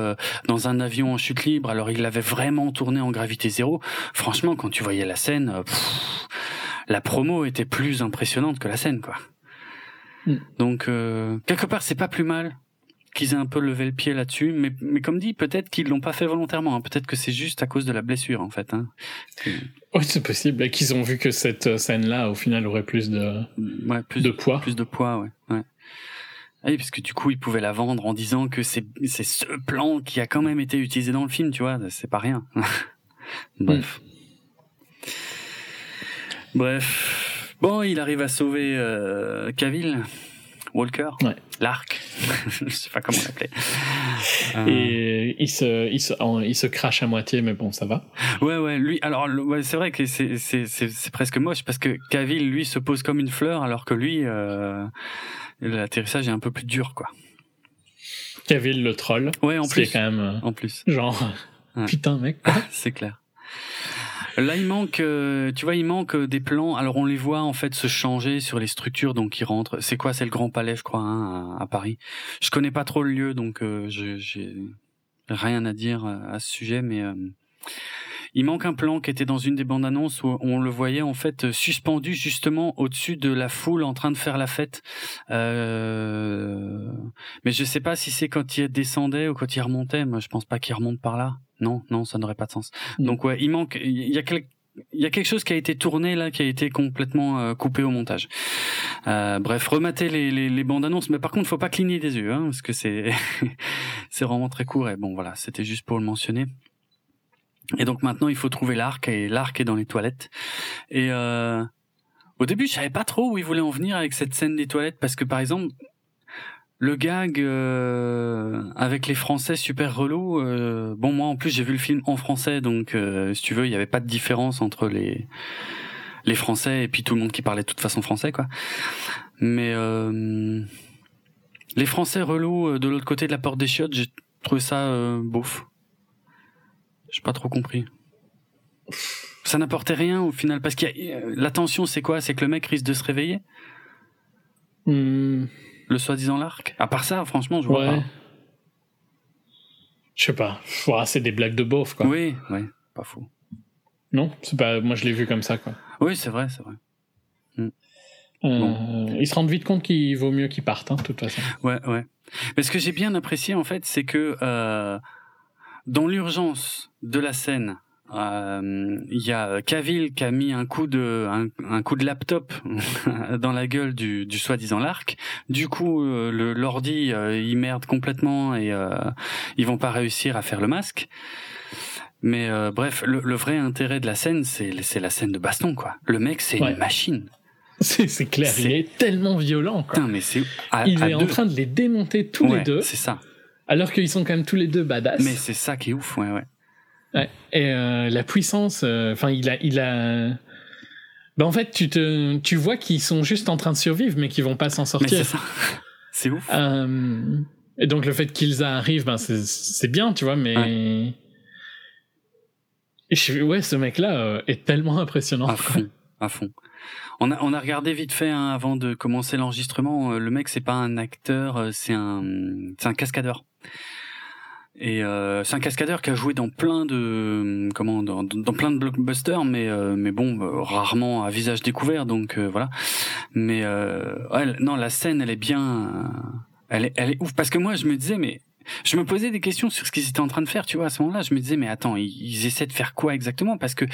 dans un avion en chute libre. Alors ils l'avaient vraiment tourné en gravité zéro. Franchement quand tu voyais la scène la promo était plus impressionnante que la scène, quoi. Mm. Donc euh, quelque part, c'est pas plus mal qu'ils aient un peu levé le pied là-dessus, mais, mais comme dit, peut-être qu'ils l'ont pas fait volontairement. Hein. Peut-être que c'est juste à cause de la blessure, en fait. Hein. Oui, c'est possible. Et qu'ils ont vu que cette euh, scène-là, au final, aurait plus de, plus de poids. Plus de poids, ouais. ouais. Ah oui, parce que du coup, ils pouvaient la vendre en disant que c'est c'est ce plan qui a quand même été utilisé dans le film, tu vois. C'est pas rien. Bref. Mm. Bref. Bon, il arrive à sauver euh, Cavill, Walker, ouais. l'arc, je sais pas comment l'appeler. Euh... Et il se, il se, il se crache à moitié, mais bon, ça va. Ouais, ouais. Lui, alors, ouais, c'est vrai que c'est, c'est, c'est, presque moche parce que Cavill, lui, se pose comme une fleur, alors que lui, euh, l'atterrissage est un peu plus dur, quoi. Cavill le troll. Ouais, en plus. quand même. Euh, en plus. Genre, putain, mec. c'est clair. Là, il manque, euh, tu vois, il manque des plans. Alors, on les voit en fait se changer sur les structures, donc ils rentrent. C'est quoi? C'est le Grand Palais, je crois, hein, à, Paris. Je connais pas trop le lieu, donc euh, j'ai rien à dire euh, à ce sujet, mais il manque un plan qui était dans une des bandes annonces où on le voyait en fait suspendu justement au-dessus de la foule en train de faire la fête. Euh... Mais je sais pas si c'est quand il descendait ou quand il remontait. Moi, je pense pas qu'il remonte par là. Non, non, ça n'aurait pas de sens. Mm. Donc ouais, il manque. Il y a quelque il y a quelque chose qui a été tourné là, qui a été complètement euh, coupé au montage. Euh, bref, remater les, les, les, bandes annonces, mais par contre, faut pas cligner des yeux, hein, parce que c'est c'est vraiment très court. Et bon, voilà, c'était juste pour le mentionner. Et donc maintenant, il faut trouver l'arc et l'arc est dans les toilettes. Et euh, au début, je savais pas trop où il voulait en venir avec cette scène des toilettes parce que par exemple, le gag euh, avec les Français super relous. Euh, bon, moi en plus j'ai vu le film en français, donc euh, si tu veux, il y avait pas de différence entre les les Français et puis tout le monde qui parlait de toute façon français, quoi. Mais euh, les Français relous euh, de l'autre côté de la porte des chiottes, j'ai trouvé ça euh, beauf. J'ai pas trop compris. Ça n'apportait rien au final parce que la tension c'est quoi? C'est que le mec risque de se réveiller? Hmm. Le soi-disant l'arc. À part ça, franchement, je vois pas. Je sais pas. c'est des blagues de beauf, quoi. Oui, oui, pas faux. Non, c'est pas. Moi, je l'ai vu comme ça, quoi. Oui, c'est vrai, c'est vrai. Hmm. Euh, Ils se rendent vite compte qu'il vaut mieux qu'ils partent, hein, de toute façon. Ouais, ouais. Mais ce que j'ai bien apprécié, en fait, c'est que euh, dans l'urgence de la scène, il y a Cavill qui a mis un coup de un, coup de laptop dans la gueule du, du soi-disant l'arc. Du coup, euh, le l'ordi euh, il merde complètement et ils vont pas réussir à faire le masque. Mais bref, le, le, vrai intérêt de la scène, c'est c'est la scène de baston quoi. Le mec, c'est une machine. C'est clair, il est tellement violent. Quoi. Putain, mais c'est il est en train de les démonter tous les deux. C'est ça. Alors qu'ils sont quand même tous les deux badass. Mais c'est ça qui est ouf, ouais, ouais. Ouais. Et euh, la puissance, euh, enfin, il a, il a. Ben, en fait, tu te, tu vois qu'ils sont juste en train de survivre, mais qu'ils vont pas s'en sortir. c'est ça. C'est ouf. Euh, et donc le fait qu'ils arrivent, ben c'est bien, tu vois, mais. Ouais. Je, ouais, ce mec-là est tellement impressionnant. À fond, à fond. On a, on a regardé vite fait hein, avant de commencer l'enregistrement. Le mec, c'est pas un acteur, c'est un, c'est un cascadeur. Et euh, c'est un cascadeur qui a joué dans plein de comment dans, plein de blockbusters, mais euh, mais bon euh, rarement à visage découvert, donc euh, voilà. Mais ouais, non, la scène, elle est bien, elle est elle est ouf parce que moi je me disais mais je me posais des questions sur ce qu'ils étaient en train de faire, tu vois. À ce moment-là, je me disais mais attends, ils, essaient de faire quoi exactement? Parce que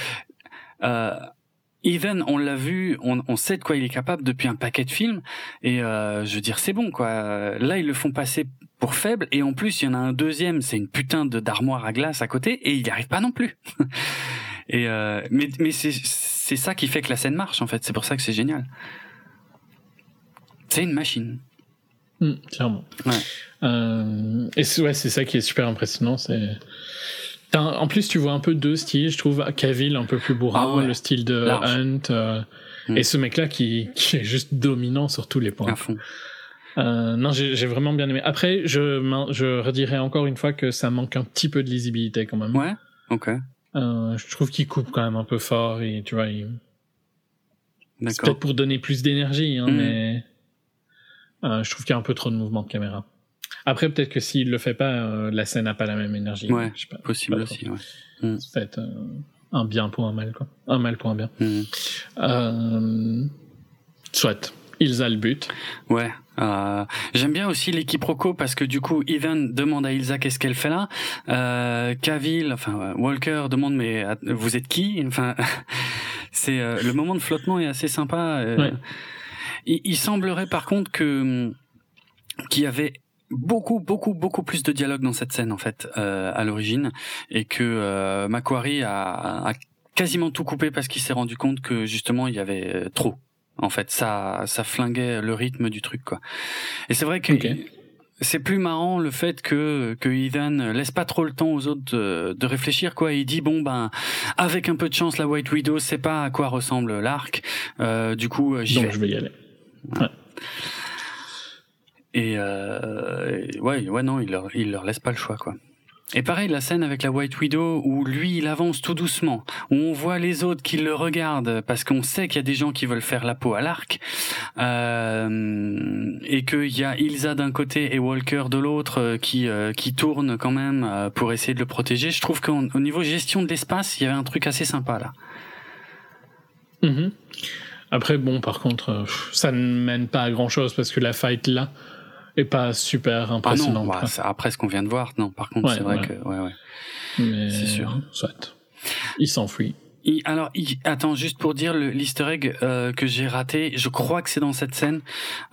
Ethan, on l'a vu, on, on, sait de quoi il est capable depuis un paquet de films, et euh, je veux dire, c'est bon, quoi. Là, ils le font passer pour faible, et en plus, il y en a un deuxième, c'est une putain de d'armoire à glace à côté, et il n'y arrive pas non plus. et euh, mais mais c'est c'est ça qui fait que la scène marche, en fait. C'est pour ça que c'est génial. C'est une machine. Mmh, clairement. Ouais. Euh, et ouais, c'est ça qui est super impressionnant, c'est en plus, tu vois un peu deux styles. Je trouve Cavill un peu plus bourrin, ah le style de Hunt, euh, mm. et ce mec-là qui, qui, est juste dominant sur tous les points. À fond. Euh, non, j'ai vraiment bien aimé. Après, je, je redirais encore une fois que ça manque un petit peu de lisibilité quand même. Ouais, ok. Euh, je trouve qu'il coupe quand même un peu fort et tu vois, il... c'est peut-être pour donner plus d'énergie, hein, mm. mais euh, je trouve qu'il y a un peu trop de mouvement de caméra. Après, peut-être que s'il le fait pas, la scène n'a pas la même énergie. Ouais, je sais pas, possible aussi. Ouais. Mm. C'est peut-être un bien pour un mal, quoi. Un mal pour un bien. Mm. Euh, soit. Ilsa le but. Ouais. Euh, J'aime bien aussi l'équiproquo parce que du coup, Ethan demande à Ilsa qu'est-ce qu'elle fait là. Euh, Cavill, enfin Walker demande mais vous êtes qui? Enfin, c'est le moment de flottement est assez sympa. Ouais. Il, il, semblerait par contre que qu'il y avait beaucoup beaucoup beaucoup plus de dialogue dans cette scène en fait euh, à l'origine et que euh, Macquarie a, a, quasiment tout coupé parce qu'il s'est rendu compte que justement il y avait euh, trop en fait ça ça flinguait le rythme du truc quoi et c'est vrai que c'est plus marrant le fait que que Ethan laisse pas trop le temps aux autres de, de, réfléchir quoi il dit bon ben avec un peu de chance la White Widow sait pas à quoi ressemble l'arc euh, du coup j'y vais. je vais y aller ouais. Et euh, ouais, ouais, non, il leur, il leur laisse pas le choix, quoi. Et pareil, la scène avec la White Widow où lui, il avance tout doucement, où on voit les autres qui le regardent parce qu'on sait qu'il y a des gens qui veulent faire la peau à l'arc, euh, et qu'il y a Ilsa d'un côté et Walker de l'autre euh, qui euh, qui tournent quand même euh, pour essayer de le protéger. Je trouve qu'au niveau gestion de l'espace, il y avait un truc assez sympa là. Mm-hmm. Après, bon, par contre, ça ne mène pas à grand chose parce que la fight là et pas super impressionnant. Ah non, après ce qu'on vient de voir, non. Par contre, c'est vrai que, ouais, ouais. C'est sûr. Soit. Il s'enfuit. alors, il, attends, juste pour dire l'easter egg euh, que j'ai raté, je crois que c'est dans cette scène.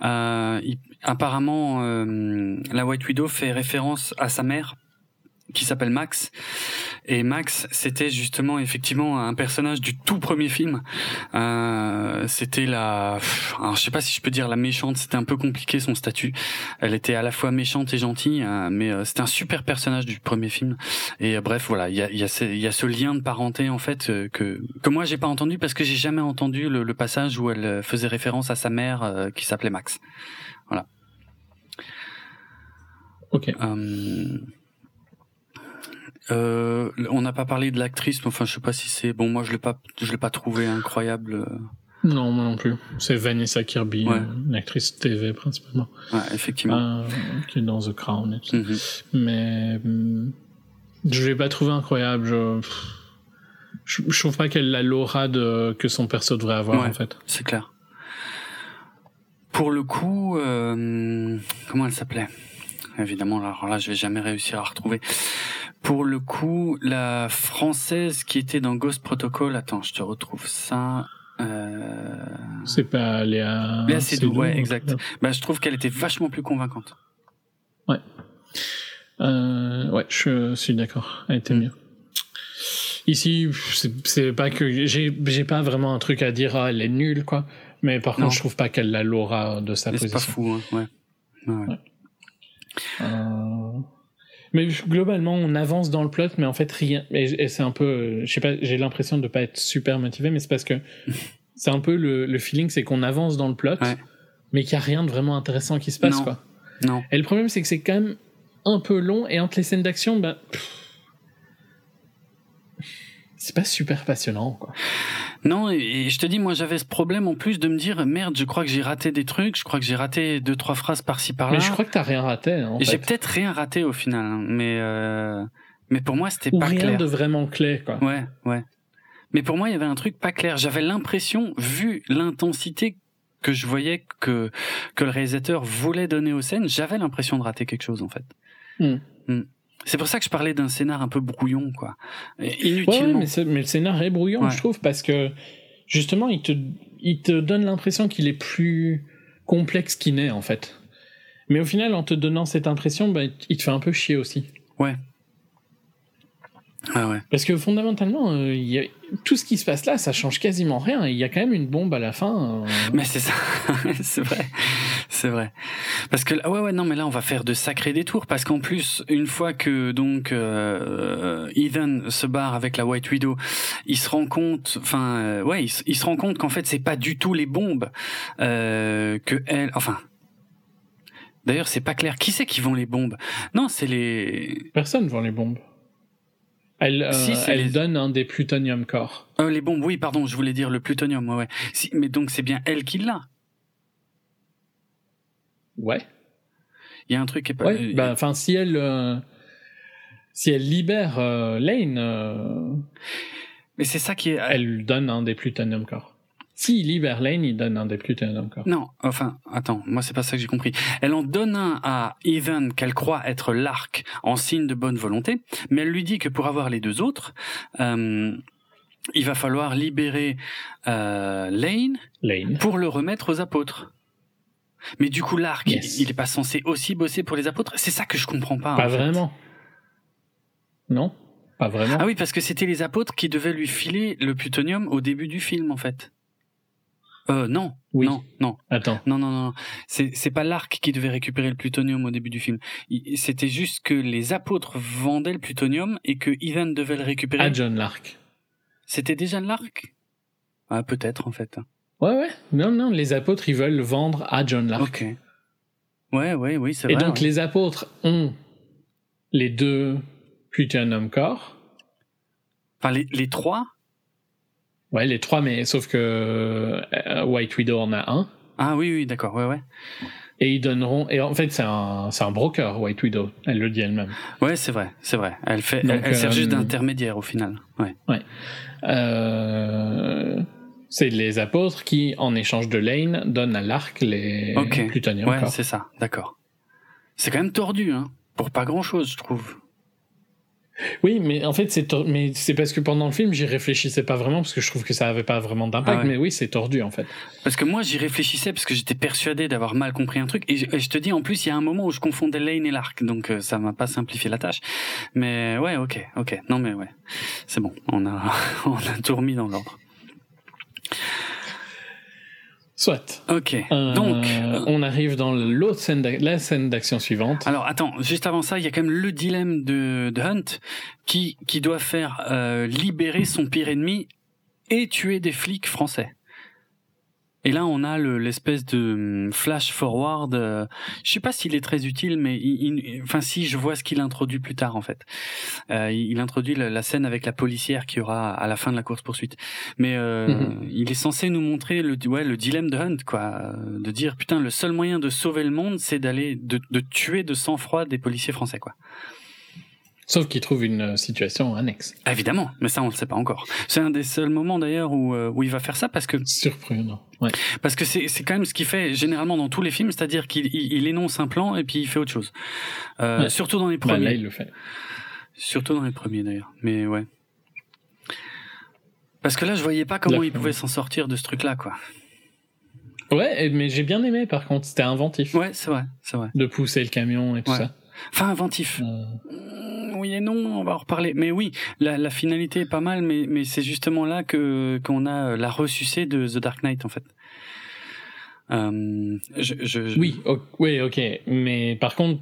Euh, apparemment, euh, la White Widow fait référence à sa mère qui s'appelle Max. Et Max, c'était justement effectivement un personnage du tout premier film. Euh, c'était la, alors je sais pas si je peux dire la méchante. C'était un peu compliqué son statut. Elle était à la fois méchante et gentille, euh, mais euh, c'était un super personnage du premier film. Et euh, bref, voilà, il y a, y, a ce, y a ce lien de parenté en fait que que moi j'ai pas entendu parce que j'ai jamais entendu le, le, passage où elle faisait référence à sa mère qui s'appelait Max. Voilà. Ok. Euh, on n'a pas parlé de l'actrice, enfin je sais pas si c'est bon. Moi je l'ai pas, je l'ai pas trouvé incroyable. Euh. Non, moi non plus. C'est Vanessa Kirby, ouais. une actrice TV principalement. Ouais, effectivement. Euh, qui est dans The Crown. Et tout. Mm-hmm. Mais mm, je l'ai pas trouvé incroyable. Je, je, je trouve pas qu'elle a l'aura de que son perso devrait avoir ouais, en fait. C'est clair. Pour le coup, euh, comment elle s'appelait? Évidemment, alors là, je vais jamais réussir à retrouver pour le coup, la française qui était dans Ghost Protocol, attends, je te retrouve ça. Euh... C'est pas Léa. Léa Seydoux, ouais, exact. Bah, je trouve qu'elle était vachement plus convaincante. Ouais. Euh, ouais, je suis d'accord. Elle était mm. mieux. Ici, c'est pas que j'ai pas vraiment un truc à dire. Ah, elle est nulle, quoi. Mais par contre, je trouve pas qu'elle a l'aura de sa position. C'est pas fou, hein. ouais. ouais. ouais. Euh... Mais globalement, on avance dans le plot, mais en fait rien. Et, c'est un peu, je sais pas, j'ai l'impression de pas être super motivé, mais c'est parce que c'est un peu le, le feeling, c'est qu'on avance dans le plot, ouais. mais qu'il y a rien de vraiment intéressant qui se passe, non. quoi. Non. Et le problème, c'est que c'est quand même un peu long, et entre les scènes d'action, bah, c'est pas super passionnant, quoi. Non, et je te dis, moi j'avais ce problème en plus de me dire merde, je crois que j'ai raté des trucs, je crois que j'ai raté deux trois phrases par-ci par-là. Mais je crois que t'as rien raté. Hein, j'ai peut-être rien raté au final, hein, mais euh... mais pour moi c'était pas rien clair. de vraiment clair, quoi. Ouais, ouais. Mais pour moi il y avait un truc pas clair. J'avais l'impression, vu l'intensité que je voyais que que le réalisateur voulait donner aux scènes, j'avais l'impression de rater quelque chose en fait. Mm. Mm. C'est pour ça que je parlais d'un scénar un peu brouillon, quoi. Inutilement. Ouais, mais, mais, le scénar est brouillon, Ouais. je trouve, parce que justement, il te, il te donne l'impression qu'il est plus complexe qu'il n'est, en fait. Mais au final, en te donnant cette impression, bah, il te fait un peu chier aussi. Ouais. Ah ouais. Parce que fondamentalement, euh, y a- tout ce qui se passe là, ça change quasiment rien. Il y a quand même une bombe à la fin. euh. Mais c'est ça, c'est vrai, c'est vrai. Parce que là- ouais ouais non mais là on va faire de sacrés détours parce qu'en plus une fois que donc euh, Ethan se barre avec la White Widow, il se rend compte, enfin euh, ouais il se rend compte qu'en fait c'est pas du tout les bombes euh, que elle, enfin. D'ailleurs c'est pas clair qui c'est qui vend les bombes? Non c'est les Personne vend les bombes. Elle, euh, Si, elle les- donne un des plutonium core. euh, les bombes oui pardon je voulais dire le plutonium ouais ouais. Si, mais donc c'est bien elle qui l'a. Ouais. Il y a un truc qui est pas. Ouais. bah, enfin, si elle, euh, si elle libère euh, Lane, euh, mais c'est ça qui est. elle donne un des plutonium core. S'il libère Lane, il donne un des plutonium core. Non, enfin, attends, moi c'est pas ça que j'ai compris. Elle en donne un à Ethan qu'elle croit être l'arc en signe de bonne volonté, mais elle lui dit que pour avoir les deux autres, euh, il va falloir libérer euh, Lane Lane. pour le remettre aux apôtres. Mais du coup, l'arc, Yes. il, il est pas censé aussi bosser pour les apôtres? C'est ça que je comprends pas. en Pas fait. vraiment. Non, pas vraiment. Ah oui, parce que c'était les apôtres qui devaient lui filer le plutonium au début du film, en fait. Euh, non, Oui. non, non. Attends. Non, non, non, c'est c'est pas l'arc qui devait récupérer le plutonium au début du film. Il- C'était juste que les apôtres vendaient le plutonium et que Ivan devait le récupérer. À John Lark. C'était déjà l'arc? Ah, peut-être en fait. Ouais, ouais. Non, non, les apôtres, ils veulent le vendre à John Lark. Ok. Ouais, ouais, oui, c'est Et vrai. donc, ouais. les apôtres ont les deux plutonium core. Enfin, les, les trois Ouais, les trois, mais sauf que euh, White Widow en a un. Ah oui, oui, d'accord, ouais, ouais. Et ils donneront. Et en fait, c'est un, c'est un broker, White Widow. Elle le dit elle-même. Ouais, c'est vrai, c'est vrai. Elle fait, Donc, elle, elle sert euh, juste d'intermédiaire au final. Ouais. Euh, c'est les apôtres qui, en échange de Lane, donnent à l'arc les Ok. plutonium Ouais, c'est ça, d'accord. C'est quand même tordu, hein. Pour pas grand chose, je trouve. Oui, mais en fait, c'est mais c'est parce que pendant le film, j'y réfléchissais pas vraiment parce que je trouve que ça avait pas vraiment d'impact. Ah ouais. Mais oui, c'est tordu en fait. Parce que moi, j'y réfléchissais parce que j'étais persuadé d'avoir mal compris un truc. Et je, et je te dis, en plus, il y a un moment où je confondais Lane et l'arc. Donc, euh, ça m'a pas simplifié la tâche. Mais ouais, ok, ok. Non, mais ouais. C'est bon. On a, on a tout remis dans l'ordre. Soit. Ok. Euh, Donc. on arrive dans l'autre scène, la scène d'action suivante. Alors attends, juste avant ça, il y a quand même le dilemme de, de Hunt qui, qui doit faire euh, libérer son pire ennemi et tuer des flics français. Et là, on a le- l'espèce de hum, flash forward. euh, je sais pas s'il est très utile, mais il, il- enfin si, je vois ce qu'il introduit plus tard en fait. Euh, il, introduit la, la scène avec la policière qui aura à la fin de la course poursuite. Mais euh, Mhm. il est censé nous montrer le, ouais, le dilemme de Hunt, quoi, de dire putain, le seul moyen de sauver le monde, c'est d'aller de, de tuer de sang-froid des policiers français, quoi. Sauf qu'il trouve une euh, situation annexe. Évidemment, mais ça on le sait pas encore. C'est un des seuls moments d'ailleurs où, euh, où il va faire ça parce que Surprenant. Ouais. parce que c'est c'est quand même ce qu'il fait généralement dans tous les films, c'est-à-dire qu'il il, il énonce un plan et puis il fait autre chose. Euh, Ouais. Surtout dans les Bah, premiers. là, il le fait. Surtout dans les premiers d'ailleurs. Mais ouais. Parce que là je voyais pas comment Là, il pouvait s'en sortir de ce truc-là, quoi. Ouais, mais j'ai bien aimé par contre. C'était inventif Ouais, c'est vrai, c'est vrai. de pousser le camion et tout ça. Enfin inventif. Euh, Mm, Oui et non, on va en reparler. Mais oui, la, la finalité est pas mal, mais, mais c'est justement là que qu'on a la ressucée de The Dark Knight en fait. Euh, je, je, je- Oui, o- oui, ok. Mais par contre,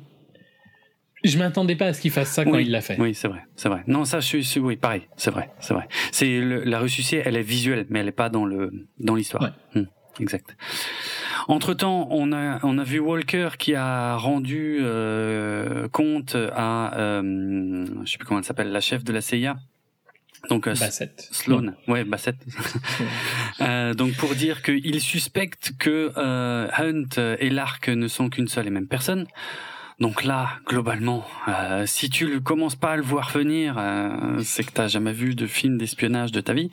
je m'attendais pas à ce qu'il fasse ça quand Oui, il l'a fait. Oui, c'est vrai, c'est vrai. Non, ça, je suis, oui, pareil, c'est vrai, c'est vrai. C'est la ressucée, elle est visuelle, mais elle est pas dans le dans l'histoire. Hmm, exact. Entre temps, on a on a vu Walker qui a rendu euh, compte à euh, je sais plus comment elle s'appelle, la chef de la CIA. Donc euh, Bassett. Sloan, ouais, Bassett. Euh, donc pour dire qu'il suspecte que euh, Hunt et Lark ne sont qu'une seule et même personne. Donc là, globalement, euh, si tu ne commences pas à le voir venir, euh, c'est que t'as jamais vu de film d'espionnage de ta vie.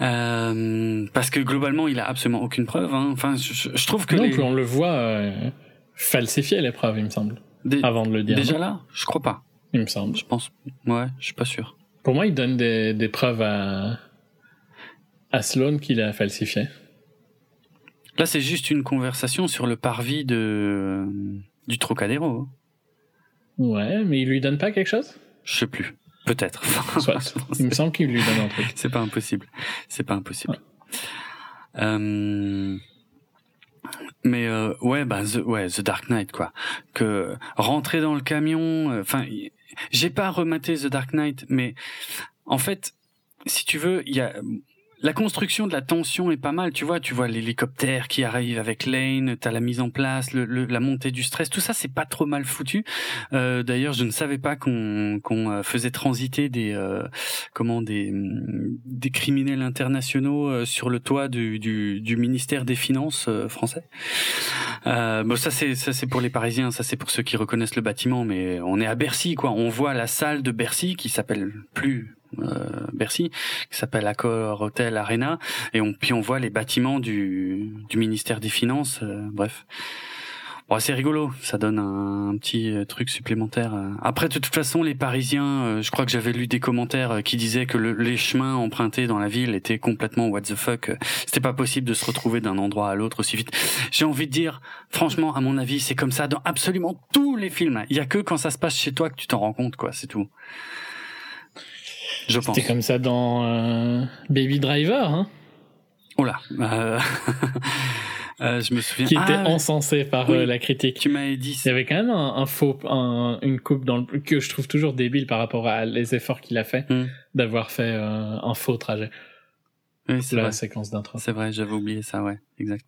Euh, parce que globalement, il a absolument aucune preuve. hein. Enfin, je, trouve que Non, les- on le voit euh, falsifier l'épreuve, il me semble. dé- Avant de le dire. déjà là, je crois pas. Il me semble. Je pense, ouais, je suis pas sûr. Pour moi, il donne des, des preuves à, à Sloan qu'il a falsifié. Là, c'est juste une conversation sur le parvis de du Trocadéro. Ouais, mais il lui donne pas quelque chose? Je sais plus. Peut-être. Soit. il me semble qu'il lui donne un truc. C'est pas impossible. C'est pas impossible. Euh... Mais euh, ouais, bah the, ouais, The Dark Knight quoi. Que rentrer dans le camion. euh, Enfin, j'ai pas rematé The Dark Knight, mais en fait, si tu veux, il y a la construction de la tension est pas mal, tu vois, tu vois l'hélicoptère qui arrive avec Lane, t'as la mise en place, le, le- la montée du stress, tout ça c'est pas trop mal foutu. Euh, D'ailleurs, je ne savais pas qu'on euh, faisait transiter des euh, comment des hum, des criminels internationaux euh, sur le toit du, du, du ministère des Finances euh, français. Euh, bon, ça c'est ça c'est pour les Parisiens, ça c'est pour ceux qui reconnaissent le bâtiment, mais on est à Bercy quoi. On voit la salle de Bercy qui s'appelle plus Bercy, qui s'appelle Accor Hotel Arena, et on puis on voit les bâtiments du du ministère des Finances. euh, bref. Bon, c'est rigolo, ça donne un, petit euh, truc supplémentaire. euh. Après, de toute façon, les Parisiens, euh, je crois que j'avais lu des commentaires euh, qui disaient que le- les chemins empruntés dans la ville étaient complètement what the fuck. euh, C'était pas possible de se retrouver d'un endroit à l'autre aussi vite. J'ai envie de dire, franchement, à mon avis, c'est comme ça dans absolument tous les films. Il y a que quand ça se passe chez toi que tu t'en rends compte, quoi. C'est tout. Je pense. C'était comme ça dans euh, Baby Driver, hein, Oh là. euh, euh, je me souviens. qui était Ah, encensé par oui. euh, la critique. Tu m'avais dit. Il y avait quand même un, un faux, un- une coupe dans le, que je trouve toujours débile par rapport à les efforts qu'il a fait Hmm. d'avoir fait euh, un faux trajet. Oui, c'est la vrai. séquence d'intro. C'est vrai, j'avais oublié ça, ouais, exact.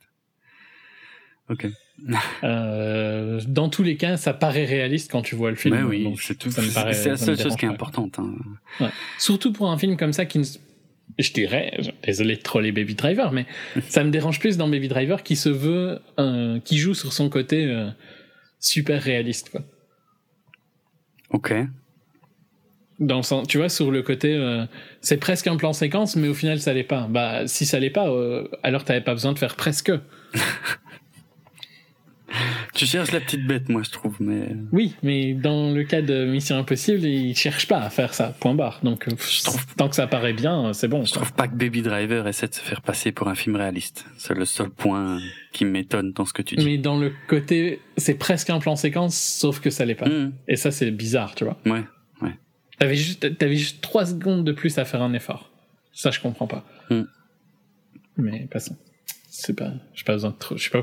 Ok. Euh, dans tous les cas, ça paraît réaliste quand tu vois le film. Mais oui, c'est tout. C'est la seule chose qui est importante. hein. Surtout pour un film comme ça qui. Je dirais, désolé de troller Baby Driver, mais ça me dérange plus dans Baby Driver qui se veut, euh, qui joue sur son côté euh, super réaliste, quoi. Ok. Dans le sens, tu vois, sur le côté, euh, c'est presque un plan séquence, mais au final, ça l'est pas. Bah, si ça l'est pas, alors t'avais pas besoin de faire presque. Tu cherches la petite bête, moi, je trouve, mais. Oui, mais dans le cas de Mission Impossible, ils cherchent pas à faire ça, point barre. Donc, euh, Je trouve- tant que ça paraît bien, euh, c'est bon. Je quoi. trouve pas que Baby Driver essaie de se faire passer pour un film réaliste. C'est le seul point qui m'étonne dans ce que tu dis. Mais dans le côté, c'est presque un plan séquence, sauf que ça l'est pas. Mmh. Et ça, c'est bizarre, tu vois. Ouais. T'avais juste, t'avais juste 3 secondes de plus à faire un effort. Ça, je comprends pas. Hmm. Mais passons. C'est pas, j'ai pas besoin de je sais pas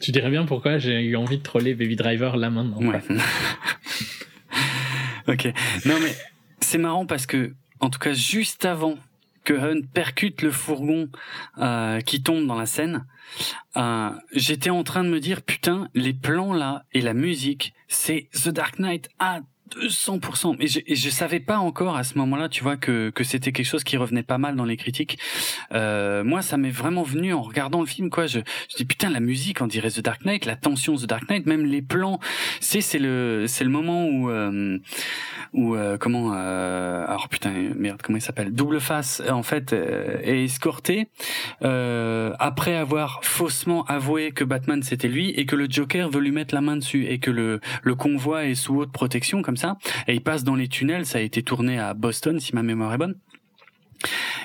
tu dirais bien pourquoi j'ai eu envie de troller Baby Driver là maintenant. Ouais. ok. Non mais c'est marrant parce que, en tout cas, juste avant que Hunt percute le fourgon euh, qui tombe dans la scène, euh, j'étais en train de me dire putain, les plans là et la musique, c'est The Dark Knight à 200%. Et je, et je savais pas encore à ce moment-là, tu vois, que, que c'était quelque chose qui revenait pas mal dans les critiques. Euh, moi, ça m'est vraiment venu en regardant le film, quoi. Je, je dis putain, la musique, on dirait The Dark Knight, la tension The Dark Knight, même les plans. C'est c'est le c'est le moment où euh, où euh, comment euh, alors putain merde comment il s'appelle? Double face en fait euh, est escorté euh, après avoir faussement avoué que Batman c'était lui et que le Joker veut lui mettre la main dessus et que le le convoi est sous haute protection comme ça et il passe dans les tunnels. Ça a été tourné à Boston si ma mémoire est bonne.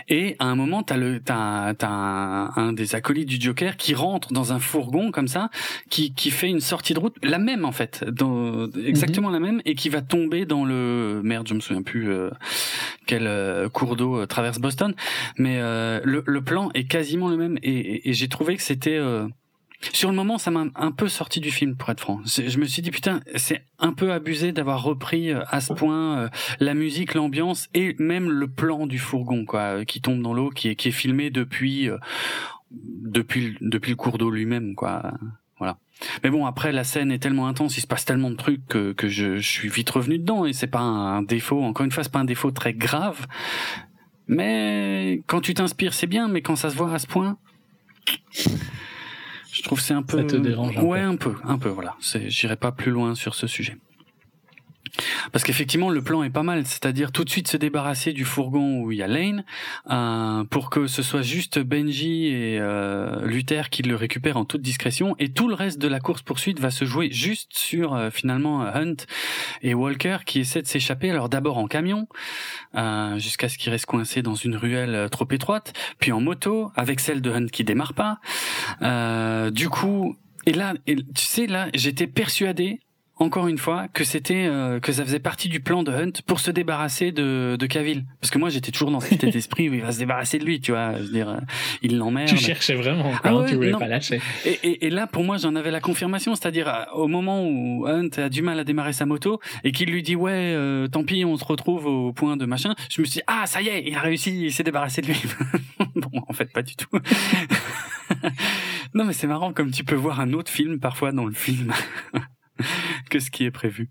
Et à un moment, t'as le, t'as, t'as un, un des acolytes du Joker qui rentre dans un fourgon comme ça, qui, qui fait une sortie de route, la même en fait, dans, exactement la même, et qui va tomber dans le, merde, je me souviens plus euh, quel euh, cours d'eau euh, traverse Boston, mais euh, le, le plan est quasiment le même, et, et- et j'ai trouvé que c'était euh, sur le moment, ça m'a un peu sorti du film, pour être franc. Je me suis dit, putain, c'est un peu abusé d'avoir repris euh, à ce point euh, la musique, l'ambiance et même le plan du fourgon, quoi, euh, qui tombe dans l'eau, qui est, qui est filmé depuis, depuis, le- cours d'eau lui-même, quoi. Voilà. Mais bon, après, la scène est tellement intense, il se passe tellement de trucs que, que je, je suis vite revenu dedans et c'est pas un défaut. Encore une fois, c'est pas un défaut très grave. Mais quand tu t'inspires, c'est bien, mais quand ça se voit à ce point, je trouve c'est un peu. Ça te dérange un ouais, peu. un peu, un peu. Voilà. C'est, j'irai pas plus loin sur ce sujet. Parce qu'effectivement, le plan est pas mal, c'est-à-dire tout de suite se débarrasser du fourgon où il y a Lane, euh, pour que ce soit juste Benji et euh, Luther qui le récupèrent en toute discrétion, et tout le reste de la course poursuite va se jouer juste sur euh, finalement Hunt et Walker qui essaient de s'échapper. Alors d'abord en camion, euh, jusqu'à ce qu'il reste coincé dans une ruelle euh, trop étroite, puis en moto avec celle de Hunt qui démarre pas. Euh, du coup, et là, et, tu sais là, j'étais persuadé encore une fois que c'était euh, que ça faisait partie du plan de Hunt pour se débarrasser de de Cavill. Parce que moi j'étais toujours dans cet état d'esprit où il va se débarrasser de lui tu vois. Je veux dire euh, il l'emmerde. Tu cherchais vraiment, Ah ouais, tu voulais non. pas lâcher. et, et, et là pour moi j'en avais la confirmation. C'est-à-dire euh, au moment où Hunt a du mal à démarrer sa moto et qu'il lui dit ouais euh, tant pis on se retrouve au point de machin je me suis dit ah ça y est il a réussi il s'est débarrassé de lui. Bon en fait pas du tout. Non mais c'est marrant comme tu peux voir un autre film parfois dans le film que ce qui est prévu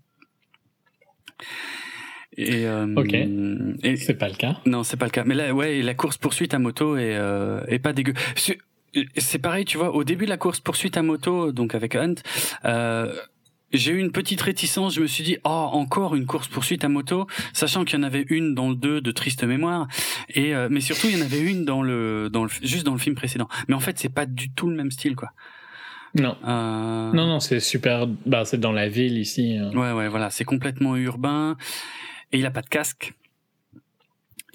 et, euh, Ok. et, C'est pas le cas. non, c'est pas le cas. Mais là, ouais, la course poursuite à moto est, euh, est pas dégueu. C'est- pareil, tu vois. Au début de la course poursuite à moto, donc avec Hunt, euh, j'ai eu une petite réticence. Je me suis dit, oh, encore une course poursuite à moto, sachant qu'il y en avait une dans le 2 de triste mémoire, et euh, mais surtout il y en avait une dans le, dans le, juste dans le film précédent. Mais en fait, c'est pas du tout le même style, quoi. Non. Euh, Non, non, c'est super. Bah, c'est dans la ville ici. euh. Ouais, ouais, voilà, c'est complètement urbain et il a pas de casque.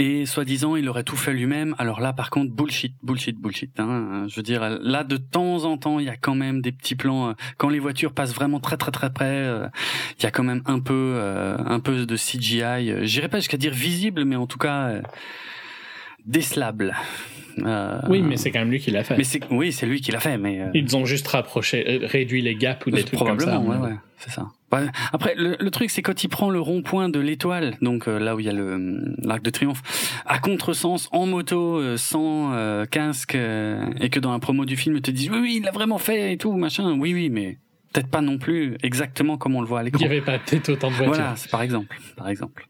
Et soi-disant, il aurait tout fait lui-même. Alors là, par contre, bullshit, bullshit, bullshit. Hein. Je veux dire, là, de temps en temps, il y a quand même des petits plans. euh, Quand les voitures passent vraiment très, très, très près, euh, il y a quand même un peu, un peu de CGI. J'irai pas jusqu'à dire visible, mais en tout cas décelable. Euh, Oui, mais c'est quand même lui qui l'a fait. mais c'est, oui, c'est lui qui l'a fait, mais. euh, Ils ont juste rapproché, euh, réduit les gaps ou des trucs comme ça. Probablement, ouais, ouais, c'est ça. Après, le, le truc, c'est quand il prend le rond-point de l'étoile, donc euh, là où il y a le l'arc de triomphe, à contresens, en moto, sans casque, et que dans la promo du film, ils te disent oui, oui, il l'a vraiment fait et tout, machin. Oui, oui, mais peut-être pas non plus exactement comme on le voit à Il l'écran. n'y avait pas peut-être autant de voitures. Voilà, c'est par exemple, par exemple.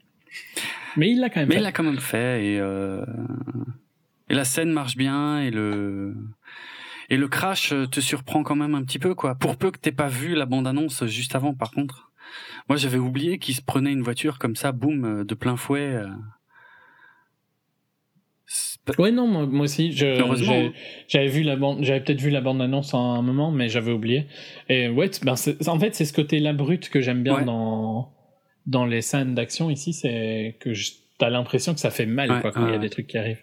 Mais il l'a quand même Mais fait. il l'a quand même fait et euh, et la scène marche bien et le et le crash te surprend quand même un petit peu quoi. Pour peu que t'aies pas vu la bande annonce juste avant par contre. Moi j'avais oublié qu'il se prenait une voiture comme ça, boum, de plein fouet. euh. Ouais, non, moi, moi aussi, je, Heureusement, hein. j'avais vu la bande, j'avais peut-être vu la bande annonce à un moment, mais j'avais oublié. Et ouais, ben en fait, c'est ce côté-là brut que j'aime bien Ouais. dans, dans les scènes d'action ici, c'est que t'as l'impression que ça fait mal, Ouais, quoi, quand il y a ouais, des trucs qui arrivent.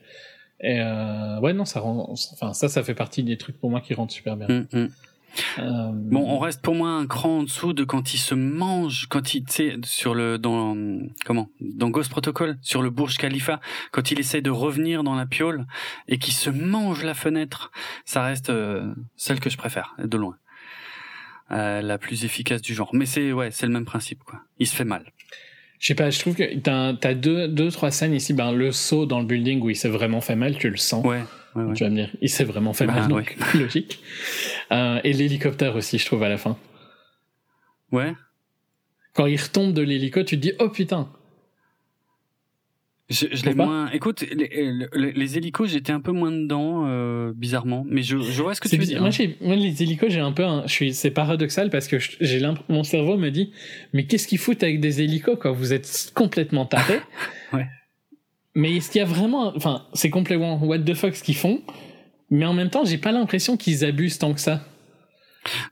Et euh, ouais, non, ça rend, enfin, ça, ça fait partie des trucs pour moi qui rendent super bien. Hum, hum. Euh, Bon, on reste pour moi un cran en dessous de quand il se mange, quand il, tu sais, sur le, dans, comment, dans Ghost Protocol, sur le Burj Khalifa, quand il essaie de revenir dans la piole et qu'il se mange la fenêtre, ça reste euh, celle que je préfère, de loin. Euh, la plus efficace du genre. Mais c'est, ouais, c'est le même principe, quoi. Il se fait mal. Je sais pas, je trouve que t'as, t'as deux, deux, trois scènes ici, ben, le saut dans le building où il s'est vraiment fait mal, tu le sens. Ouais, ouais, ouais. Tu vas me dire, il s'est vraiment fait Bah, mal, donc logique. Euh, et l'hélicoptère aussi, je trouve, à la fin. Ouais. Quand il retombe de l'hélico, tu te dis, oh putain. Je, je l'ai moins. Écoute, les, les, les hélicos, j'étais un peu moins dedans, euh, bizarrement. Mais je, je vois ce que tu veux dire. Moi, les hélicos, j'ai un peu, un- je suis, c'est paradoxal parce que j'ai mon cerveau me dit, mais qu'est-ce qu'ils foutent avec des hélicos, quoi? Vous êtes complètement tarés. Ouais. Mais est-ce qu'il y a vraiment, enfin, c'est complètement what the fuck ce qu'ils font. Mais en même temps, j'ai pas l'impression qu'ils abusent tant que ça.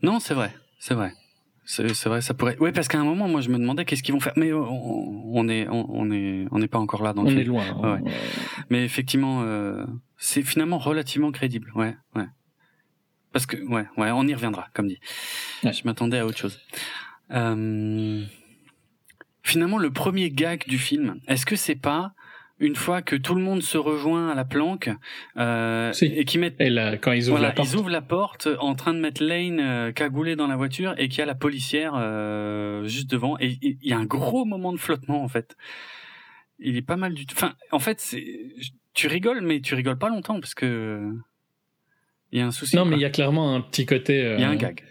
Non, c'est vrai, c'est vrai. C'est vrai, ça pourrait. Oui, parce qu'à un moment, moi, je me demandais qu'est-ce qu'ils vont faire. Mais on, on est, on, on est, on n'est pas encore là dans le On film. est loin. hein. Ouais. Mais effectivement, euh, c'est finalement relativement crédible. Ouais, ouais. Parce que, ouais, ouais, on y reviendra, comme dit. Ouais. Je m'attendais à autre chose. Euh, finalement, le premier gag du film, est-ce que c'est pas une fois que tout le monde se rejoint à la planque euh, Si. et qui mettent Et là, quand ils ouvrent voilà, la porte. ils ouvrent la porte en train de mettre Lane euh, cagoulé dans la voiture et qu'il y a la policière euh, juste devant et il y a un gros moment de flottement en fait. Il est pas mal du tout. Enfin, en fait, c'est tu rigoles mais tu rigoles pas longtemps parce que il y a un souci. Non, mais il y a clairement un petit côté. euh, Il y a un gag.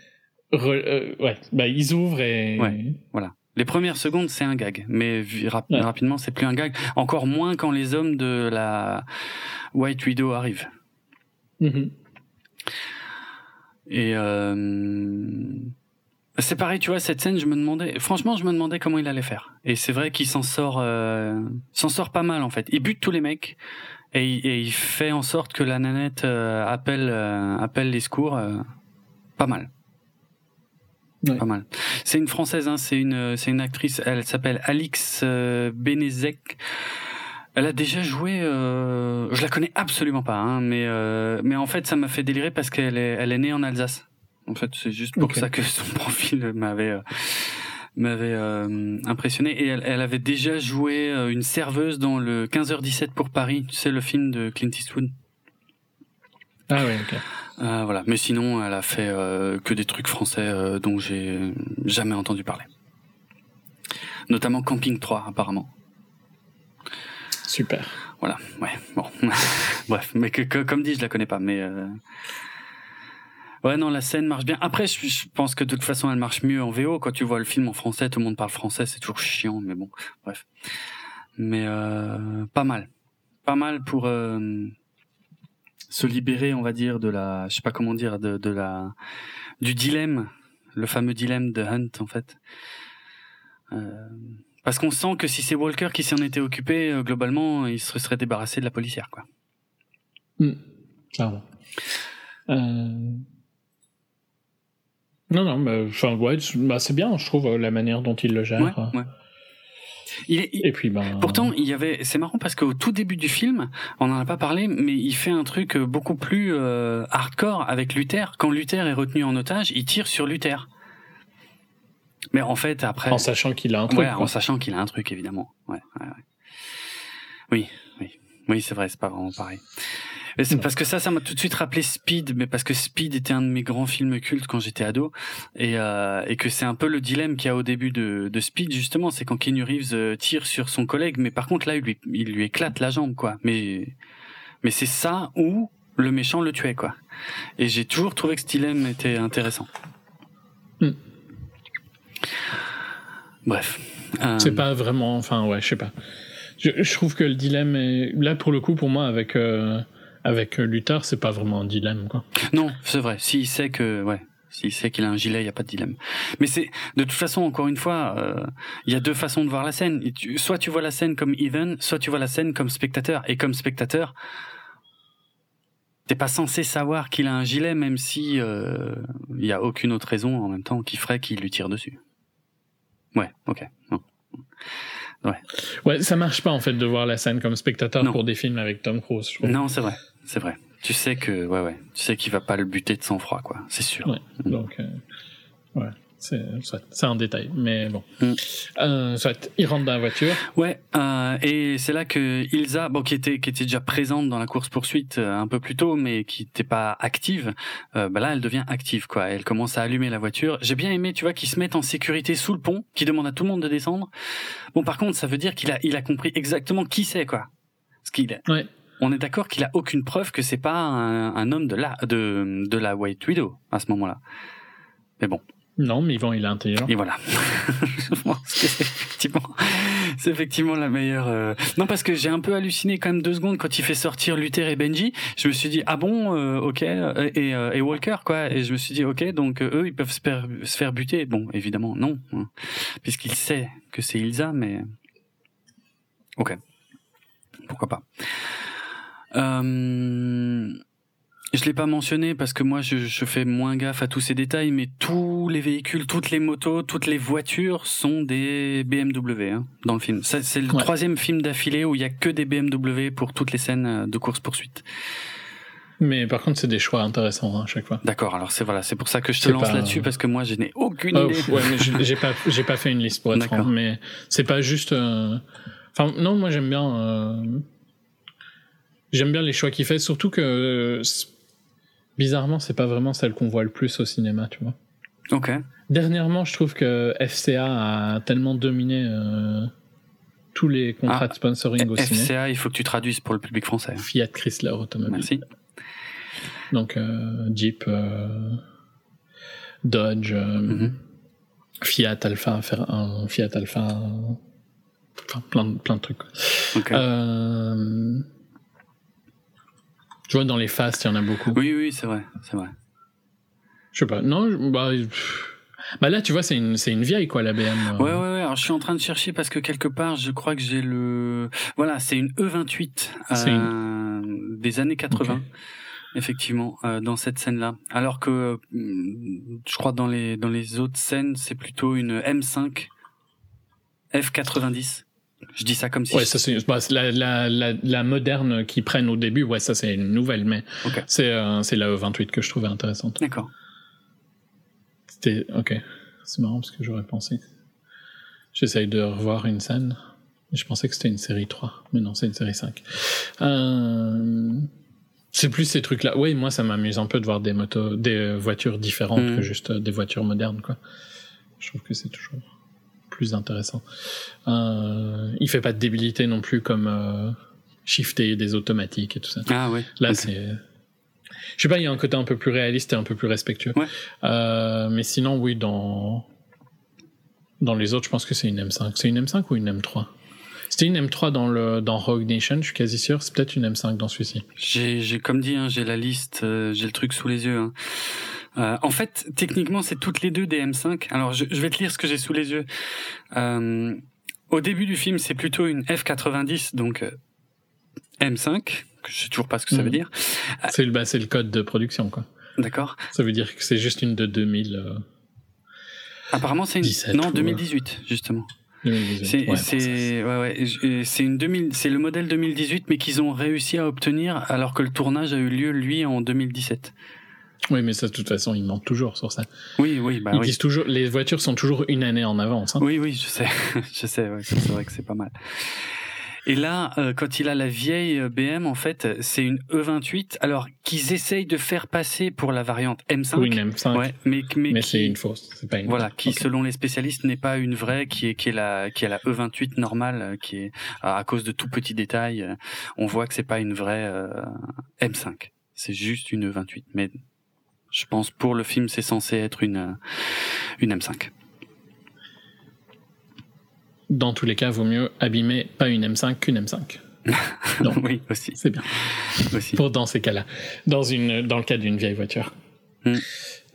re- euh, ouais, bah ils ouvrent et. Ouais. Les premières secondes, c'est un gag, mais vi- rap- Ouais. rapidement, c'est plus un gag. Encore moins quand les hommes de la White Widow arrivent. Mhm. Et euh, C'est pareil, tu vois, cette scène, je me demandais, franchement, je me demandais comment il allait faire. Et c'est vrai qu'il s'en sort, euh, s'en sort pas mal en fait. Il bute tous les mecs et, et il fait en sorte que la nanette euh, appelle, euh, appelle les secours. euh, pas mal. Ouais. Pas mal. C'est une française, hein, c'est une, c'est une actrice. Elle s'appelle Alix euh, Benezek. Elle a déjà joué. Euh, je la connais absolument pas, hein, mais euh, mais en fait, ça m'a fait délirer parce qu'elle est, elle est née en Alsace. En fait, c'est juste pour ça que son profil m'avait euh, m'avait euh, impressionné. Et elle, elle avait déjà joué euh, une serveuse dans le 15h17 pour Paris. Tu sais le film de Clint Eastwood. Ah ouais, ok. Euh, voilà. Mais sinon, elle a fait euh, que des trucs français euh, dont j'ai jamais entendu parler. Notamment Camping 3, apparemment. Super. Voilà, ouais, bon. Bref, mais que, que- comme dit, je la connais pas, mais... euh, Ouais, non, la scène marche bien. Après, je, je pense que de toute façon, elle marche mieux en VO. Quand tu vois le film en français, tout le monde parle français, c'est toujours chiant, mais bon, bref. Mais euh, pas mal. Pas mal pour euh, se libérer, on va dire, de la... Je sais pas comment dire, de, de la... Du dilemme, le fameux dilemme de Hunt, en fait. Euh, parce qu'on sent que si c'est Walker qui s'en était occupé, euh, globalement, il se serait débarrassé de la policière, quoi. Hmm, Clairement. Euh... Non, non, mais enfin, ouais, c'est- bah, c'est bien, je trouve, la manière dont il le gère. Ouais, ouais. Il est, il- Et puis, ben. Pourtant, il y avait, c'est marrant parce qu'au tout début du film, on n'en a pas parlé, mais il fait un truc euh, beaucoup plus euh, hardcore avec Luther. Quand Luther est retenu en otage, il tire sur Luther. Mais en fait, après, En sachant qu'il a un truc. ouais, quoi. en sachant qu'il a un truc évidemment. Ouais, ouais, ouais. Oui, oui, oui, c'est vrai, c'est pas vraiment pareil. Mais c'est parce que ça, ça m'a tout de suite rappelé Speed, mais parce que Speed était un de mes grands films cultes quand j'étais ado, et, euh, et que c'est un peu le dilemme qu'il y a au début de, de Speed justement, c'est quand Keanu Reeves euh, tire sur son collègue, mais par contre là, il lui, il lui éclate la jambe, quoi. Mais, mais c'est ça où le méchant le tuait, quoi. Et j'ai toujours trouvé que ce dilemme était intéressant. Hmm. Bref. Euh, C'est pas vraiment. Enfin, ouais, je sais pas. Je, je trouve que le dilemme est. Là, pour le coup, pour moi, avec, euh, avec euh, Luther, c'est pas vraiment un dilemme, quoi. Non, c'est vrai. S'il sait que, ouais, s'il sait qu'il a un gilet, il y a pas de dilemme. Mais c'est, de toute façon, encore une fois, euh, il y a deux façons de voir la scène. Soit tu vois la scène comme Even, soit tu vois la scène comme spectateur. Et comme spectateur, t'es pas censé savoir qu'il a un gilet, même si euh, il y a aucune autre raison en même temps qui ferait qu'il lui tire dessus. Ouais, ok. Ouais, ça marche pas, en fait, de voir la scène comme spectateur Non. pour des films avec Tom Cruise, je. Non, c'est vrai, c'est vrai. Tu sais que, ouais, ouais, tu sais qu'il va pas le buter de sang-froid, quoi. C'est sûr. Ouais. Donc, euh, ouais, c'est un détail, mais bon. Mm. Euh, soit, il rentre dans la voiture. Ouais, euh, et c'est là que Ilsa, bon, qui était qui était déjà présente dans la course poursuite euh, un peu plus tôt, mais qui n'était pas active, euh, bah là, elle devient active, quoi. Elle commence à allumer la voiture. J'ai bien aimé, tu vois, qu'ils se mettent en sécurité sous le pont, qui demande à tout le monde de descendre. Bon, par contre, ça veut dire qu'il a il a compris exactement qui c'est, quoi. Parce qu'il, Ouais. on est d'accord qu'il a aucune preuve que c'est pas un, un homme de la de de la White Widow à ce moment-là. Mais bon. Non, mais Yvan, il est intelligent. Et voilà. C'est effectivement, c'est effectivement la meilleure. euh, Non, parce que j'ai un peu halluciné quand même deux secondes quand il fait sortir Luther et Benji. Je me suis dit ah bon, euh, ok, euh, et, euh, et Walker quoi. Et je me suis dit ok, donc eux ils peuvent se faire, se faire buter. Bon, évidemment non, hein, puisqu'il sait que c'est Ilsa, mais ok, pourquoi pas. Euh... Je l'ai pas mentionné parce que moi je, je fais moins gaffe à tous ces détails, mais tous les véhicules, toutes les motos, toutes les voitures sont des BMW hein, dans le film. C'est le Ouais. troisième film d'affilée où il y a que des BMW pour toutes les scènes euh, de course poursuite. Mais par contre, c'est des choix intéressants hein, à chaque fois. D'accord. Alors c'est voilà, c'est pour ça que je te lance pas- là-dessus parce que moi je n'ai aucune Oh, idée. ouais, mais j'ai pas, j'ai pas fait une liste pour être franc, mais c'est pas juste. euh, Enfin, non, moi j'aime bien. euh, J'aime bien les choix qu'il fait, surtout que euh, bizarrement, c'est pas vraiment celle qu'on voit le plus au cinéma, tu vois. Ok. Dernièrement, je trouve que FCA a tellement dominé euh, tous les contrats Ah, de sponsoring au cinéma. FCA, il faut que tu traduises pour le public français. Fiat Chrysler Automobile. Merci. Donc euh, Jeep, euh, Dodge, euh, Mhm. Fiat Alpha, faire un Fiat Alpha, enfin plein de, plein de trucs. Euh, je vois dans les Fast, il y en a beaucoup. Oui, oui, c'est vrai, c'est vrai. Je sais pas. Non, bah, Bah là, tu vois, c'est une, c'est une vieille, quoi, la BM. euh. Ouais, ouais, ouais. Alors, je suis en train de chercher parce que quelque part, je crois que j'ai le. Voilà, c'est une E28 C'est euh, des années 80. Effectivement, euh, dans cette scène-là. Alors que euh, je crois dans les dans les autres scènes, c'est plutôt une M5 F90. Je dis ça comme si. Ouais, ça c'est bah, la, la, la, la moderne qu'ils prennent au début. Ouais, ça c'est une nouvelle, mais c'est euh, c'est la E28 que je trouvais intéressante. D'accord. C'était ok. C'est marrant parce que j'aurais pensé. J'essaye de revoir une scène. Je pensais que c'était une série 3, mais non, c'est une série 5. Euh... C'est plus ces trucs-là. Oui, moi, ça m'amuse un peu de voir des motos, des voitures différentes Mhm. que juste euh, des voitures modernes, quoi. Je trouve que c'est toujours plus intéressant. Euh... Il fait pas de débilité non plus comme euh, shifter des automatiques et tout ça. Ah ouais. Là, c'est. Je sais pas, il y a un côté un peu plus réaliste et un peu plus respectueux. Ouais. Euh, mais sinon, oui, dans. Dans les autres, je pense que c'est une M5. C'est une M5 ou une M3 C'était une M3 dans, le, dans Rogue Nation, je suis quasi sûr. C'est peut-être une M5 dans celui-ci. J'ai, comme dit, hein, j'ai la liste, euh, j'ai le truc sous les yeux. hein. Euh, en fait, techniquement, c'est toutes les deux des M5. Alors, je, je vais te lire ce que j'ai sous les yeux. Euh, au début du film, c'est plutôt une F90, donc euh, M5. que Je sais toujours pas ce que ça Mhm. veut dire. C'est le, bah, c'est le code de production, quoi. D'accord. Ça veut dire que c'est juste une de 2000. euh, Apparemment, c'est une 17 non ou, 2018 justement. 2018. C'est Ouais, ouais ouais c'est une 2000 c'est le modèle 2018 mais qu'ils ont réussi à obtenir alors que le tournage a eu lieu lui en 2017. Oui, mais ça, de toute façon, ils mentent toujours sur ça. Oui oui bah ils oui. disent toujours, les voitures sont toujours une année en avance. hein. Oui oui je sais je sais c'est vrai que c'est pas mal. Et là, euh, quand il a la vieille euh, BM, en fait, c'est une E28, alors qu'ils essayent de faire passer pour la variante M5. Ou une M5. Ouais, mais, mais, mais qui- c'est une fausse. C'est pas une. Voilà, qui selon les spécialistes n'est pas une vraie, qui est qui est la qui est la E28 normale, euh, qui est à cause de tout petits détails, euh, on voit que c'est pas une vraie euh, M5, c'est juste une E28. Mais je pense pour le film c'est censé être une une M5. Dans tous les cas, vaut mieux abîmer pas une M5 qu'une M5. Non. oui aussi C'est bien. aussi. Pour dans ces cas-là. Dans, une, dans le cas d'une vieille voiture. Mm.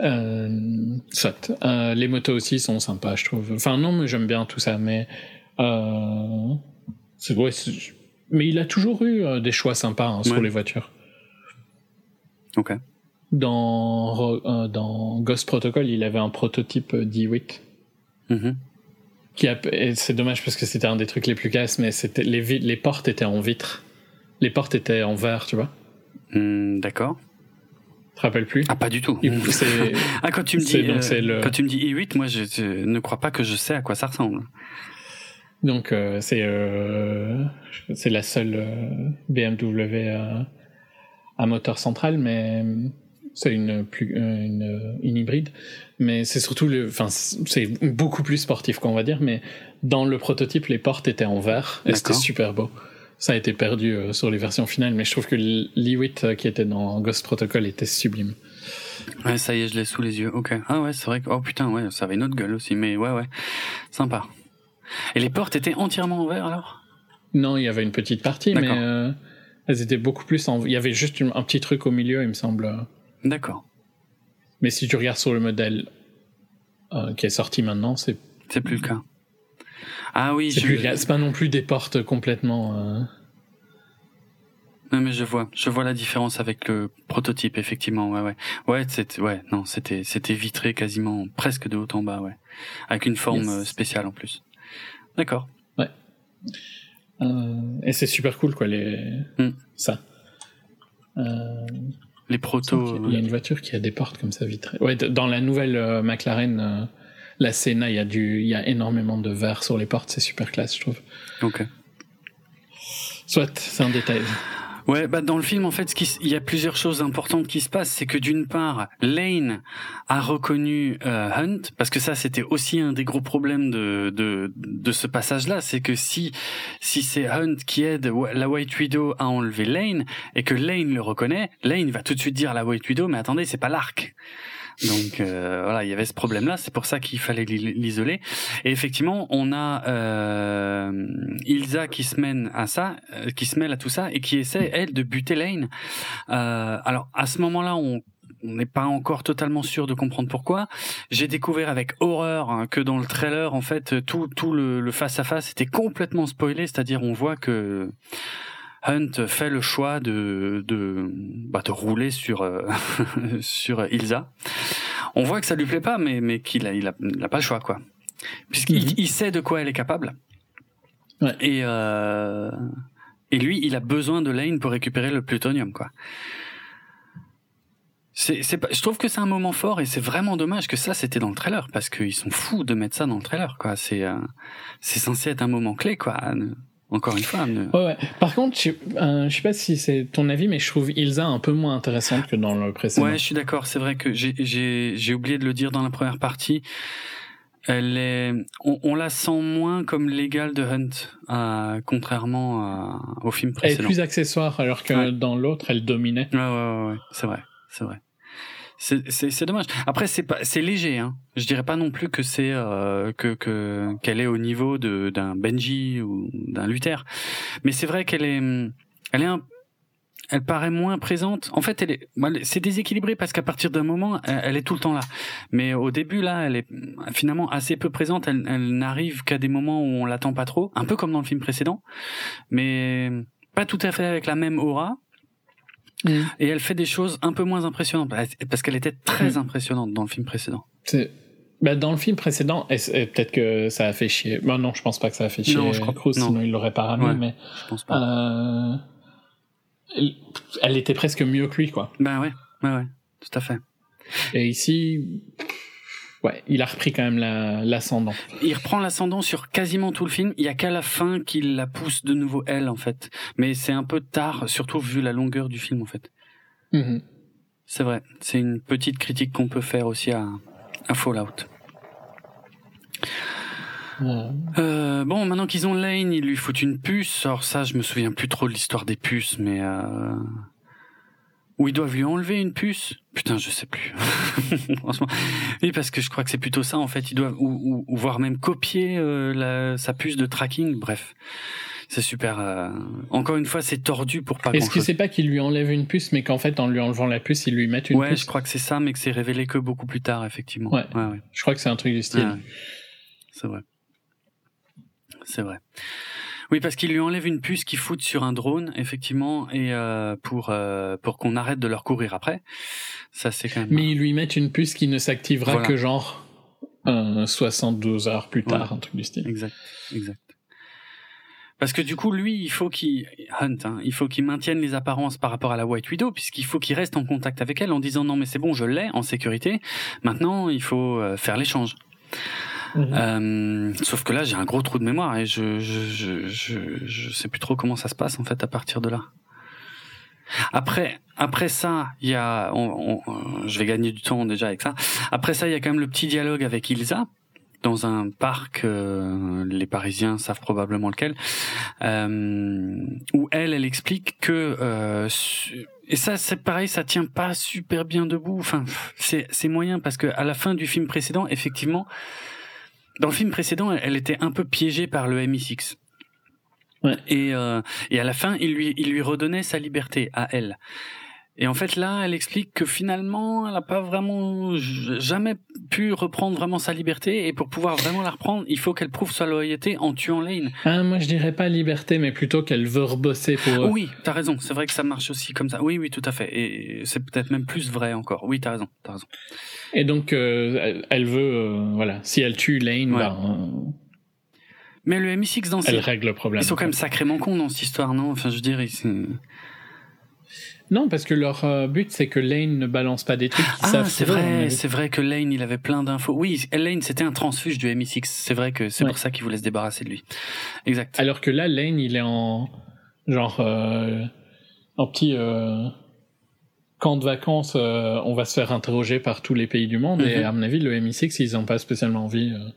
Euh, soit. Euh, les motos aussi sont sympas, je trouve. Enfin, non, mais j'aime bien tout ça, mais. Euh, ouais, mais il a toujours eu des choix sympas hein, sur Ouais. les voitures. Ok. Dans, dans Ghost Protocol, il avait un prototype euh, D8. Mhm. Qui a, et c'est dommage parce que c'était un des trucs les plus casses, mais c'était les, les portes étaient en vitre. Les portes étaient en verre, tu vois. Hmm, D'accord. Tu te rappelles plus? Ah pas du tout. Ah quand tu me dis donc euh, le- quand tu me dis i8, moi je, je ne crois pas que je sais à quoi ça ressemble. Donc euh, c'est euh, c'est la seule euh, BMW euh, à moteur central, mais c'est une plus une, une hybride. Mais c'est surtout le, enfin c'est beaucoup plus sportif qu'on va dire. Mais dans le prototype, les portes étaient en verre et c'était super beau. Ça a été perdu euh, sur les versions finales, mais je trouve que l'I8 euh, qui était dans Ghost Protocol était sublime. Ouais, ça y est, je l'ai sous les yeux. Ok. Ah ouais, c'est vrai que oh putain, ouais, ça avait une autre gueule aussi, mais ouais ouais, sympa. Et les portes étaient entièrement en verre alors? Non, il y avait une petite partie, mais euh, elles étaient beaucoup plus en. Il y avait juste un petit truc au milieu, il me semble. D'accord. Mais si tu regardes sur le modèle euh, qui est sorti maintenant, c'est C'est plus le cas. Ah oui, c'est je... plus- c'est pas non plus des portes complètement. euh, non mais je vois, je vois la différence avec le prototype effectivement, ouais ouais, ouais c'était, ouais non c'était c'était vitré quasiment presque de haut en bas, ouais, avec une forme Yes. euh, spéciale en plus. D'accord. euh, et c'est super cool, quoi, les... Mm. ça. Euh, Les protos. il y a une voiture qui a des portes comme ça vitrées. Ouais, dans la nouvelle euh, McLaren, euh, la Senna, il y, a du... il y a énormément de verre sur les portes, c'est super classe, je trouve. Ok. Soit, c'est un détail. Ouais, bah dans le film en fait, il y a plusieurs choses importantes qui se passent, c'est que d'une part, Lane a reconnu euh, Hunt, parce que ça c'était aussi un des gros problèmes de de, de ce passage-là, c'est que si si c'est Hunt qui aide la White Widow à enlever Lane et que Lane le reconnaît, Lane va tout de suite dire à la White Widow, mais attendez, c'est pas l'arc. Donc euh, voilà, il y avait ce problème-là, c'est pour ça qu'il fallait l'i- l'isoler. Et effectivement, on a euh, Ilsa qui se mène à ça, euh, qui se mêle à tout ça et qui essaie elle de buter Lane. Euh, alors à ce moment-là, on n'est pas encore totalement sûr de comprendre pourquoi. J'ai découvert avec horreur hein, que dans le trailer, en fait, tout, tout le face à face était complètement spoilé, c'est-à-dire on voit que Hunt fait le choix de de, bah, de rouler sur euh, sur Ilsa. On voit que ça lui plaît pas, mais mais qu'il a il a, pas le choix quoi, puisqu'il mhm. il sait de quoi elle est capable. Ouais. Et euh, et lui, il a besoin de Lane pour récupérer le plutonium quoi. C'est, c'est je trouve que c'est un moment fort et c'est vraiment dommage que ça c'était dans le trailer parce qu'ils sont fous de mettre ça dans le trailer quoi. C'est euh, c'est censé être un moment clé quoi. Encore une fois. Ouais, ouais. Par contre, je, euh, je sais pas si c'est ton avis, mais je trouve Ilsa un peu moins intéressante que dans le précédent. Ouais, je suis d'accord. C'est vrai que j'ai, j'ai, j'ai oublié de le dire dans la première partie. Elle est, on, on la sent moins comme l'égale de Hunt, euh, contrairement à, au film précédent. Elle est plus accessoire, alors que dans l'autre, elle dominait. Ouais, ouais, ouais, ouais. c'est vrai, c'est vrai c'est dommage. Après, c'est pas, c'est léger. Hein. Je dirais pas non plus que c'est euh, que que qu'elle est au niveau de d'un Benji ou d'un Luther, mais c'est vrai qu'elle est, elle est un, elle paraît moins présente. En fait, elle est, c'est déséquilibré parce qu'à partir d'un moment, elle, est tout le temps là. Mais au début, là, elle est finalement assez peu présente. Elle, elle n'arrive qu'à des moments où on l'attend pas trop, un peu comme dans le film précédent, mais pas tout à fait avec la même aura. Mm. Et elle fait des choses un peu moins impressionnantes parce qu'elle était très mm. impressionnante dans le film précédent. C'est bah, dans le film précédent, peut-être que ça a fait chier. Bah, non, je pense pas que ça a fait chier. Non, je crois Cruz, sinon il l'aurait pas ramené. mais je pense pas. Euh, elle, était presque mieux que lui, quoi. Ben ouais, ouais, ouais, tout à fait. Et ici, ouais, il a repris quand même l'ascendant. il reprend l'ascendant sur quasiment tout le film. Il y a qu'à la fin qu'il la pousse de nouveau elle, en fait. Mais c'est un peu tard, surtout vu la longueur du film, en fait. Mm-hmm. C'est vrai. C'est une petite critique qu'on peut faire aussi à, à Fallout. Euh, bon, maintenant qu'ils ont Lane, ils lui foutent une puce. Alors ça, je me souviens plus trop de l'histoire des puces, mais euh... ou ils doivent lui enlever une puce. Putain, je sais plus. oui, parce que je crois que c'est plutôt ça en fait. Ils doivent ou, ou, voire même copier euh, la, sa puce de tracking. Bref, c'est super. Euh, encore une fois, c'est tordu pour pas. Est-ce que c'est pas qu'il lui enlève une puce, mais qu'en fait, en lui enlevant la puce, ils lui mettent une puce Ouais, je crois que c'est ça, mais que c'est révélé que beaucoup plus tard, effectivement. Ouais. ouais, Je crois que c'est un truc du style. c'est vrai. C'est vrai. Oui, parce qu'il lui enlève une puce qui fout sur un drone, effectivement, et euh, pour euh, pour qu'on arrête de leur courir après. Ça, c'est quand même. Mais ils lui mettent une puce qui ne s'activera que genre 72 heures plus tard, un truc du style. Exact, exact. Parce que du coup, lui, il faut qu'il Hunt, hein, il faut qu'il maintienne les apparences par rapport à la White Widow, puisqu'il faut qu'il reste en contact avec elle en disant non mais c'est bon, je l'ai en sécurité. Maintenant, il faut euh, faire l'échange. Mhm. Euh, sauf que là, j'ai un gros trou de mémoire et je, je, je, je, sais plus trop comment ça se passe en fait à partir de là. Après, après ça, il y a, on, je vais gagner du temps déjà avec ça. Après ça, il y a quand même le petit dialogue avec Ilsa dans un parc, euh, les Parisiens savent probablement lequel, euh, où elle, elle explique que euh, et ça, c'est pareil, ça tient pas super bien debout. Enfin, c'est c'est moyen parce que à la fin du film précédent, effectivement, dans le film précédent, elle était un peu piégée par le MI6. Ouais. Et, euh, et à la fin, il lui, il lui redonnait sa liberté à elle. Et en fait, là, elle explique que finalement, elle n'a pas vraiment jamais pu reprendre vraiment sa liberté. Et pour pouvoir vraiment la reprendre, il faut qu'elle prouve sa loyauté en tuant Lane. Ah, moi, je dirais pas liberté, mais plutôt qu'elle veut rebosser pour. Oui, t'as raison. C'est vrai que ça marche aussi comme ça. Oui, oui, tout à fait. Et c'est peut-être même plus vrai encore. Oui, t'as raison. T'as raison. Et donc, euh, elle veut, euh, voilà, si elle tue Lane, bah, euh, Mais le MI6 dans Elle règle le problème. Ils sont quand même sacrément cons dans cette histoire, non? Enfin, je veux dire, non, parce que leur euh, but c'est que Lane ne balance pas des trucs qui ah, c'est vrai, c'est vrai que Lane il avait plein d'infos. Oui, Lane c'était un transfuge du MI6. C'est vrai que c'est pour ça qu'il voulait se débarrasser de lui. Exact. Alors que là, Lane il est en genre euh, en petit euh, camp de vacances. Euh, on va se faire interroger par tous les pays du monde et mhm. à mon avis le MI6 ils ont pas spécialement envie euh,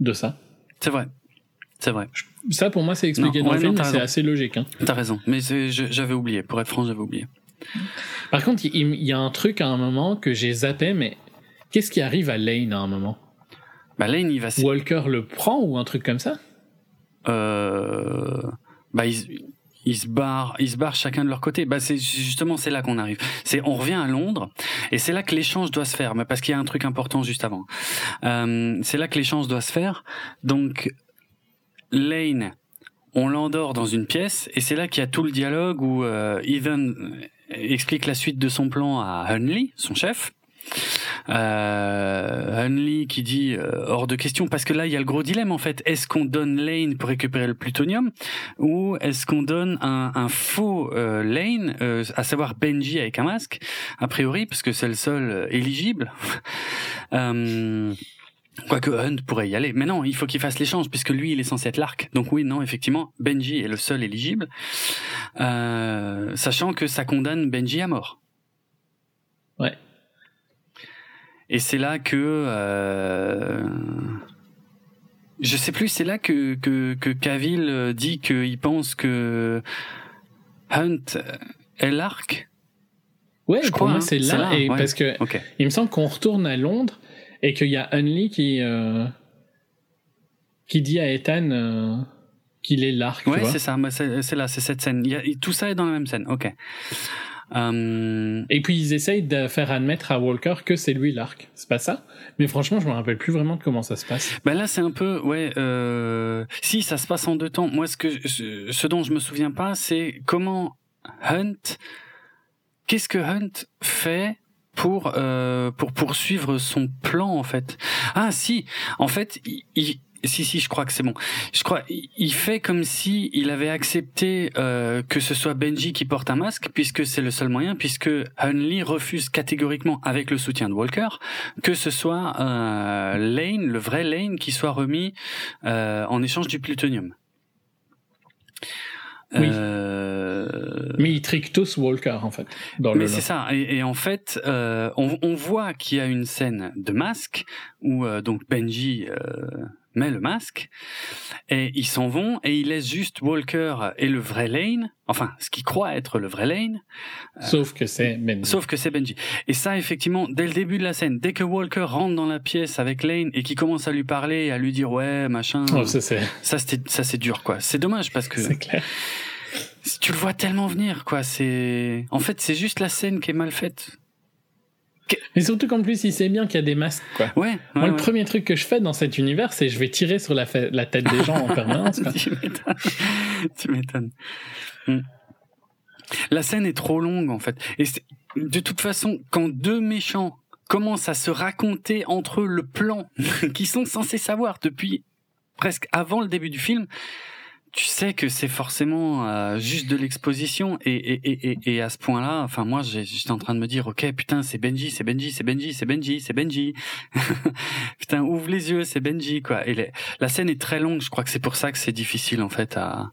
de ça. C'est vrai. C'est vrai. Ça, pour moi, c'est expliqué dans le film, c'est assez logique. Hein. T'as raison, mais j'avais oublié. Pour être franc, j'avais oublié. Par contre, il, y a un truc à un moment que j'ai zappé, mais qu'est-ce qui arrive à Lane à un moment? Bah Lane, il va. Walker le prend ou un truc comme ça? Euh... Bah il, ils se barrent, ils se barrent chacun de leur côté. Bah c'est justement c'est là qu'on arrive. C'est on revient à Londres et c'est là que l'échange doit se faire. Mais parce qu'il y a un truc important juste avant. Euh, c'est là que l'échange doit se faire. Donc Lane, on l'endort dans une pièce et c'est là qu'il y a tout le dialogue où euh, Ethan explique la suite de son plan à Hunley, son chef. Euh, Hunley qui dit euh, hors de question parce que là il y a le gros dilemme en fait est-ce qu'on donne Lane pour récupérer le plutonium ou est-ce qu'on donne un, un faux euh, Lane euh, à savoir Benji avec un masque a priori parce que c'est le seul euh, éligible euh, Quoique Hunt pourrait y aller. Mais non, il faut qu'il fasse l'échange, puisque lui, il est censé être l'arc. Donc oui, non, effectivement, Benji est le seul éligible. Euh, sachant que ça condamne Benji à mort. Ouais. Et c'est là que... Euh, je sais plus, c'est là que, que, que Cavill dit qu'il pense que Hunt est l'arc. Ouais, Je crois, hein. c'est là, là, et ouais. parce que Ok. il me semble qu'on retourne à Londres et qu'il y a Hunley qui euh, qui dit à Ethan euh, qu'il est l'arc. Ouais, c'est ça, c'est là, c'est cette scène. Il y a, tout ça est dans la même scène, ok. Euh, Et puis ils essayent de faire admettre à Walker que c'est lui l'arc. C'est pas ça Mais franchement, je me rappelle plus vraiment de comment ça se passe. Ben là, c'est un peu, ouais. Euh, si ça se passe en deux temps. Moi, ce que, ce dont je me souviens pas, c'est comment Hunt, qu'est-ce que Hunt fait pour euh, pour poursuivre son plan en fait. Ah si, en fait, il, si si, je crois que c'est bon. Je crois, il, il fait comme si il avait accepté euh, que ce soit Benji qui porte un masque, puisque c'est le seul moyen, puisque Hunley refuse catégoriquement, avec le soutien de Walker, que ce soit euh, Lane, le vrai Lane, qui soit remis euh, en échange du plutonium. Oui. Euh, Mais ils triquent tous Walker en fait. Dans mais c'est ça. Et, et en fait, euh, on, on voit qu'il y a une scène de masque où euh, donc Benji euh, met le masque et ils s'en vont et ils laissent juste Walker et le vrai Lane, enfin ce qu'il croit être le vrai Lane, Sauf que c'est Benji. sauf que c'est Benji. Et ça, effectivement, dès le début de la scène, dès que Walker rentre dans la pièce avec Lane et qu'il commence à lui parler, à lui dire ouais machin, Oh, ça c'est ça c'est dur quoi. C'est dommage parce que c'est clair. tu le vois tellement venir quoi. C'est en fait c'est juste la scène qui est mal faite. Mais surtout qu'en plus, il sait bien qu'il y a des masques quoi. Ouais. ouais, Moi, le premier truc que je fais dans cet univers, c'est je vais tirer sur la, tête des gens en permanence. quoi. tu m'étonnes. tu m'étonnes. Hmm. La scène est trop longue en fait. Et de toute façon, quand deux méchants commencent à se raconter entre eux le plan qu'ils sont censés savoir depuis presque avant le début du film, tu sais que c'est forcément euh, juste de l'exposition et, et, et, et, et à ce point-là, enfin moi j'étais en train de me dire ok putain c'est Benji, c'est Benji, c'est Benji, c'est Benji, c'est Benji, putain ouvre les yeux c'est Benji quoi. Et les- la scène est très longue, je crois que c'est pour ça que c'est difficile en fait à.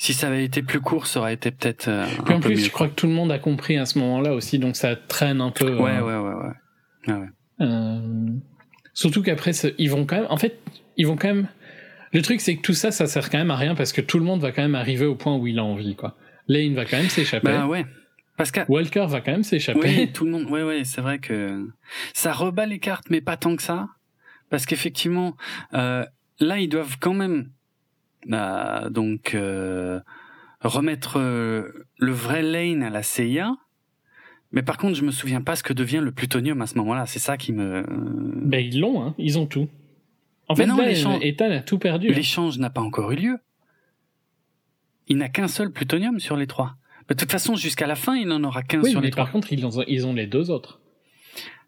Si ça avait été plus court, ça aurait été peut-être euh, Puis en plus, mieux. je crois que tout le monde a compris à ce moment-là aussi, donc ça traîne un peu. Ouais euh, ouais ouais ouais. Ah ouais. Euh, surtout qu'après, ils vont quand même. En fait, ils vont quand même. Le truc, c'est que tout ça, ça sert quand même à rien parce que tout le monde va quand même arriver au point où il a envie, quoi. Lane va quand même s'échapper. Bah ouais. Parce que Walker va quand même s'échapper. Oui, tout le monde. Ouais, ouais, c'est vrai que ça rebat les cartes, mais pas tant que ça, parce qu'effectivement, euh, là, ils doivent quand même euh, donc euh, remettre euh, le vrai Lane à la CIA. Mais par contre, je me souviens pas ce que devient le plutonium à ce moment-là. C'est ça qui me. Ben, ils l'ont, hein. Ils ont tout. En Mais fait, non, là, l'échange- Ethan a tout perdu. hein. L'échange n'a pas encore eu lieu. Il n'a qu'un seul plutonium sur les trois. De toute façon, jusqu'à la fin, il n'en aura qu'un Oui, sur mais les trois. par contre, ils ont, ils ont les deux autres.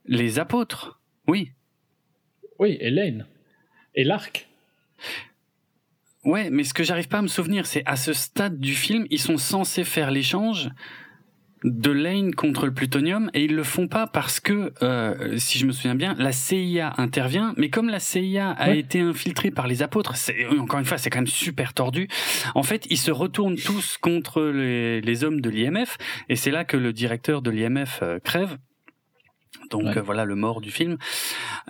Les apôtres, oui. Oui, et Lane. Et l'arc. Ouais, mais ce que j'arrive pas à me souvenir, c'est à ce stade du film, ils sont censés faire l'échange de Lane contre le plutonium et ils le font pas parce que, euh, si je me souviens bien, la CIA intervient, mais comme la CIA a Ouais. été infiltrée par les apôtres, c'est encore une fois, c'est quand même super tordu. En fait, ils se retournent tous contre les, les hommes de l'IMF et c'est là que le directeur de l'IMF euh, crève. Donc Ouais. euh, voilà le mort du film.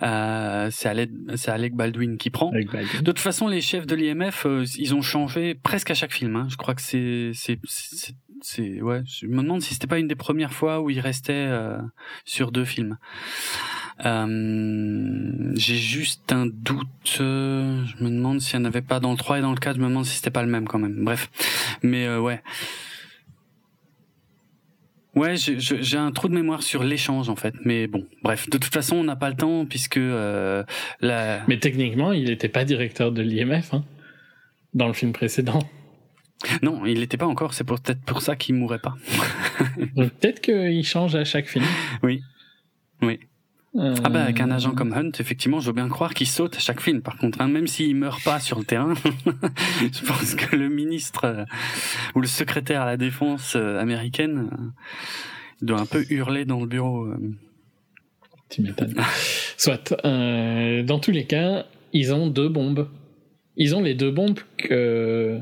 Euh, c'est Alec, Baldwin qui prend. Biden. De toute façon, les chefs de l'IMF, euh, ils ont changé presque à chaque film. Hein. Je crois que c'est, c'est, ouais. Je me demande si c'était pas une des premières fois où ils restaient euh, sur deux films. Euh, J'ai juste un doute. euh, je me demande s'il n'y en avait pas dans le 3 et dans le 4. Je me demande si c'était pas le même quand même. Bref. Mais ouais. Ouais, j'ai- un trou de mémoire sur l'échange en fait. Mais bon, bref. De toute façon, on n'a pas le temps puisque la... Mais techniquement, il n'était pas directeur de l'IMF hein, dans le film précédent. Non, il l'était pas encore. C'est pour- peut-être pour ça qu'il mourrait pas. Donc peut-être qu'il change à chaque film. Oui. Oui. Euh, Ah bah avec un agent comme Hunt, effectivement, je veux bien croire qu'il saute à chaque film. Par contre, hein, même s'il meurt pas sur le terrain, je pense que le ministre euh, ou le secrétaire à la défense euh, américaine euh, doit un peu hurler dans le bureau. euh. Tu m'étonnes. Soit. euh, dans tous les cas, ils ont deux bombes. Ils ont les deux bombes que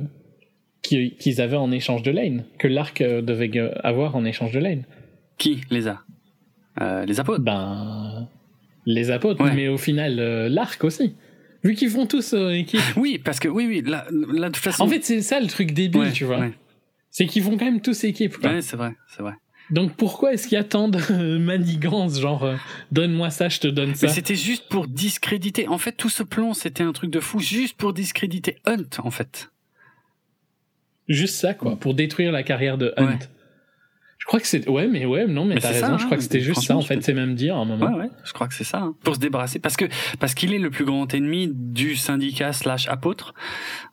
qu'ils qu'ils avaient en échange de Lane, que l'arc euh, devait euh, avoir en échange de Lane. Qui? Les a Euh, Les apôtres. Ben, les apôtres, Ouais. mais au final, euh, l'arc aussi. Vu qu'ils font tous euh, équipe. Oui, parce que oui, oui, là, là de toute façon. En fait, c'est ça le truc débile, Ouais, tu vois. ouais. C'est qu'ils font quand même tous équipe. Ouais, c'est vrai, c'est vrai. Donc pourquoi est-ce qu'il y a tant de manigances, genre euh, donne-moi ça, je te donne ça Mais c'était juste pour discréditer. En fait, tout ce plan, c'était un truc de fou, juste pour discréditer Hunt, en fait. Juste ça, quoi, pour détruire la carrière de Hunt. Ouais. Je crois que c'est. Ouais, mais ouais, non, mais, Mais t'as raison, ça, je crois hein, que c'était juste ça, en fait, c'est même dire à un moment. Ouais, ouais, je crois que c'est ça. hein. Pour se débarrasser, parce que parce qu'il est le plus grand ennemi du syndicat slash apôtre,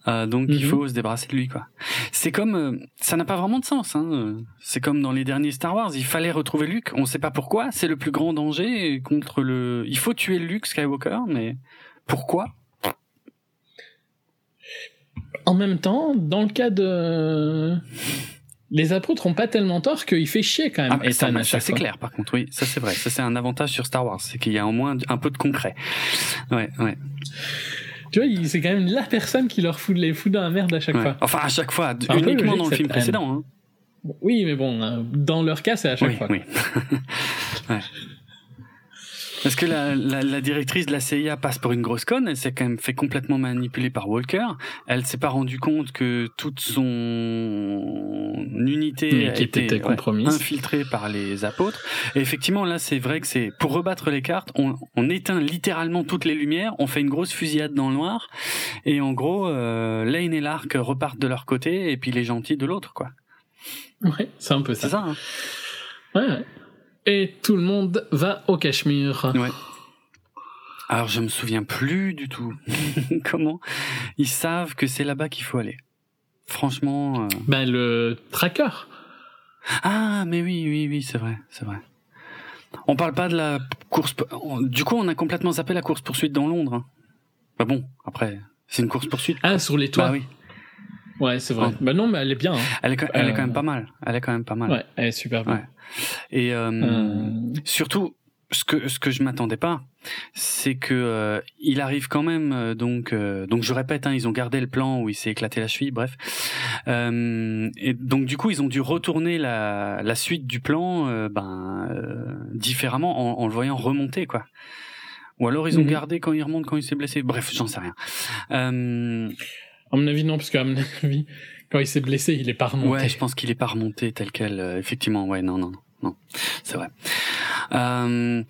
euh, donc il Mhm. faut se débarrasser de lui, quoi. C'est comme, euh, ça n'a pas vraiment de sens. Hein. euh, C'est comme dans les derniers Star Wars, il fallait retrouver Luke. On sait pas pourquoi. C'est le plus grand danger contre le. Il faut tuer Luke Skywalker, mais pourquoi? En même temps, dans le cas de. Les apôtres ont pas tellement tort qu'il fait chier quand même. Ah, ça, c'est clair. Par contre, oui, ça c'est vrai. Ça c'est un avantage sur Star Wars, c'est qu'il y a au moins un peu de concret. Ouais, ouais. Tu vois, c'est quand même la personne qui leur fout les fout dans la merde à chaque ouais. fois. Enfin, à chaque fois, peu uniquement dans le film précédent. Hein. Oui, mais bon, euh, dans leur cas, c'est à chaque oui, fois. oui. Ouais. Parce que la, la, la directrice de la CIA passe pour une grosse conne, elle s'est quand même fait complètement manipuler par Walker. Elle s'est pas rendu compte que toute son unité a était ouais, infiltrée par les apôtres. Et effectivement, là, c'est vrai que c'est pour rebattre les cartes, on, on éteint littéralement toutes les lumières, on fait une grosse fusillade dans le noir, et en gros, euh, Lane et Lark repartent de leur côté, et puis les gentils de l'autre, quoi. Ouais, c'est un peu C'est ça. ça. Hein Ouais, ouais. Et tout le monde va au Cachemire. Ouais. Alors je me souviens plus du tout comment ils savent que c'est là-bas qu'il faut aller? Franchement. euh, Ben, le tracker. Ah mais oui oui oui c'est vrai c'est vrai. On parle pas de la course. Du coup on a complètement zappé la course poursuite dans Londres. hein. Bah bon après c'est une course poursuite. Ah, sur les toits. Bah oui. Ouais, c'est vrai. Oh. Bah non, mais elle est bien. hein. Elle est, quand- elle est quand Euh, même pas mal. Elle est quand même pas mal. Ouais, elle est super bien. Ouais. Et euh, Euh, surtout ce que ce que je m'attendais pas c'est que euh, il arrive quand même euh, donc euh, donc je répète hein, ils ont gardé le plan où il s'est éclaté la cheville bref Euh, et donc du coup ils ont dû retourner la la suite du plan euh, ben euh, différemment en, en le voyant remonter quoi ou alors ils ont Mhm. gardé quand il remonte quand il s'est blessé bref j'en sais rien euh, À mon avis, non, parce qu'à mon avis, quand il s'est blessé, il est pas remonté. Ouais, je pense qu'il est pas remonté tel quel. euh, effectivement, ouais, non, non, non, c'est vrai. Euh,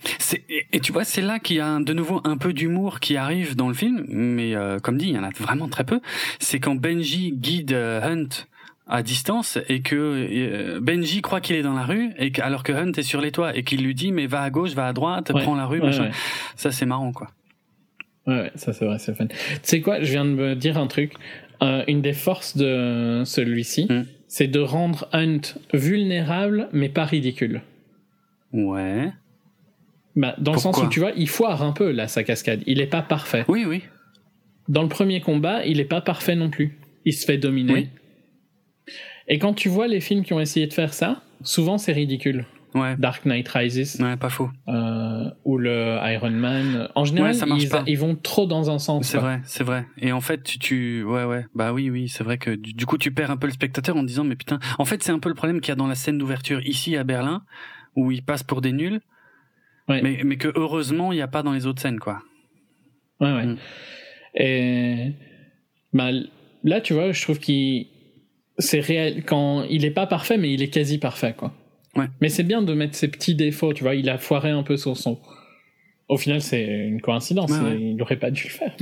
et, et tu vois, c'est là qu'il y a un- de nouveau un peu d'humour qui arrive dans le film, mais euh, comme dit, il y en a vraiment très peu. C'est quand Benji guide euh, Hunt à distance et que euh, Benji croit qu'il est dans la rue et que, alors que Hunt est sur les toits et qu'il lui dit mais va à gauche, va à droite, Ouais, prends la rue, Ouais, machin. ouais. Ça c'est marrant quoi. Ouais, ça c'est vrai, c'est fun. Tu sais quoi, je viens de me dire un truc. Euh, une des forces de celui-ci, Hmm. c'est de rendre Hunt vulnérable, mais pas ridicule. Ouais. Bah, dans le sens où tu vois, il foire un peu là sa cascade. Il est pas parfait. Oui, oui. Dans le premier combat, il est pas parfait non plus. Il se fait dominer. Oui. Et quand tu vois les films qui ont essayé de faire ça, souvent c'est ridicule. Ouais. Dark Knight Rises Ouais, pas faux. euh, ou le Iron Man. En général, Ouais, ça marche ils, pas. ils vont trop dans un sens. C'est vrai, c'est vrai. Et en fait, tu, tu, ouais, ouais, bah oui, oui, c'est vrai que du, du coup, tu perds un peu le spectateur en disant, mais putain, en fait, c'est un peu le problème qu'il y a dans la scène d'ouverture ici à Berlin, où ils passent pour des nuls, Ouais. mais, mais que heureusement, il n'y a pas dans les autres scènes, quoi. Ouais, ouais. Mm. Et bah, là, tu vois, je trouve qu'il c'est réel quand il est pas parfait, mais il est quasi parfait, quoi. Ouais. Mais c'est bien de mettre ses petits défauts, tu vois. Il a foiré un peu son son. Au final, c'est une coïncidence. Il n'aurait pas dû le faire.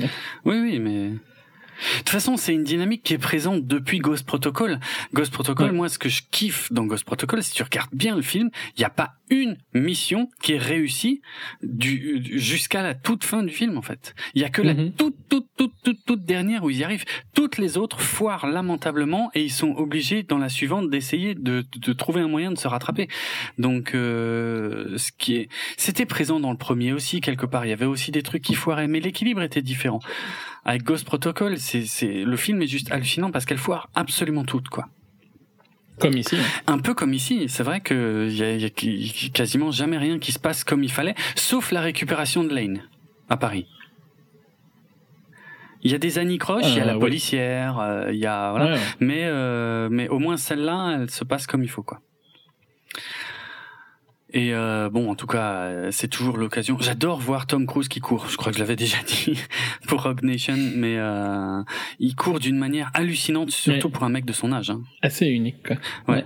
Oui, oui, mais de toute façon, c'est une dynamique qui est présente depuis Ghost Protocol. Ghost Protocol, moi, ce que je kiffe dans Ghost Protocol, si tu regardes bien le film, il n'y a pas une mission qui est réussie du, jusqu'à la toute fin du film, en fait. Il y a que la mhm. toute, toute, toute, toute, toute dernière où ils y arrivent. Toutes les autres foirent lamentablement et ils sont obligés, dans la suivante, d'essayer de, de trouver un moyen de se rattraper. Donc, euh, ce qui est, c'était présent dans le premier aussi, quelque part. Il y avait aussi des trucs qui foiraient, mais l'équilibre était différent avec Ghost Protocol, c'est, c'est, le film est juste hallucinant parce qu'elle foire absolument toutes, quoi. Comme ici. Un peu comme ici. C'est vrai qu'il y a, y a quasiment jamais rien qui se passe comme il fallait, sauf la récupération de Lane à Paris. Il y a des anicroches, il y a la euh, policière, euh, il y a voilà, mais euh, mais au moins celle-là, elle se passe comme il faut quoi. Et euh, bon, en tout cas, euh, c'est toujours l'occasion. J'adore voir Tom Cruise qui court. Je crois que je l'avais déjà dit pour Rogue Nation, mais euh, il court d'une manière hallucinante, surtout pour un mec de son âge. Hein. Assez unique, quoi. Ouais.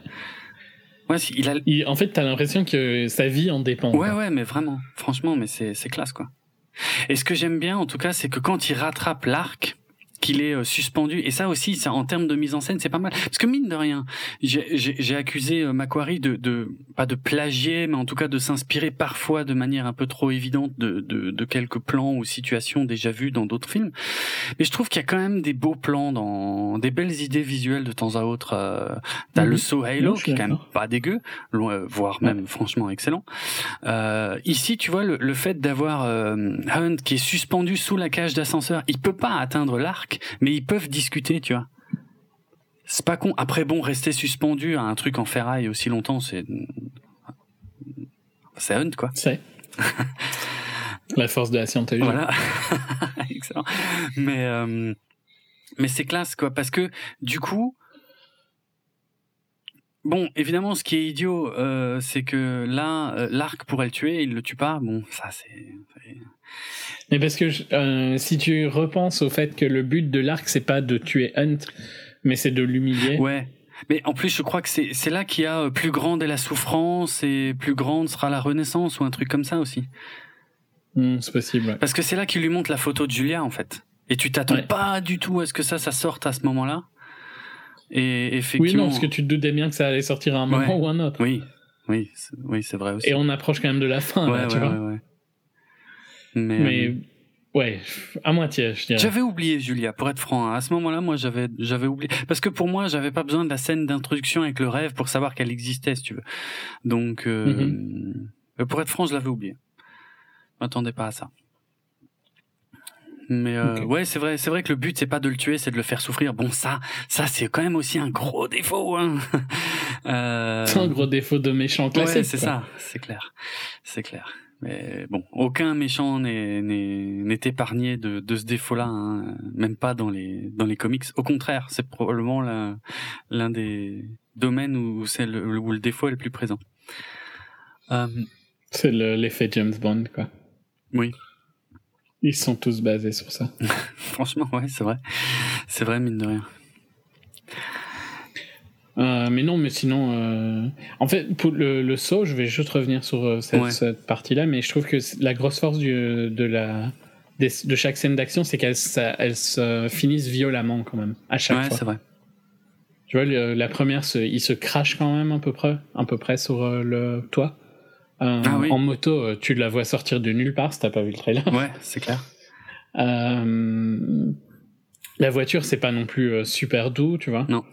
Ouais, il a. en fait, t'as l'impression que sa vie en dépend. Ouais, ouais, mais vraiment, franchement, mais c'est c'est classe, quoi. Et ce que j'aime bien, en tout cas, c'est que quand il rattrape l'arc, qu'il est euh, suspendu. Et ça aussi ça en termes de mise en scène c'est pas mal. Parce que mine de rien j'ai accusé euh, Macquarie de, de pas de plagier mais en tout cas de s'inspirer parfois de manière un peu trop évidente de, de, de quelques plans ou situations déjà vues dans d'autres films. Mais je trouve qu'il y a quand même des beaux plans dans des belles idées visuelles de temps à autre euh, t'as le mhm. saut Halo qui est quand même pas dégueu loin, voire même franchement excellent. Euh, ici tu vois le, le fait d'avoir euh, Hunt qui est suspendu sous la cage d'ascenseur il peut pas atteindre l'arc mais ils peuvent discuter, tu vois. C'est pas con. Après, bon, rester suspendu à un truc en ferraille aussi longtemps, c'est. C'est hunt, quoi. C'est. la force de la scientologie. Voilà. Excellent. Mais, euh, mais c'est classe, quoi, parce que, du coup. Bon, évidemment, ce qui est idiot, euh, c'est que là, euh, l'arc pourrait le tuer, il le tue pas. Bon, ça, c'est mais parce que euh, si tu repenses au fait que le but de l'arc c'est pas de tuer Hunt, mais c'est de l'humilier. Ouais. Mais en plus, je crois que c'est c'est là qu'il y a euh, plus grande est la souffrance et plus grande sera la renaissance ou un truc comme ça aussi. Hmm, c'est possible. Parce que c'est là qu'il lui montre la photo de Julia en fait. Et tu t'attends pas du tout à ce que ça ça sorte à ce moment-là. Et effectivement. Oui, non, parce que tu te doutais bien que ça allait sortir à un moment ou à un autre. Oui, oui, oui, c'est vrai aussi. Et on approche quand même de la fin, là, tu vois. Mais, euh, ouais, à moitié, je dirais. J'avais oublié Julia, pour être franc. À ce moment-là, moi, j'avais, j'avais oublié. Parce que pour moi, j'avais pas besoin de la scène d'introduction avec le rêve pour savoir qu'elle existait, si tu veux. Donc, euh, mm-hmm. pour être franc, je l'avais oublié. Je m'attendais pas à ça. Mais euh, ouais, c'est vrai, c'est vrai que le but c'est pas de le tuer, c'est de le faire souffrir. Bon, ça, ça c'est quand même aussi un gros défaut. Hein. euh... C'est un gros défaut de méchant classique. Ouais, c'est ça, c'est clair, c'est clair. Mais bon, aucun méchant n'est épargné de, de ce défaut-là, hein. même pas dans les dans les comics. Au contraire, c'est probablement l'un des domaines où, le, où le défaut est le plus présent. Euh, c'est l'effet James Bond, quoi. Oui. Ils sont tous basés sur ça. Franchement, ouais, c'est vrai. C'est vrai, mine de rien. Euh, mais non, mais sinon, euh... en fait, pour le, le, saut, je vais juste revenir sur euh, cette, cette partie-là, mais je trouve que la grosse force du, de la de chaque scène d'action, c'est qu'elles elles se finissent violemment quand même à chaque ouais, fois. c'est vrai. Tu vois, la première, il se crache quand même à peu près, à peu près sur le toit. Ah, oui. En moto, tu la vois sortir de nulle part si t'as pas vu le trailer. Ouais, c'est clair. la voiture, c'est pas non plus super doux, tu vois. Non.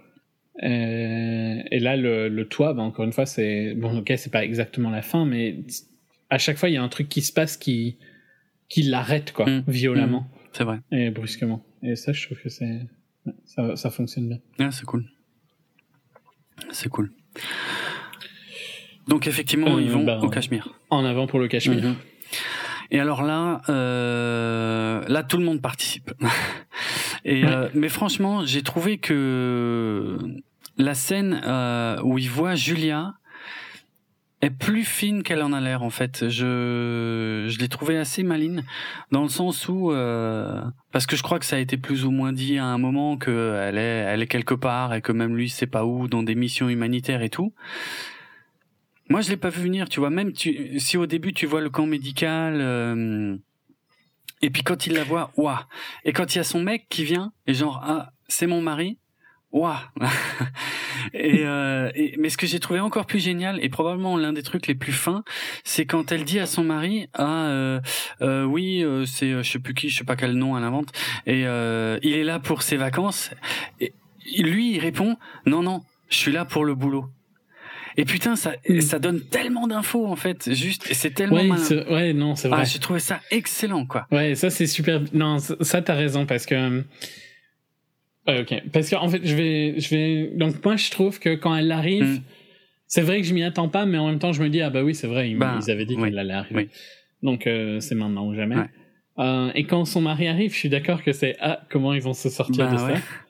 Euh, et là, le, le toit, bah, encore une fois, c'est bon, ok, c'est pas exactement la fin, mais à chaque fois, il y a un truc qui se passe qui qui l'arrête quoi, mmh. violemment. Mmh. C'est vrai. Et brusquement. Et ça, je trouve que c'est ça, ça fonctionne bien. Ah, c'est cool. C'est cool. Donc effectivement, euh, ils vont bah, au Cachemire. En avant pour le Cachemire. Mmh. Et alors là, euh, là tout le monde participe. Et euh, mais franchement, j'ai trouvé que la scène euh, où il voit Julia est plus fine qu'elle en a l'air en fait. Je je l'ai trouvée assez maline dans le sens où euh, parce que je crois que ça a été plus ou moins dit à un moment que elle est elle est quelque part et que même lui sait pas où dans des missions humanitaires et tout. Moi, je l'ai pas vu venir, tu vois. Même tu, si au début tu vois le camp médical, euh, et puis quand il la voit, waouh. Et quand il y a son mec qui vient, et genre ah c'est mon mari, waouh. et, euh, mais ce que j'ai trouvé encore plus génial et probablement l'un des trucs les plus fins, c'est quand elle dit à son mari ah euh, euh, oui euh, c'est euh, je sais plus qui, je sais pas quel nom elle invente, et il est là pour ses vacances. Lui il répond non non je suis là pour le boulot. Et putain, ça, Mm. ça donne tellement d'infos en fait, juste, et c'est tellement Ouais, malin. ouais, non, c'est vrai. Ah, j'ai trouvé ça excellent, quoi. Ouais, ça c'est super. Non, ça t'as raison parce que. Ouais, ok. Parce qu'en fait, je vais, je vais. Donc moi, je trouve que quand elle arrive, Mm. c'est vrai que je m'y attends pas, mais en même temps, je me dis ah bah oui, c'est vrai, ils, Bah, ils avaient dit oui, qu'elle allait arriver. oui. Donc euh, c'est maintenant ou jamais. Ouais. Euh, et quand son mari arrive, je suis d'accord que c'est ah comment ils vont se sortir Bah, de ça.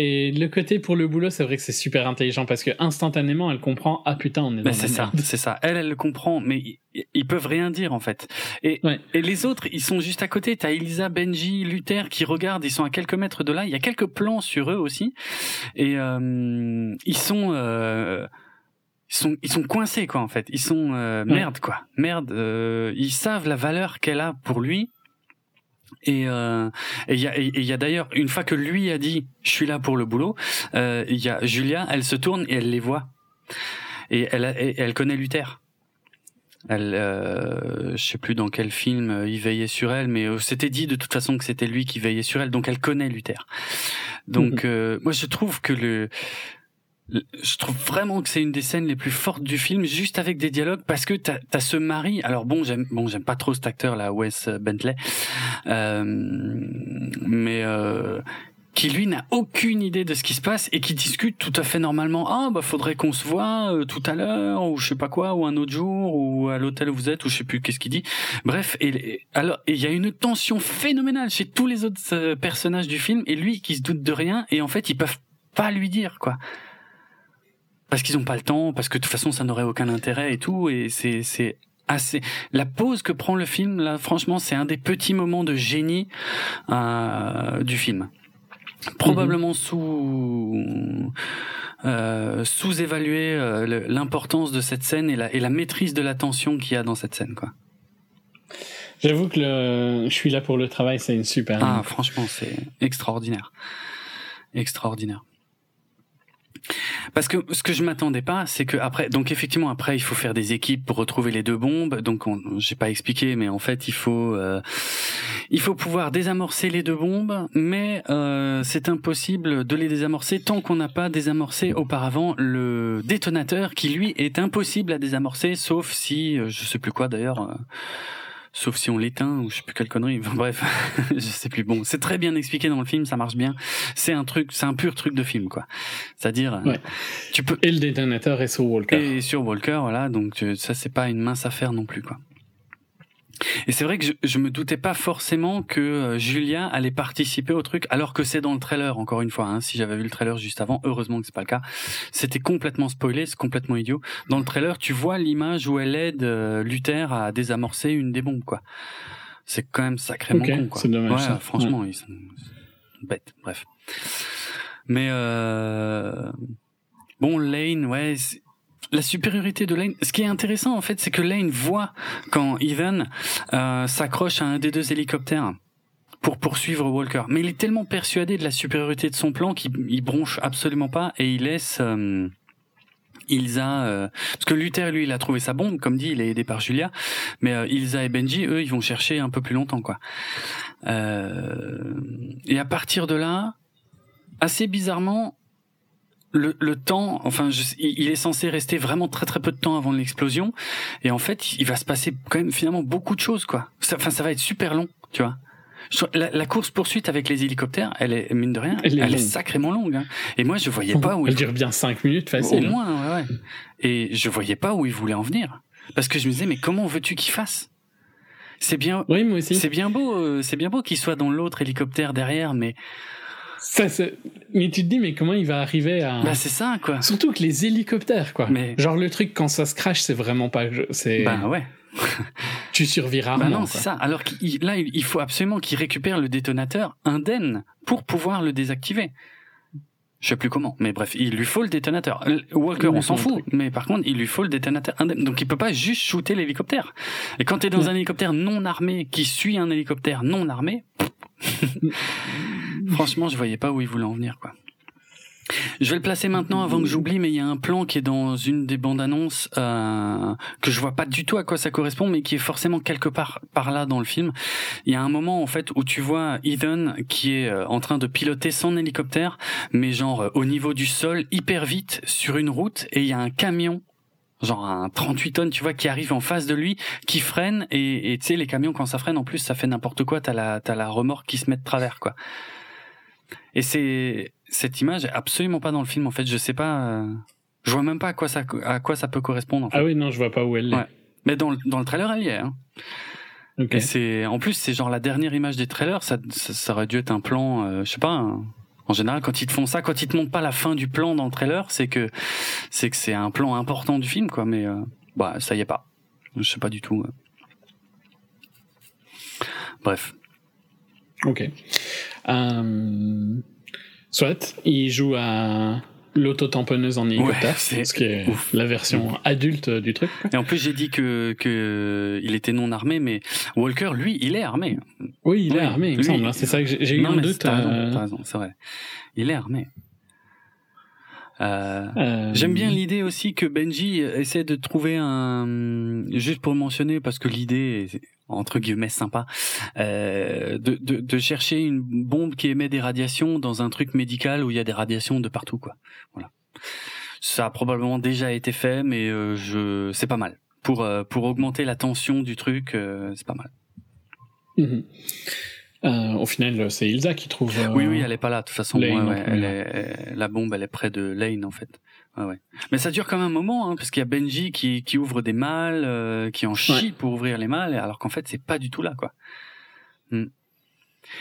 Et le côté pour le boulot, c'est vrai que c'est super intelligent parce que instantanément, elle comprend ah putain, on est dans Ben, la c'est ça, c'est ça. Elle, elle le comprend, mais ils, peuvent rien dire en fait. Et, Ouais. et les autres, ils sont juste à côté. T'as Elisa, Benji, Luther qui regardent. Ils sont à quelques mètres de là. Il y a quelques plans sur eux aussi, et euh, ils sont. Euh, ils sont, ils sont coincés quoi en fait. Ils sont euh, merde quoi, merde. euh, ils savent la valeur qu'elle a pour lui. Et euh, et il y a, et il y a d'ailleurs une fois que lui a dit je suis là pour le boulot, euh, il y a Julia, elle se tourne et elle les voit et elle, a- et elle connaît Luther. Elle, euh, je sais plus dans quel film euh, il veillait sur elle, mais euh, c'était dit de toute façon que c'était lui qui veillait sur elle, donc elle connaît Luther. Donc Mhm. euh, moi je trouve que le- je trouve vraiment que c'est une des scènes les plus fortes du film, juste avec des dialogues, parce que t'as as ce mari. Alors bon, j'aime bon, j'aime pas trop cet acteur là, Wes Bentley, euh, mais euh, qui lui n'a aucune idée de ce qui se passe et qui discute tout à fait normalement. Ah bah faudrait qu'on se voit euh, tout à l'heure ou je sais pas quoi ou un autre jour ou à l'hôtel où vous êtes ou je sais plus qu'est-ce qu'il dit. Bref, et, alors il y a une tension phénoménale chez tous les autres euh, personnages du film et lui qui se doute de rien et en fait ils peuvent pas lui dire quoi. Parce qu'ils ont pas le temps, parce que de toute façon ça n'aurait aucun intérêt et tout et c'est c'est assez la pause que prend le film là franchement c'est un des petits moments de génie euh, du film probablement sous euh, sous-évaluer euh, l'importance de cette scène et la, et la maîtrise de la tension qu'il y a dans cette scène quoi. J'avoue que le, je suis là pour le travail, c'est une super. Ah franchement c'est extraordinaire, extraordinaire. Parce que ce que je m'attendais pas, c'est que après, donc effectivement après il faut faire des équipes pour retrouver les deux bombes. Donc on- j'ai pas expliqué, mais en fait il faut euh, il faut pouvoir désamorcer les deux bombes, mais euh, c'est impossible de les désamorcer tant qu'on n'a pas désamorcé auparavant le détonateur, qui lui est impossible à désamorcer, sauf si euh, je sais plus quoi d'ailleurs. euh, Sauf si on l'éteint ou je sais plus quelle connerie. Enfin, bref, je sais plus. Bon, c'est très bien expliqué dans le film, ça marche bien. C'est un truc, c'est un pur truc de film, quoi. C'est-à-dire, euh, Ouais. tu peux Et le détonateur est sur Walker. et sur Walker, voilà, donc euh, ça c'est pas une mince affaire non plus, quoi. Et c'est vrai que je, je me doutais pas forcément que euh, Julia allait participer au truc, alors que c'est dans le trailer, encore une fois. Hein, si j'avais vu le trailer juste avant, heureusement que c'est pas le cas. C'était complètement spoilé, c'est complètement idiot. Dans le trailer, tu vois l'image où elle aide euh, Luther à désamorcer une des bombes, quoi. C'est quand même sacrément Ok, con, quoi. c'est dommage, Ouais, ça. franchement, ils sont ils sont bêtes. Bref. Mais euh... bon, Lane, ouais, c'est- la supériorité de Lane. Ce qui est intéressant en fait, c'est que Lane voit quand Ethan euh, s'accroche à un des deux hélicoptères pour poursuivre Walker. Mais il est tellement persuadé de la supériorité de son plan qu'il il bronche absolument pas et il laisse. euh, Ilsa, euh, parce que Luther lui il a trouvé sa bombe, comme dit, il est aidé par Julia, mais euh, Ilsa et Benji eux ils vont chercher un peu plus longtemps quoi. Euh, et à partir de là, assez bizarrement, le, le temps, enfin, je- il est censé rester vraiment très très peu de temps avant l'explosion, et en fait, il va se passer quand même finalement beaucoup de choses, quoi. Ça- Enfin, ça va être super long, tu vois. La, la course poursuite avec les hélicoptères, elle est mine de rien, Elle elle est sacrément longue. hein. Et moi, je voyais pas où Elle il dure bien 5 minutes au facile. moins, ouais, ouais. Et je voyais pas où il voulait en venir, parce que je me disais, mais comment veux-tu qu'il fasse? C'est bien, Oui, moi aussi. c'est bien beau, euh, c'est bien beau qu'il soit dans l'autre hélicoptère derrière, mais Ça, c'est- mais tu te dis, mais comment il va arriver à. bah c'est ça quoi. Surtout que les hélicoptères, quoi. Mais- Genre le truc quand ça se crache, c'est vraiment pas. C'est. Bah ouais. Tu survis rarement. Bah non, c'est ça. Alors qu'il là, il faut absolument qu'il récupère le détonateur indemne pour pouvoir le désactiver. Je sais plus comment, mais bref, il lui faut le détonateur. Walker, on s'en fout, mais par contre, il lui faut le détonateur Donc il peut pas juste shooter l'hélicoptère. Et quand t'es dans un hélicoptère non armé qui suit un hélicoptère non armé, franchement, je voyais pas où il voulait en venir, quoi. Je vais le placer maintenant avant que j'oublie, mais il y a un plan qui est dans une des bandes annonces euh, que je vois pas du tout à quoi ça correspond, mais qui est forcément quelque part par là dans le film. Il y a un moment en fait où tu vois Ethan qui est euh, en train de piloter son hélicoptère, mais genre euh, au niveau du sol, hyper vite sur une route, et il y a un camion genre un 38 tonnes, tu vois, qui arrive en face de lui, qui freine, et tu sais, les camions, quand ça freine, en plus, ça fait n'importe quoi, t'as la, t'as la remorque qui se met de travers, quoi. Et c'est cette image est absolument pas dans le film en fait. Je sais pas, euh, je vois même pas à quoi ça à quoi ça peut correspondre. En fait. Ah oui non, je vois pas où elle est. Mais dans le, dans le trailer elle y est. Hein. Et c'est en plus c'est genre la dernière image des trailers. Ça, ça, aurait dû être un plan, euh, je sais pas. En général, quand ils te font ça, quand ils te montrent pas la fin du plan dans le trailer, c'est que c'est que c'est un plan important du film quoi. Mais euh, bah ça y est pas. Je sais pas du tout. Bref. Ok. Euh, soit, il joue à l'auto-tamponneuse en hélicoptère, ouais, ce qui est la version adulte du truc. Et en plus, j'ai dit que, que il était non armé, mais Walker, lui, il est armé. Oui, il est armé, il me semble. Hein. C'est ça que j'ai eu un doute. T'as raison, c'est vrai. Il est armé. Euh, euh, J'aime bien l'idée aussi que Benji essaie de trouver un, juste pour mentionner parce que l'idée entre guillemets sympa, euh, de, de, de, chercher une bombe qui émet des radiations dans un truc médical où il y a des radiations de partout quoi. Voilà. Ça a probablement déjà été fait, mais euh, je c'est pas mal pour euh, pour augmenter la tension du truc, euh, c'est pas mal. Mhm. Euh, au final, c'est Ilsa qui trouve. Euh, oui, oui, elle est pas là. De toute façon, elle est, la bombe, elle est près de Lane en fait. Ouais, ouais. Mais ça dure quand même un moment, hein, parce qu'il y a Benji qui, qui ouvre des mâles, euh, qui en chie pour ouvrir les mâles, alors qu'en fait, c'est pas du tout là, quoi. Hmm.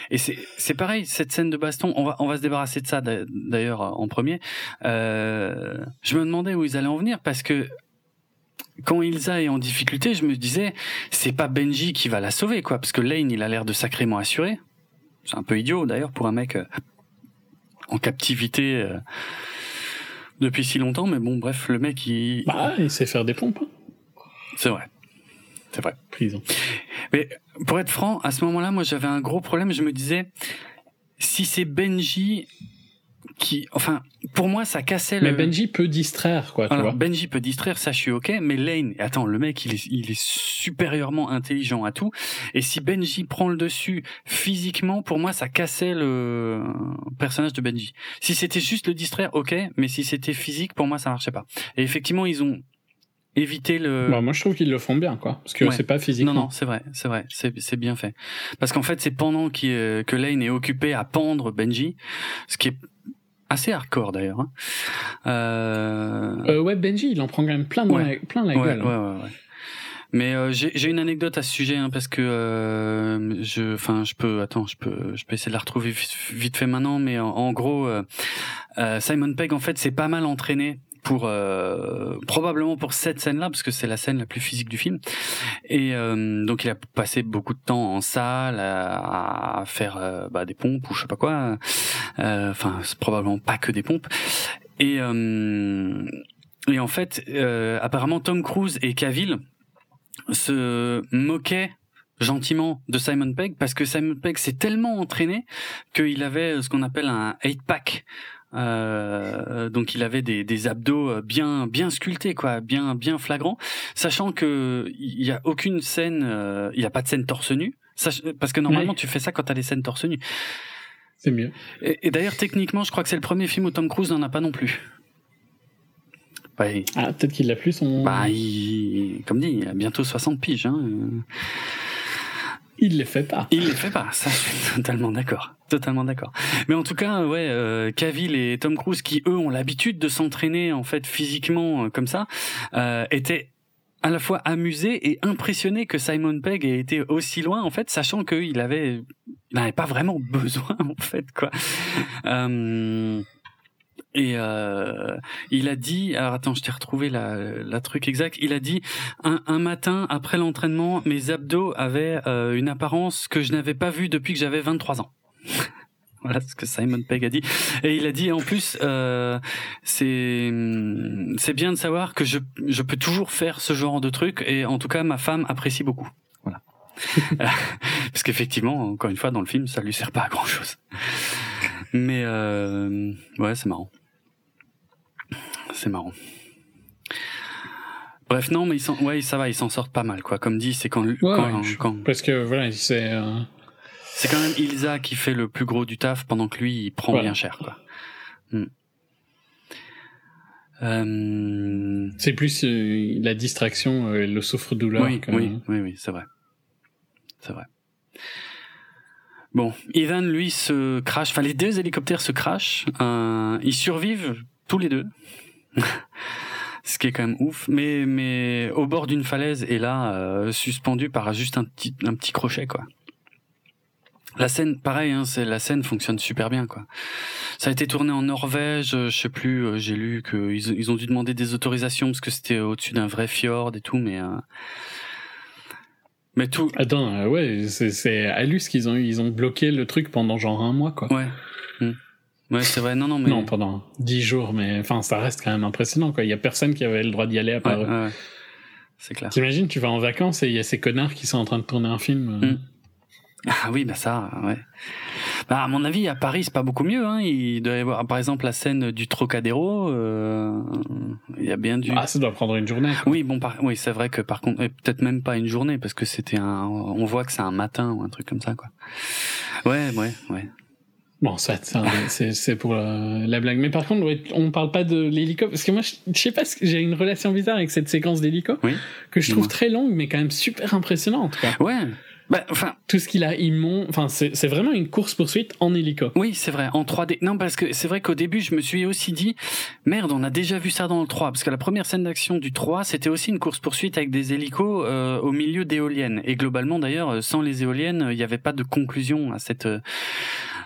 Et c'est c'est pareil cette scène de baston. On va on va se débarrasser de ça d'ailleurs en premier. Euh, je me demandais où ils allaient en venir parce que quand Ilsa est en difficulté, je me disais, c'est pas Benji qui va la sauver, quoi, parce que Lane, il a l'air de sacrément assuré. C'est un peu idiot, d'ailleurs, pour un mec euh, en captivité euh, depuis si longtemps, mais bon, bref, le mec, il... Bah, il sait faire des pompes. Hein. C'est vrai. C'est vrai. Prison. Mais pour être franc, à ce moment-là, moi, j'avais un gros problème. Je me disais, si c'est Benji qui, enfin, pour moi, ça cassait le. Mais Benji peut distraire, quoi. tu vois. Benji peut distraire, ça je suis ok. Mais Lane, attends, le mec, il est, il est supérieurement intelligent à tout. Et si Benji prend le dessus physiquement, pour moi, ça cassait le personnage de Benji. Si c'était juste le distraire, ok. Mais si c'était physique, pour moi, ça marchait pas. Et effectivement, ils ont évité le. Bah, moi, je trouve qu'ils le font bien, quoi. Parce que c'est pas physique. Non, non, c'est vrai, c'est vrai, c'est bien fait. Parce qu'en fait, c'est pendant que Lane est occupé à pendre Benji, ce qui est assez hardcore d'ailleurs. Hein. Euh... Euh, ouais, Benji, il en prend quand même plein, dans la, plein la gueule. Hein. Ouais, ouais, ouais. Mais euh, j'ai une anecdote à ce sujet hein, parce que euh, je, enfin, je peux, attends, je peux, je peux essayer de la retrouver vite fait maintenant, mais en, en gros, euh, euh, Simon Pegg en fait s'est pas mal entraîné pour euh, probablement pour cette scène-là parce que c'est la scène la plus physique du film. Et euh, donc il a passé beaucoup de temps en salle à, faire euh, bah, des pompes ou je sais pas quoi. Enfin c'est probablement pas que des pompes. Et et en fait apparemment Tom Cruise et Cavill se moquaient gentiment de Simon Pegg parce que Simon Pegg s'est tellement entraîné qu'il avait ce qu'on appelle un 8 pack euh, donc il avait des, des, abdos bien bien sculptés quoi, bien bien flagrants, sachant que il y a aucune scène, euh, il y a pas de scène torse nu, parce que normalement tu fais ça quand t'as des scènes torse nu. C'est mieux. Et, d'ailleurs techniquement, je crois que c'est le premier film où Tom Cruise n'en a pas non plus. Ah peut-être qu'il l'a plus son. Bah il, comme dit, il a bientôt 60 piges. Hein. Il les fait pas. Il les fait pas. Ça, je suis totalement d'accord. Totalement d'accord. Mais en tout cas, ouais, euh, Cavill et Tom Cruise, qui eux ont l'habitude de s'entraîner en fait physiquement euh, comme ça, euh, étaient à la fois amusés et impressionnés que Simon Pegg ait été aussi loin en fait, sachant qu'il avait, n'avait pas vraiment besoin en fait quoi. Euh, et euh, il a dit, alors attends, je t'ai retrouvé la, la truc exact. Il a dit un, un matin après l'entraînement, mes abdos avaient euh, une apparence que je n'avais pas vue depuis que j'avais 23 ans. voilà ce que Simon Pegg a dit. Et il a dit en plus, euh, c'est c'est bien de savoir que je je peux toujours faire ce genre de truc et en tout cas ma femme apprécie beaucoup. Voilà. Parce qu'effectivement, encore une fois, dans le film, ça lui sert pas à grand chose. Mais euh, ouais, c'est marrant. C'est marrant. Bref, non, mais ils s'en, ouais, ça va, ils s'en sortent pas mal, quoi. Comme dit, c'est quand, quand, parce que voilà, c'est. Euh... C'est quand même Ilsa qui fait le plus gros du taf pendant que lui, il prend bien cher, quoi. Hmm. Euh... C'est plus euh, la distraction, euh, le souffre-douleur. Oui, oui, oui, oui, c'est vrai. C'est vrai. Bon, Ivan, lui, se crache. Enfin, les deux hélicoptères se crachent. Euh, ils survivent tous les deux. ce qui est quand même ouf. Mais mais au bord d'une falaise et là euh, suspendu par juste un petit un petit crochet quoi. La scène, pareil, hein, c'est la scène fonctionne super bien quoi. Ça a été tourné en Norvège, euh, je sais plus, euh, j'ai lu qu'ils ils ont dû demander des autorisations parce que c'était au-dessus d'un vrai fjord et tout, mais euh... mais tout. Attends, euh, ouais, c'est c'est ce qu'ils ont eu, ils ont bloqué le truc pendant genre un mois quoi. Ouais. Hmm. Ouais, c'est vrai. Non, non, mais non pendant dix jours, mais enfin, ça reste quand même impressionnant. Quoi, il y a personne qui avait le droit d'y aller à part. Ouais, ouais. C'est clair. T'imagines, tu vas en vacances et il y a ces connards qui sont en train de tourner un film. Mm. Ah oui, bah ça, ouais. Bah à mon avis, à Paris, c'est pas beaucoup mieux. Hein. Il doit y avoir, par exemple, la scène du Trocadéro. Euh... Il y a bien du. Ah, ça doit prendre une journée. Quoi. Oui, bon, par... oui, c'est vrai que par contre, peut-être même pas une journée parce que c'était un. On voit que c'est un matin ou un truc comme ça, quoi. Ouais, ouais, ouais. Bon, ça, c'est pour la, la, blague. Mais par contre, ouais, on parle pas de l'hélico parce que moi, je, je sais pas, j'ai une relation bizarre avec cette séquence d'hélico oui. que je trouve très longue, mais quand même super impressionnante. Quoi. Ouais. Bah, enfin, tout ce qu'il a, il monte. Enfin, c'est vraiment une course poursuite en hélico. Oui, c'est vrai, en 3D. Non, parce que c'est vrai qu'au début, je me suis aussi dit, merde, on a déjà vu ça dans le 3, parce que la première scène d'action du 3, c'était aussi une course poursuite avec des hélicos euh, au milieu d'éoliennes. Et globalement, d'ailleurs, sans les éoliennes, il n'y avait pas de conclusion à cette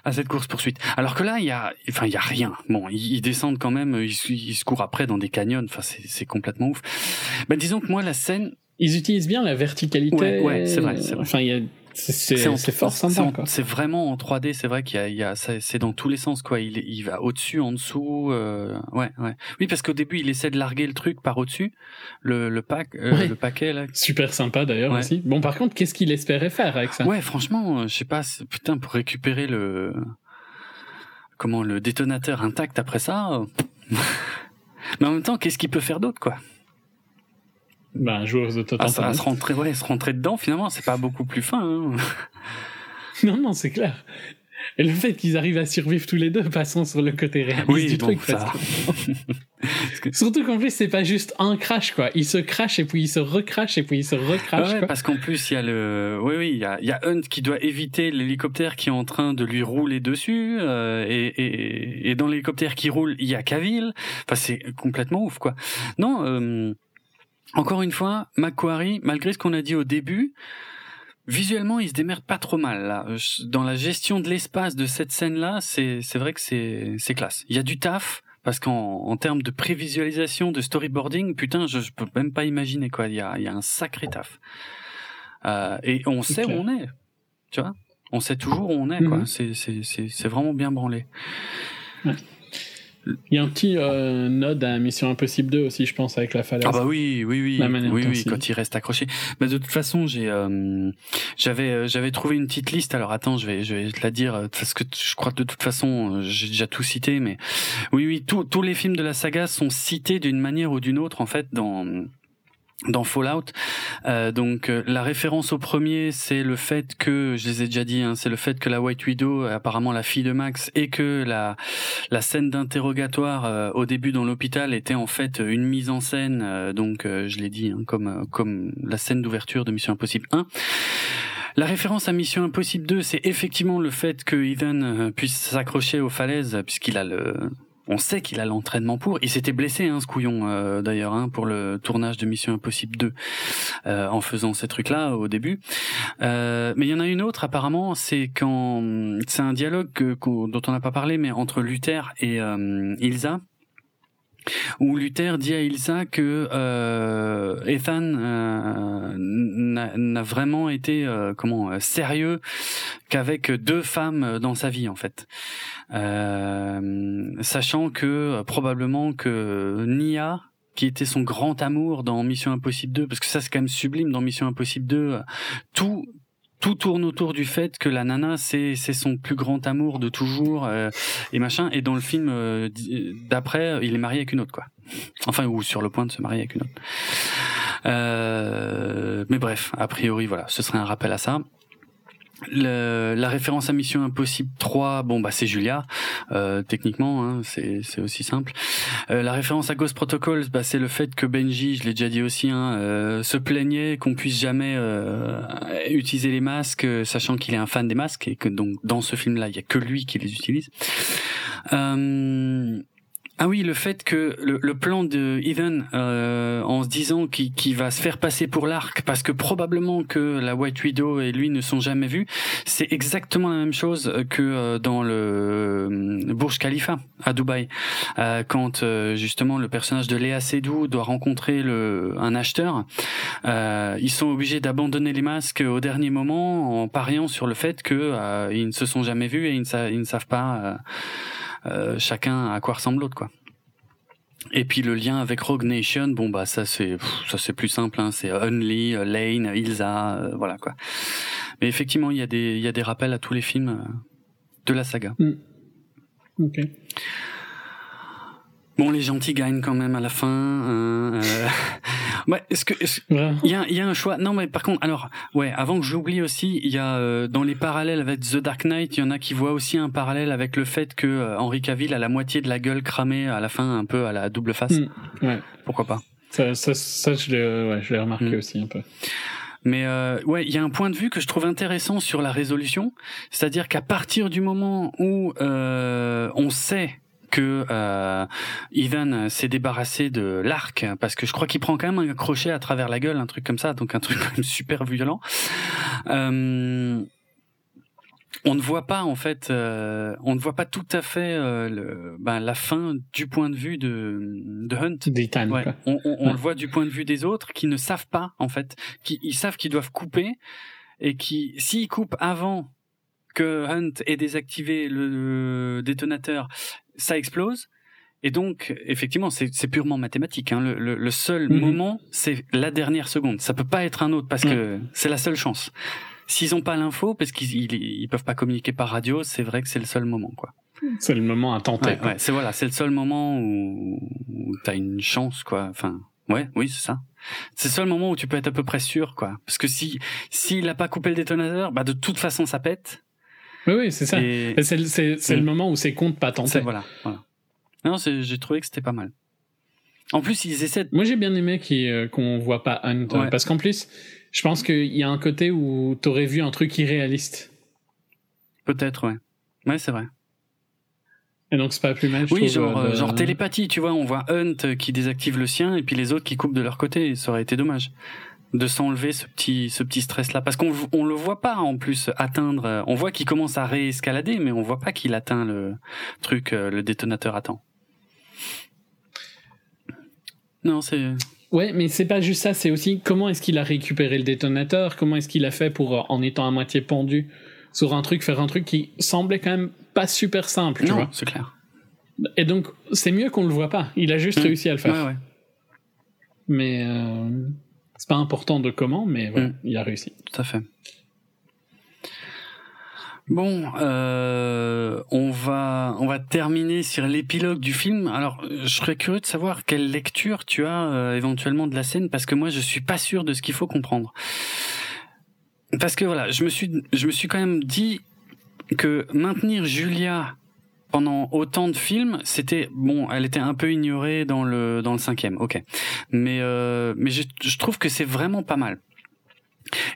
à cette course poursuite. Alors que là, il y a, enfin, il y a rien. Bon, ils, ils descendent quand même, ils, ils, se courent après dans des canyons. Enfin, c'est complètement ouf. Ben, disons que moi, la scène, ils utilisent bien la verticalité. Ouais, ouais c'est vrai, c'est vrai. Enfin, il y a c'est fort sympa. C'est vraiment en 3D, c'est vrai qu'il y a, il y a c'est dans tous les sens quoi. Il, il va au-dessus, en dessous, euh, ouais, ouais. Oui, parce qu'au début, il essaie de larguer le truc par au-dessus, le, le pack, euh, ouais. le paquet là. Super sympa d'ailleurs Ouais. aussi. Bon, par contre, qu'est-ce qu'il espérait faire avec ça? Ouais, franchement, euh, je sais pas, putain, pour récupérer le comment le détonateur intact après ça. euh, Mais en même temps, qu'est-ce qu'il peut faire d'autre quoi? Ben, joueuse de Total se- à se rentrer, ouais, se rentrer dedans. Finalement, c'est pas beaucoup plus fin. Hein. Non, non, c'est clair. Et le fait qu'ils arrivent à survivre tous les deux, passons sur le côté réaliste Oui, du bon, truc. ça. parce que- Surtout qu'en plus, c'est pas juste un crash, quoi. Il se crache et puis il se recrache et puis il se recrache. Ouais, quoi. parce qu'en plus il y a le, oui oui, il y a, il y a Hunt qui doit éviter l'hélicoptère qui est en train de lui rouler dessus, euh, et, et, et dans l'hélicoptère qui roule, il y a Cavill. Enfin, c'est complètement ouf, quoi. Non, euh, encore une fois, Macquarie, malgré ce qu'on a dit au début. Visuellement, il se démerde pas trop mal là. Euh, Dans la gestion de l'espace de cette scène-là, c'est c'est vrai que c'est c'est classe. Il y a du taf parce qu'en en termes de prévisualisation, de storyboarding, putain, je, je peux même pas imaginer quoi. Il y a il y a un sacré taf. Euh, et on sait où on est, tu vois. On sait toujours où on est, quoi. C'est c'est c'est c'est vraiment bien branlé. Il y a un petit euh, nod à Mission Impossible 2 aussi, je pense, avec la falaise. Ah bah oui, oui, oui, La oui, oui, quand il reste accroché. Mais de toute façon, j'ai, euh, j'avais, euh, j'avais trouvé une petite liste. Alors attends, je vais, je vais te la dire euh, parce que je crois que de toute façon, euh, j'ai déjà tout cité. Mais oui, oui, tous, tous les films de la saga sont cités d'une manière ou d'une autre en fait dans dans Fallout. Euh, donc euh, la référence au premier, c'est le fait que, je les ai déjà dit, hein, c'est le fait que la White Widow, est apparemment la fille de Max, et que la la scène d'interrogatoire euh, au début dans l'hôpital était en fait une mise en scène, euh, donc euh, je l'ai dit, hein, comme euh, comme la scène d'ouverture de Mission Impossible 1. La référence à Mission Impossible 2, c'est effectivement le fait que Ethan euh, puisse s'accrocher aux falaises, puisqu'il a le on sait qu'il a l'entraînement pour. Il s'était blessé, hein, ce couillon, euh, d'ailleurs, hein, pour le tournage de Mission Impossible 2, euh, en faisant ces trucs-là au début. Euh, mais il y en a une autre, apparemment, c'est quand c'est un dialogue dont on n'a pas parlé, mais entre Luther et Ilsa. Où Luther dit à Ilsa que euh, Ethan euh, n'a vraiment été euh, comment sérieux qu'avec deux femmes dans sa vie en fait, sachant que probablement que Nia qui était son grand amour dans Mission Impossible 2 parce que ça c'est quand même sublime dans Mission Impossible 2 tout tout tourne autour du fait que la nana c'est c'est son plus grand amour de toujours euh, et machin. Et dans le film euh, d'après il est marié avec une autre quoi. Enfin ou sur le point de se marier avec une autre. Euh, mais bref a priori voilà ce serait un rappel à ça le, la référence à Mission Impossible 3, bon bah c'est Julia, euh, techniquement, hein, c'est aussi simple. Euh, la référence à Ghost Protocols, bah c'est le fait que Benji, je l'ai déjà dit aussi, hein, euh, se plaignait qu'on puisse jamais euh, utiliser les masques, sachant qu'il est un fan des masques et que donc dans ce film-là, il y a que lui qui les utilise. Ah oui, le fait que le, plan de Ethan, euh, en se disant qu'il va se faire passer pour l'arc, parce que probablement que la White Widow et lui ne sont jamais vus, c'est exactement la même chose que euh, dans le euh, Burj Khalifa à Dubaï, quand justement le personnage de Léa Seydoux doit rencontrer le, un acheteur. ils sont obligés d'abandonner les masques au dernier moment en pariant sur le fait que ils ne se sont jamais vus et ils ne, ils ne savent pas euh, chacun à quoi ressemble l'autre quoi. Et puis le lien avec Rogue Nation, bon bah ça c'est ça c'est plus simple, hein, c'est Unli, euh, Lane, Ilsa, euh, voilà quoi. Mais effectivement il y a des il y a des rappels à tous les films de la saga. Mm. Bon, les gentils gagnent quand même à la fin. Hein, euh... ouais, est-ce que il y, a, y a un choix? Non, mais par contre, alors ouais, avant que j'oublie aussi, il y a euh, dans les parallèles avec The Dark Knight, il y en a qui voient aussi un parallèle avec le fait que euh, Henry Cavill a la moitié de la gueule cramée à la fin, un peu à la double face. Mm, ouais. Pourquoi pas? Ça, ça, ça je l'ai ouais, remarqué mm. aussi un peu. Mais euh, ouais, il y a un point de vue que je trouve intéressant sur la résolution, c'est-à-dire qu'à partir du moment où euh, on sait que euh, Ivan s'est débarrassé de l'arc parce que je crois qu'il prend quand même un crochet à travers la gueule, un truc comme ça, donc un truc quand même super violent. Euh, on ne voit pas en fait, euh, on ne voit pas tout à fait euh, le, ben, la fin du point de vue de, de Hunt. Ouais. On, on, on le voit du point de vue des autres qui ne savent pas en fait, qui ils savent qu'ils doivent couper et qui s'ils coupent avant que Hunt ait désactivé le détonateur, ça explose. Et donc, effectivement, c'est purement mathématique. Hein. Le, le, seul mhm. moment, c'est la dernière seconde. Ça peut pas être un autre parce que c'est la seule chance. S'ils ont pas l'info, parce qu'ils ils, peuvent pas communiquer par radio, c'est vrai que c'est le seul moment, quoi. C'est le moment à tenter. Ouais, c'est voilà, c'est le seul moment où, où t'as une chance, quoi. Enfin, ouais, oui, c'est ça. C'est le seul moment où tu peux être à peu près sûr, quoi. Parce que si s'il a pas coupé le détonateur, bah de toute façon ça pète. Oui, oui, c'est ça. C'est le moment où c'est compte pas tenté. Voilà, voilà. Non, j'ai trouvé que c'était pas mal. En plus, ils essaient. De... Moi, j'ai bien aimé euh, qu'on voit pas Hunt, parce qu'en plus, je pense qu'il y a un côté où t'aurais vu un truc irréaliste. Peut-être, ouais. Ouais, c'est vrai. Et donc c'est pas plus mal. Je oui, genre, euh, genre télépathie, tu vois, on voit Hunt qui désactive le sien et puis les autres qui coupent de leur côté. Ça aurait été dommage de s'enlever ce petit ce petit stress là parce qu'on on le voit pas en plus atteindre on voit qu'il commence à réescalader mais on voit pas qu'il atteint le truc euh, le détonateur à temps. Non c'est ouais mais c'est pas juste ça c'est aussi comment est-ce qu'il a récupéré le détonateur comment est-ce qu'il a fait pour euh, en étant à moitié pendu sur un truc faire un truc qui semblait quand même pas super simple tu vois. c'est clair. Et donc c'est mieux qu'on le voit pas. Il a juste mmh. réussi à le faire. Ouais, ouais. mais euh c'est pas important de comment, mais mm. il a réussi. Tout à fait. Bon, euh, on va on va terminer sur l'épilogue du film. Alors, je serais curieux de savoir quelle lecture tu as euh, éventuellement de la scène, parce que moi, je suis pas sûr de ce qu'il faut comprendre. Parce que voilà, je me suis je me suis quand même dit que maintenir Julia pendant autant de films, c'était bon, elle était un peu ignorée dans le dans le cinquième, ok. Mais euh, mais je, je trouve que c'est vraiment pas mal.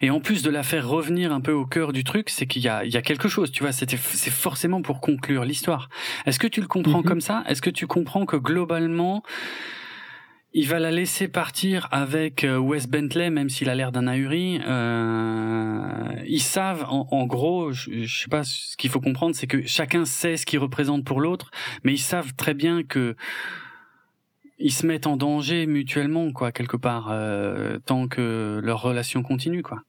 Et en plus de la faire revenir un peu au cœur du truc, c'est qu'il y a, il y a quelque chose, tu vois, c'était, c'est forcément pour conclure l'histoire. Est-ce que tu le comprends mhm. comme ça? Est-ce que tu comprends que globalement, il va la laisser partir avec euh, Wes Bentley, même s'il a l'air d'un ahuri. Euh, ils savent, en, gros, je, sais pas, ce qu'il faut comprendre, c'est que chacun sait ce qu'il représente pour l'autre, mais ils savent très bien que ils se mettent en danger mutuellement, quoi, quelque part, euh, tant que leur relation continue, quoi.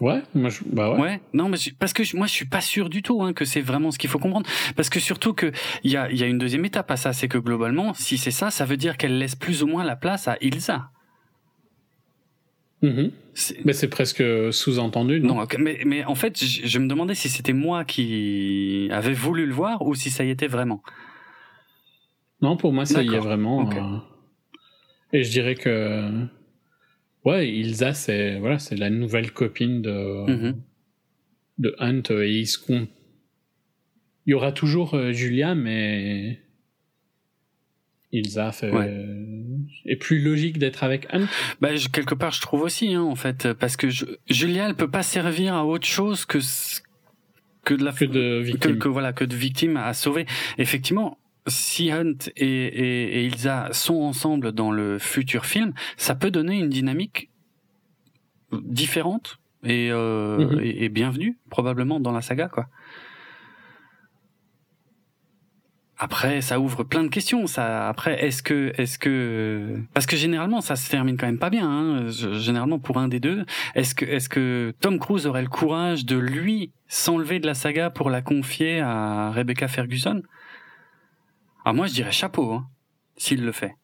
Ouais, moi je, bah ouais. Ouais, non, mais je- parce que je- moi je suis pas sûr du tout hein, que c'est vraiment ce qu'il faut comprendre, parce que surtout que il y a, il y a une deuxième étape à ça, c'est que globalement, si c'est ça, ça veut dire qu'elle laisse plus ou moins la place à Ilsa. Mhm. C'est- Mais c'est presque sous-entendu, non, mais, mais en fait, je, je me demandais si c'était moi qui avait voulu le voir ou si ça y était vraiment. Non, pour moi, ça y est vraiment. Euh, Et je dirais que. Ouais, Ilsa, c'est voilà, c'est la nouvelle copine de, Mhm. de Hunt. euh, Et ils se con- Il y aura toujours euh, Julia, mais. Ilsa fait... Ouais. est plus logique d'être avec Hunt. Bah, je- quelque part, je trouve aussi, hein, en fait, parce que je, Julia, elle peut pas servir à autre chose que que de la Que de que, victime. que voilà que de victimes à sauver. Effectivement, si Hunt et, et, et Ilsa sont ensemble dans le futur film, ça peut donner une dynamique différente et, euh, Mhm. et, et bienvenue probablement dans la saga quoi. Après, ça ouvre plein de questions. Ça, après, est-ce que, est-ce que, parce que généralement, ça se termine quand même pas bien. Hein, généralement, pour un des deux, est-ce que, est-ce que Tom Cruise aurait le courage de lui s'enlever de la saga pour la confier à Rebecca Ferguson? Alors moi, je dirais chapeau, hein, s'il le fait.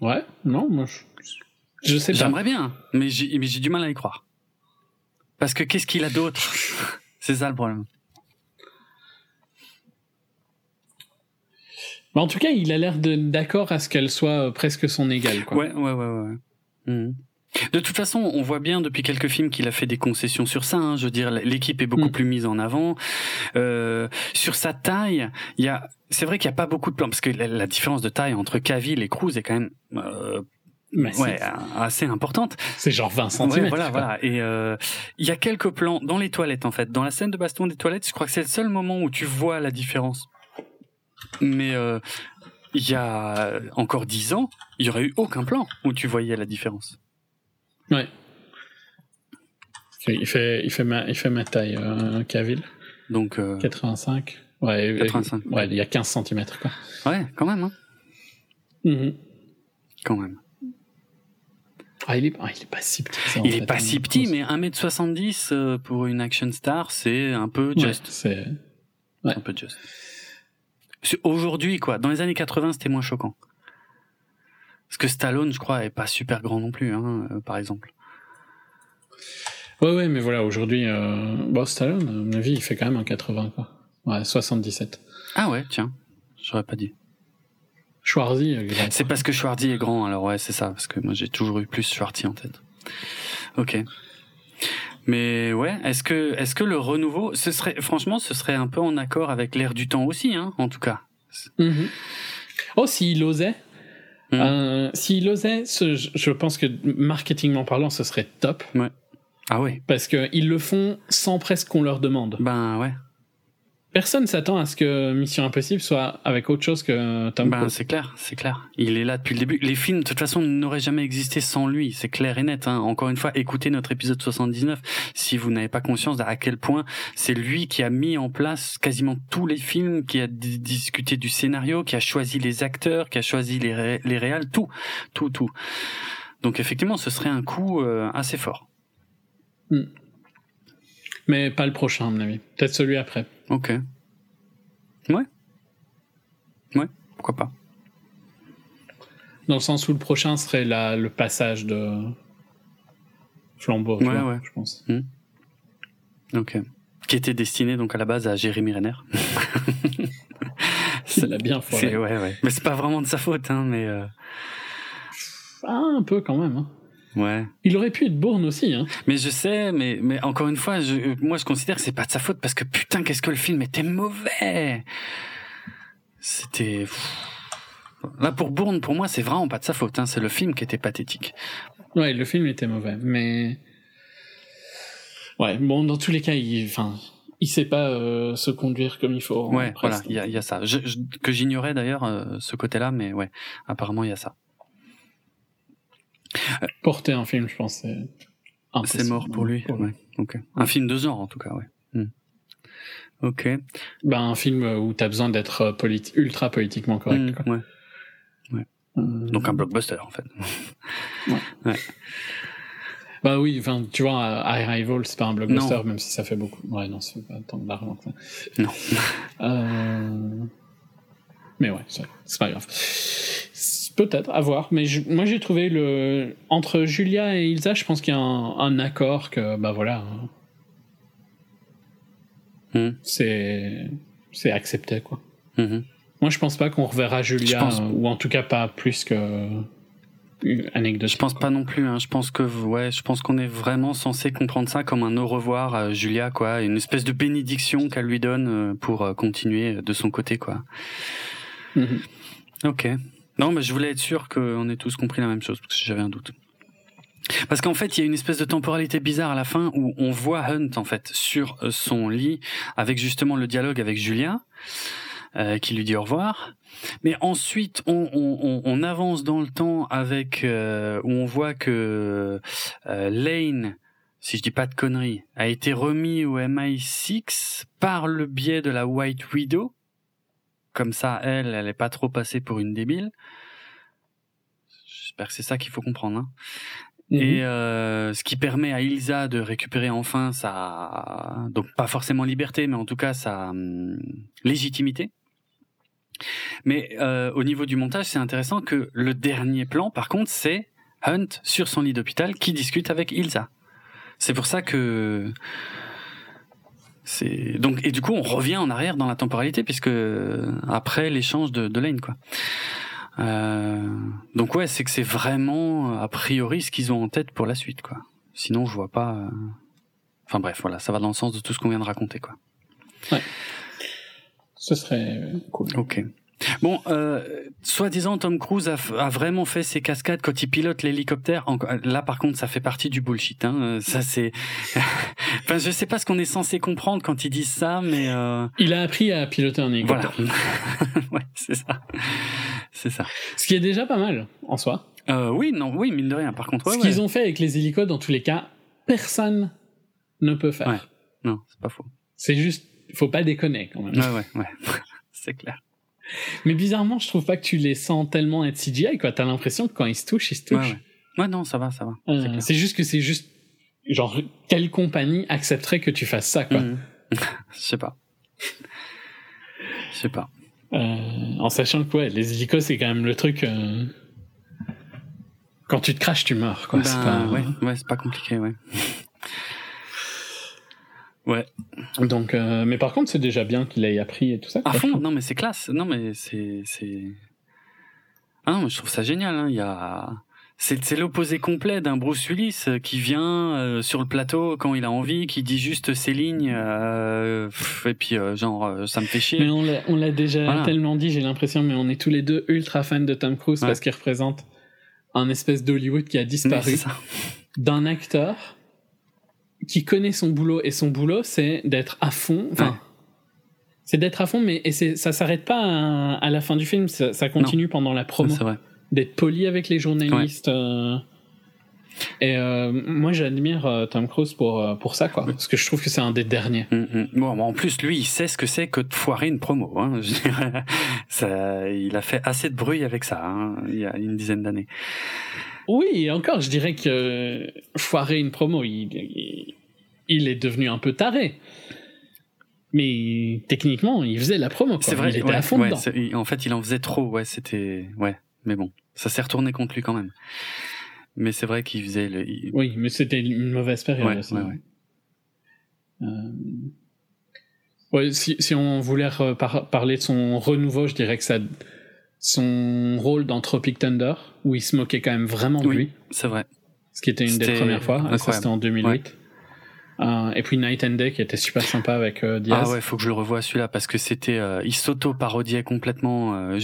Ouais, non, moi je. Je sais pas. J'aimerais bien, mais j'ai, du mal à y croire. Parce que qu'est-ce qu'il a d'autre? C'est ça le problème. Mais en tout cas, il a l'air d'accord à ce qu'elle soit euh, presque son égale. Quoi. Ouais, ouais, ouais, ouais. Mhm. De toute façon, on voit bien depuis quelques films qu'il a fait des concessions sur ça. hein. Je veux dire, l'équipe est beaucoup Mm. plus mise en avant. Euh, sur sa taille, il y a, c'est vrai qu'il n'y a pas beaucoup de plans parce que la, la différence de taille entre Cavill et Cruz est quand même euh, ouais, assez importante. c'est genre 20 cm. Ouais, voilà, voilà. Et euh, il y a quelques plans dans les toilettes en fait, dans la scène de baston des toilettes. Je crois que c'est le seul moment où tu vois la différence. Mais il y a encore dix ans, il y aurait eu aucun plan où tu voyais la différence. Ouais. Il fait, il fait, ma, il fait ma taille, euh, Cavill. Donc euh, 85. Ouais, et- 85. Ouais, il y a 15 cm, quoi. ouais, quand même, hein, Mhm. quand même. Ah, il est, ah, il est pas si petit. ça, Il fait, est pas hein, si petit, mais 1m70 euh, pour une action star, c'est un peu Ouais, just. c'est. Un peu just. Sur- Aujourd'hui, quoi. Dans les années 80, c'était moins choquant. Parce que Stallone, je crois, est pas super grand non plus, hein, euh, par exemple. Ouais, ouais, mais voilà, aujourd'hui, euh... bon, Stallone, à mon avis, il fait quand même un 80, quoi. Ouais, 77. Ah ouais, tiens. J'aurais pas dit. Schwarzy, euh, grand. C'est parce que Schwarzy est grand, alors ouais, c'est ça, parce que moi j'ai toujours eu plus Schwarzy en tête. Ok. Mais ouais, est-ce que, est-ce que le renouveau, ce serait, franchement, ce serait un peu en accord avec l'air du temps aussi, hein, en tout cas. Mhm. Oh, s'il osait. Mhm. euh, s'il osait, ce- je pense que marketingment parlant, ce serait top. Ah ouais. Parce qu'ils le font sans presque qu'on leur demande. Ben ouais. Personne s'attend à ce que Mission Impossible soit avec autre chose que Tom Ben c'est clair, c'est clair. Il est là depuis le début. Les films, de toute façon, n'auraient jamais existé sans lui. C'est clair et net. Hein. Encore une fois, écoutez notre épisode 79 si vous n'avez pas conscience à quel point c'est lui qui a mis en place quasiment tous les films, qui a di- discuté du scénario, qui a choisi les acteurs, qui a choisi les, ré- les réals, tout, tout, tout. Donc effectivement, ce serait un coup euh, assez fort. Mais pas le prochain, à mon avis. Peut-être celui après. Ok. Ouais. Ouais, pourquoi pas. Dans le sens où le prochain serait la, le passage de flambeau, Ouais, vois, ouais. je pense. Ok. Qui était destiné donc à la base à Jérémy Renner. Il a bien foiré. C'est ouais ouais. Mais c'est pas vraiment de sa faute hein, mais euh, Ah, un peu quand même. hein. Ouais. Il aurait pu être Bourne aussi. Hein. Mais je sais mais mais encore une fois, je, moi je considère que c'est pas de sa faute parce que putain qu'est-ce que le film était mauvais. C'était. Là pour Bourne pour moi c'est vraiment pas de sa faute hein, c'est le film qui était pathétique. Ouais, le film était mauvais, mais ouais, bon, dans tous les cas, il, enfin, il sait pas euh, se conduire comme il faut. Ouais, presque. voilà, il y y a ça. Je- je- que j'ignorais d'ailleurs euh, ce côté-là mais ouais, apparemment il y a ça. Porter un film, je pense, c'est C'est mort pour lui. Ouais. OK. Un film de genre en tout cas, ouais. Hmm. Ok. Ben, un film où t'as besoin d'être politi- ultra politiquement correct. Mm, quoi. ouais. Euh, Donc un blockbuster en fait. Bah oui, enfin, tu vois, Arrival, c'est pas un blockbuster, même si ça fait beaucoup. Ouais, non, c'est pas tant d'argent que ça. Non. Euh... Mais ouais, c'est pas grave. Peut-être, à voir. Mais je- moi, j'ai trouvé le. Entre Julia et Ilsa, je pense qu'il y a un, un accord que, bah voilà. hein. Hmm. C'est. C'est accepté, quoi. Mhm. Moi, je pense pas qu'on reverra Julia, pense- ou en tout cas pas plus que. Anecdote. Je pense pas non plus. Hein. Je pense que ouais, je pense qu'on est vraiment censé comprendre ça comme un au revoir à Julia, quoi, une espèce de bénédiction qu'elle lui donne euh, pour euh, continuer de son côté, quoi. Mhm. Ok. Non, mais je voulais être sûr qu'on ait tous compris la même chose parce que j'avais un doute. Parce qu'en fait, il y a une espèce de temporalité bizarre à la fin où on voit Hunt en fait sur euh, son lit avec justement le dialogue avec Julia euh, qui lui dit au revoir. Mais ensuite, on, avance dans le temps avec euh, où on voit que euh, Lane, si je dis pas de conneries, a été remis au MI6 par le biais de la White Widow. Comme ça, elle, elle est pas trop passée pour une débile. J'espère que c'est ça qu'il faut comprendre. Hein. Mhm. Et euh, ce qui permet à Ilsa de récupérer enfin sa, donc pas forcément liberté, mais en tout cas sa hum, légitimité. Mais euh, au niveau du montage, c'est intéressant que le dernier plan, par contre, c'est Hunt sur son lit d'hôpital qui discute avec Ilsa. C'est pour ça que c'est donc et du coup on revient en arrière dans la temporalité puisque après l'échange de, de Lane quoi. Euh, donc ouais, c'est que c'est vraiment a priori ce qu'ils ont en tête pour la suite, quoi. Sinon, je vois pas. euh, Enfin bref, voilà, ça va dans le sens de tout ce qu'on vient de raconter, quoi. Ce serait cool. Ok. Bon, euh, soi-disant, Tom Cruise a, a vraiment fait ses cascades quand il pilote l'hélicoptère. Enco- Là, par contre, ça fait partie du bullshit. Hein. Euh, Ça, c'est. enfin, je sais pas ce qu'on est censé comprendre quand ils disent ça, mais euh, Il a appris à piloter un hélicoptère. voilà. ouais, c'est ça. C'est ça. Ce qui est déjà pas mal, en soi. Euh, oui, non, oui, mine de rien. Par contre, ouais, Ce ouais. qu'ils ont fait avec les hélicos, dans tous les cas, personne ne peut faire. Ouais. non, c'est pas faux. C'est juste, faut pas déconner quand même. Ouais, ouais, ouais. c'est clair. Mais bizarrement, je trouve pas que tu les sens tellement être CGI, quoi. T'as l'impression que quand ils se touchent, ils se Ouais, touchent. ouais. Ouais, non, ça va, ça va. Euh, C'est juste que c'est juste, genre, quelle compagnie accepterait que tu fasses ça, quoi. Mhm. Je sais pas. Je sais pas. Euh, en sachant que, ouais, les hélicos, c'est quand même le truc, euh, quand tu te craches, tu meurs, quoi. Ben, pas- ouais, ouais, c'est pas compliqué, ouais. Ouais. Donc, euh, mais par contre, c'est déjà bien qu'il ait appris et tout ça. À quoi. fond, non mais c'est classe. Non mais c'est c'est. Ah non, mais je trouve ça génial. Hein. Il y a. C'est c'est l'opposé complet d'un Bruce Willis euh, qui vient euh, sur le plateau quand il a envie, qui dit juste ses lignes, euh, pff, et puis euh, genre ça me fait chier. Mais on l'a, déjà Voilà. tellement dit, j'ai l'impression, mais on est tous les deux ultra fans de Tom Cruise Ouais. parce qu'il représente un espèce d'Hollywood qui a disparu c'est ça. d'un acteur qui connaît son boulot et son boulot c'est d'être à fond. Enfin, Ouais. c'est d'être à fond, mais et ça s'arrête pas à, à la fin du film, ça, ça continue pendant la promo, C'est vrai. d'être poli avec les journalistes. euh, et euh, moi j'admire euh, Tom Cruise pour, pour ça, quoi, parce que je trouve que c'est un des derniers. Mm, mm. Bon, en plus, lui, il sait ce que c'est que de foirer une promo. Hein. Ça, il a fait assez de bruit avec ça, hein, il y a une dizaine d'années. Oui, encore, je dirais que euh, foirer une promo, il, il, il est devenu un peu taré. Mais techniquement, il faisait la promo. C'est vrai. il était ouais, à fond ouais, dedans. en fait, il en faisait trop. Ouais, c'était. Ouais, mais bon, ça s'est retourné contre lui quand même. Mais c'est vrai qu'il faisait le. il- Oui, mais c'était une mauvaise période. Ouais, aussi. ouais, ouais. Euh, ouais, si, si on voulait par- parler de son renouveau, je dirais que ça, son rôle dans Tropic Thunder, où il se moquait quand même vraiment de Oui. lui, C'est vrai. ce qui était une des premières fois. Ça, c'était en 2008. Euh, et puis Night and Day, qui était super sympa avec euh, Diaz. Ah ouais, faut que je le revoie celui-là parce que c'était. euh, il s'auto-parodiait complètement. euh,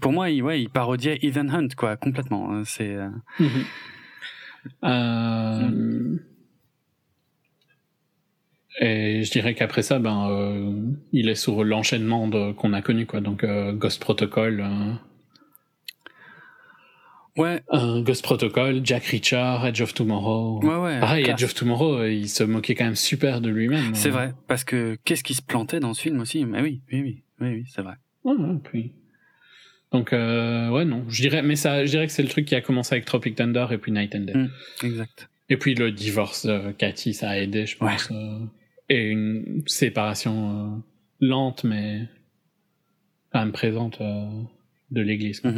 pour moi, il, ouais, il parodiait Ethan Hunt, quoi, complètement. hein, C'est. Mhm. Et je dirais qu'après ça, ben, il est sur l'enchaînement qu'on a connu, quoi. Donc, Ghost Protocol. Ouais. Un Ghost Protocol, Jack Reacher, Edge of Tomorrow. Ouais, ouais. Pareil, classe. Edge of Tomorrow, euh, il se moquait quand même super de lui-même. C'est Euh, vrai, parce que qu'est-ce qui se plantait dans ce film aussi? Mais oui, oui, oui, oui, oui c'est vrai. Ouais, ouais, puis. Donc, euh, ouais, non. Je dirais, mais ça, je dirais que c'est le truc qui a commencé avec Tropic Thunder et puis Night and Day. Mm. Exact. Et puis le divorce de Cathy, ça a aidé, je pense. euh, et une séparation euh, lente, mais quand même présente euh, de l'église. quoi.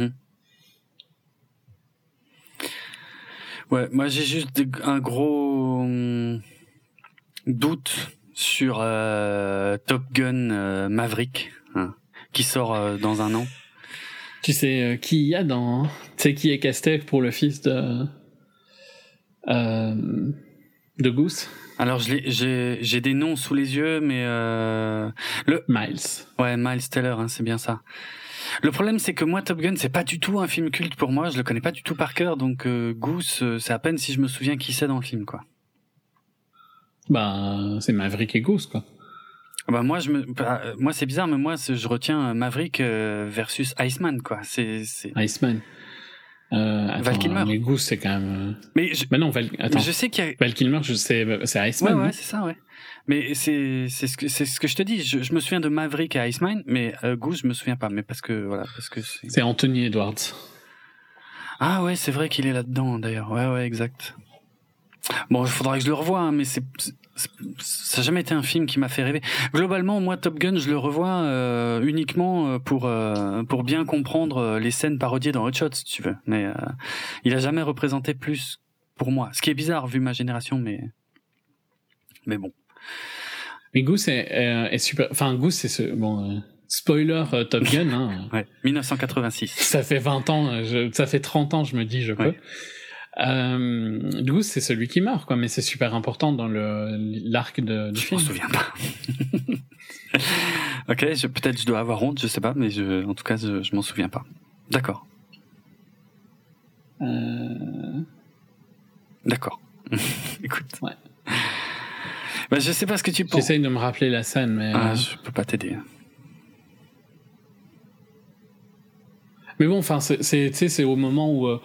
Ouais, moi j'ai juste un gros hum, doute sur euh, Top Gun euh, Maverick, hein, qui sort euh, dans un an. Tu sais qui il y a dans. Tu sais qui est casté pour le fils de. Euh, de Goose? Alors j'ai j'ai des noms sous les yeux, mais euh, le Miles. ouais Miles Teller, hein, c'est bien ça. Le problème c'est que moi Top Gun c'est pas du tout un film culte pour moi, je le connais pas du tout par cœur, donc euh, Goose euh, c'est à peine si je me souviens qui c'est dans le film quoi. Bah, c'est Maverick et Goose, quoi. Bah moi je me bah, euh, moi c'est bizarre mais moi je retiens Maverick versus Iceman quoi. C'est Iceman. Euh, attends, Val Kilmer. Mais Goose, c'est quand même. mais je, Bah non, Val. Attends. mais je sais qu'il y a Val Kilmer, je- c'est c'est Ouais Iceman. ouais, non? c'est ça ouais. Mais c'est c'est ce que c'est ce que je te dis, je, je me souviens de Maverick et Iceman mais euh, Goose je me souviens pas mais parce que voilà parce que c'est C'est Anthony Edwards. Ah ouais, c'est vrai qu'il est là-dedans d'ailleurs. Ouais ouais, exact. Bon, il faudra que je le revoie hein, mais c'est c'est- ça n'a jamais été un film qui m'a fait rêver. Globalement, moi, Top Gun, je le revois euh, uniquement euh, pour euh, pour bien comprendre euh, les scènes parodiées dans Hot Shots, si tu veux. Mais euh, il a jamais représenté plus pour moi. Ce qui est bizarre vu ma génération, mais mais bon. Mais Goose est, euh, est super. Enfin, Goose, c'est ce. Bon, euh, spoiler euh, Top Gun, hein. Ouais, 1986. ça fait 20 ans, je- ça fait 30 ans, je me dis, je peux. Ouais. Euh, Goose, c'est celui qui meurt, quoi, mais c'est super important dans le l'arc de, du Je m'en film. souviens pas. ok, peut-être je dois avoir honte, je sais pas, mais je, en tout cas, je, je m'en souviens pas. D'accord, Euh, d'accord. Écoute. Ouais. Bah, je sais pas ce que tu penses. J'essaye de me rappeler la scène, mais. Ah, euh, je peux pas t'aider. Mais bon, enfin, c'est au moment où euh,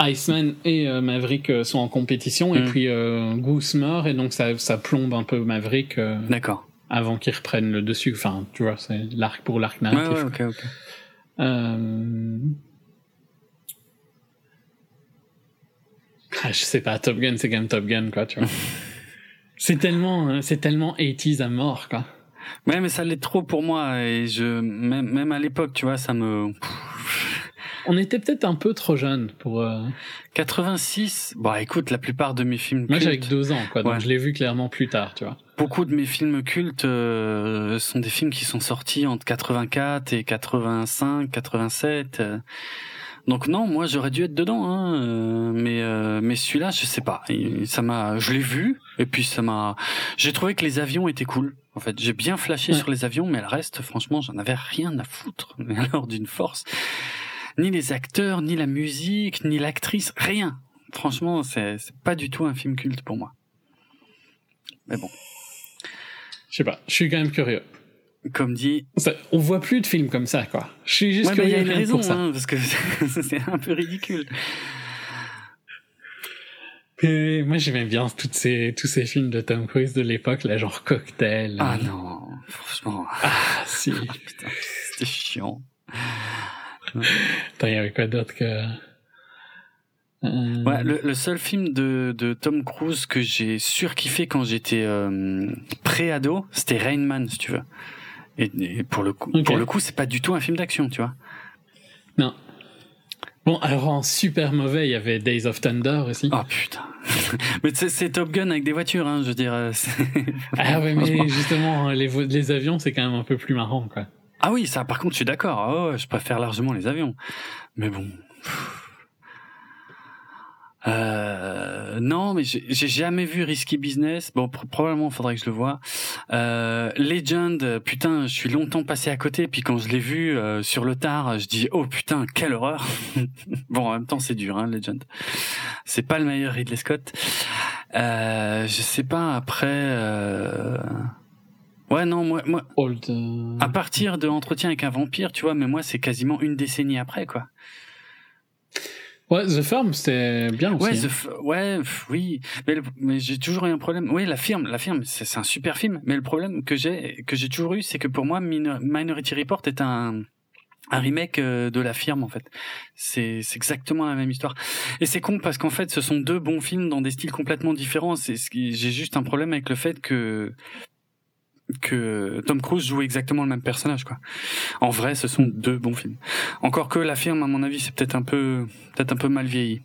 Iceman et euh, Maverick euh, sont en compétition, et Mm. puis Goose meurt, et donc ça, ça plombe un peu Maverick D'accord. avant qu'il reprenne le dessus. Enfin, tu vois, c'est l'arc pour l'arc Ouais, narratif. ouais, ok, ok. Euh... Ah, je sais pas, Top Gun, c'est quand même Top Gun, quoi, tu vois. c'est tellement, euh, c'est tellement 80s à mort, quoi. Ouais, mais ça l'est trop pour moi, et je, même, même à l'époque, tu vois, ça me, On était peut-être un peu trop jeunes pour. euh, 86, bah écoute, la plupart de mes films Moi, j'avais que deux ans, quoi, donc Ouais. je l'ai vu clairement plus tard, tu vois. beaucoup de mes films cultes euh, sont des films qui sont sortis entre 84 et 85, 87. euh. Donc non, moi j'aurais dû être dedans, hein, euh, mais euh, mais celui-là, je sais pas. Ça m'a, je l'ai vu et puis ça m'a. J'ai trouvé que les avions étaient cool. En fait, j'ai bien flashé Ouais. sur les avions, mais le reste, franchement, j'en avais rien à foutre. Mais alors d'une force, ni les acteurs, ni la musique, ni l'actrice, rien. Franchement, c'est c'est pas du tout un film culte pour moi. Mais bon, Je sais pas, je suis quand même curieux. Comme dit Ça- on voit plus de films comme ça, quoi. Je suis juste Ouais, il y a une raison, pour ça. hein, parce que c'est un peu ridicule. Et moi, j'aimais bien toutes ces, tous ces films de Tom Cruise de l'époque, là, genre Cocktail. Ah non, franchement, Ah, si. putain, c'était chiant. Attends, il y avait quoi d'autre que... Euh, Ouais, le, le seul film de, de Tom Cruise que j'ai surkiffé quand j'étais euh, pré-ado, c'était Rain Man, si tu veux. Et, et pour le coup, pour le coup, c'est pas du tout un film d'action, tu vois. Non. Bon, alors en super mauvais, il y avait Days of Thunder aussi. Oh putain. Mais c'est Top Gun avec des voitures, hein, je veux dire. euh, Ah ouais, mais justement, les, vo- les avions, c'est quand même un peu plus marrant, quoi. Ah oui, ça, par contre, je suis d'accord. Ah je préfère largement les avions. Mais bon. Euh, non, mais j'ai jamais vu Risky Business. Bon, pr- probablement, faudrait que je le voie. Euh, Legend, putain, je suis longtemps passé à côté. Puis quand je l'ai vu euh, sur le tard, je dis oh putain, quelle horreur. bon, en même temps, c'est dur, hein, Legend. C'est pas le meilleur Ridley Scott. Euh, je sais pas après. Euh... Ouais, non, moi, moi, Old. euh, à partir de Entretien avec un vampire, tu vois, mais moi, c'est quasiment une décennie après, quoi. Ouais, The Firm, c'était bien aussi. Ouais, hein. The F- ouais, oui, mais, le- mais j'ai toujours eu un problème. Oui, la firme, la firme, c'est un super film, mais le problème que j'ai, que j'ai toujours eu, c'est que pour moi, Minor- Minority Report est un un remake euh, de la firme en fait. C'est c'est exactement la même histoire. Et c'est con parce qu'en fait, ce sont deux bons films dans des styles complètement différents. C'est ce qui j'ai juste un problème avec le fait que que Tom Cruise joue exactement le même personnage quoi. En vrai, ce sont deux bons films. Encore que la firme, à mon avis, c'est peut-être un peu peut-être un peu mal vieilli.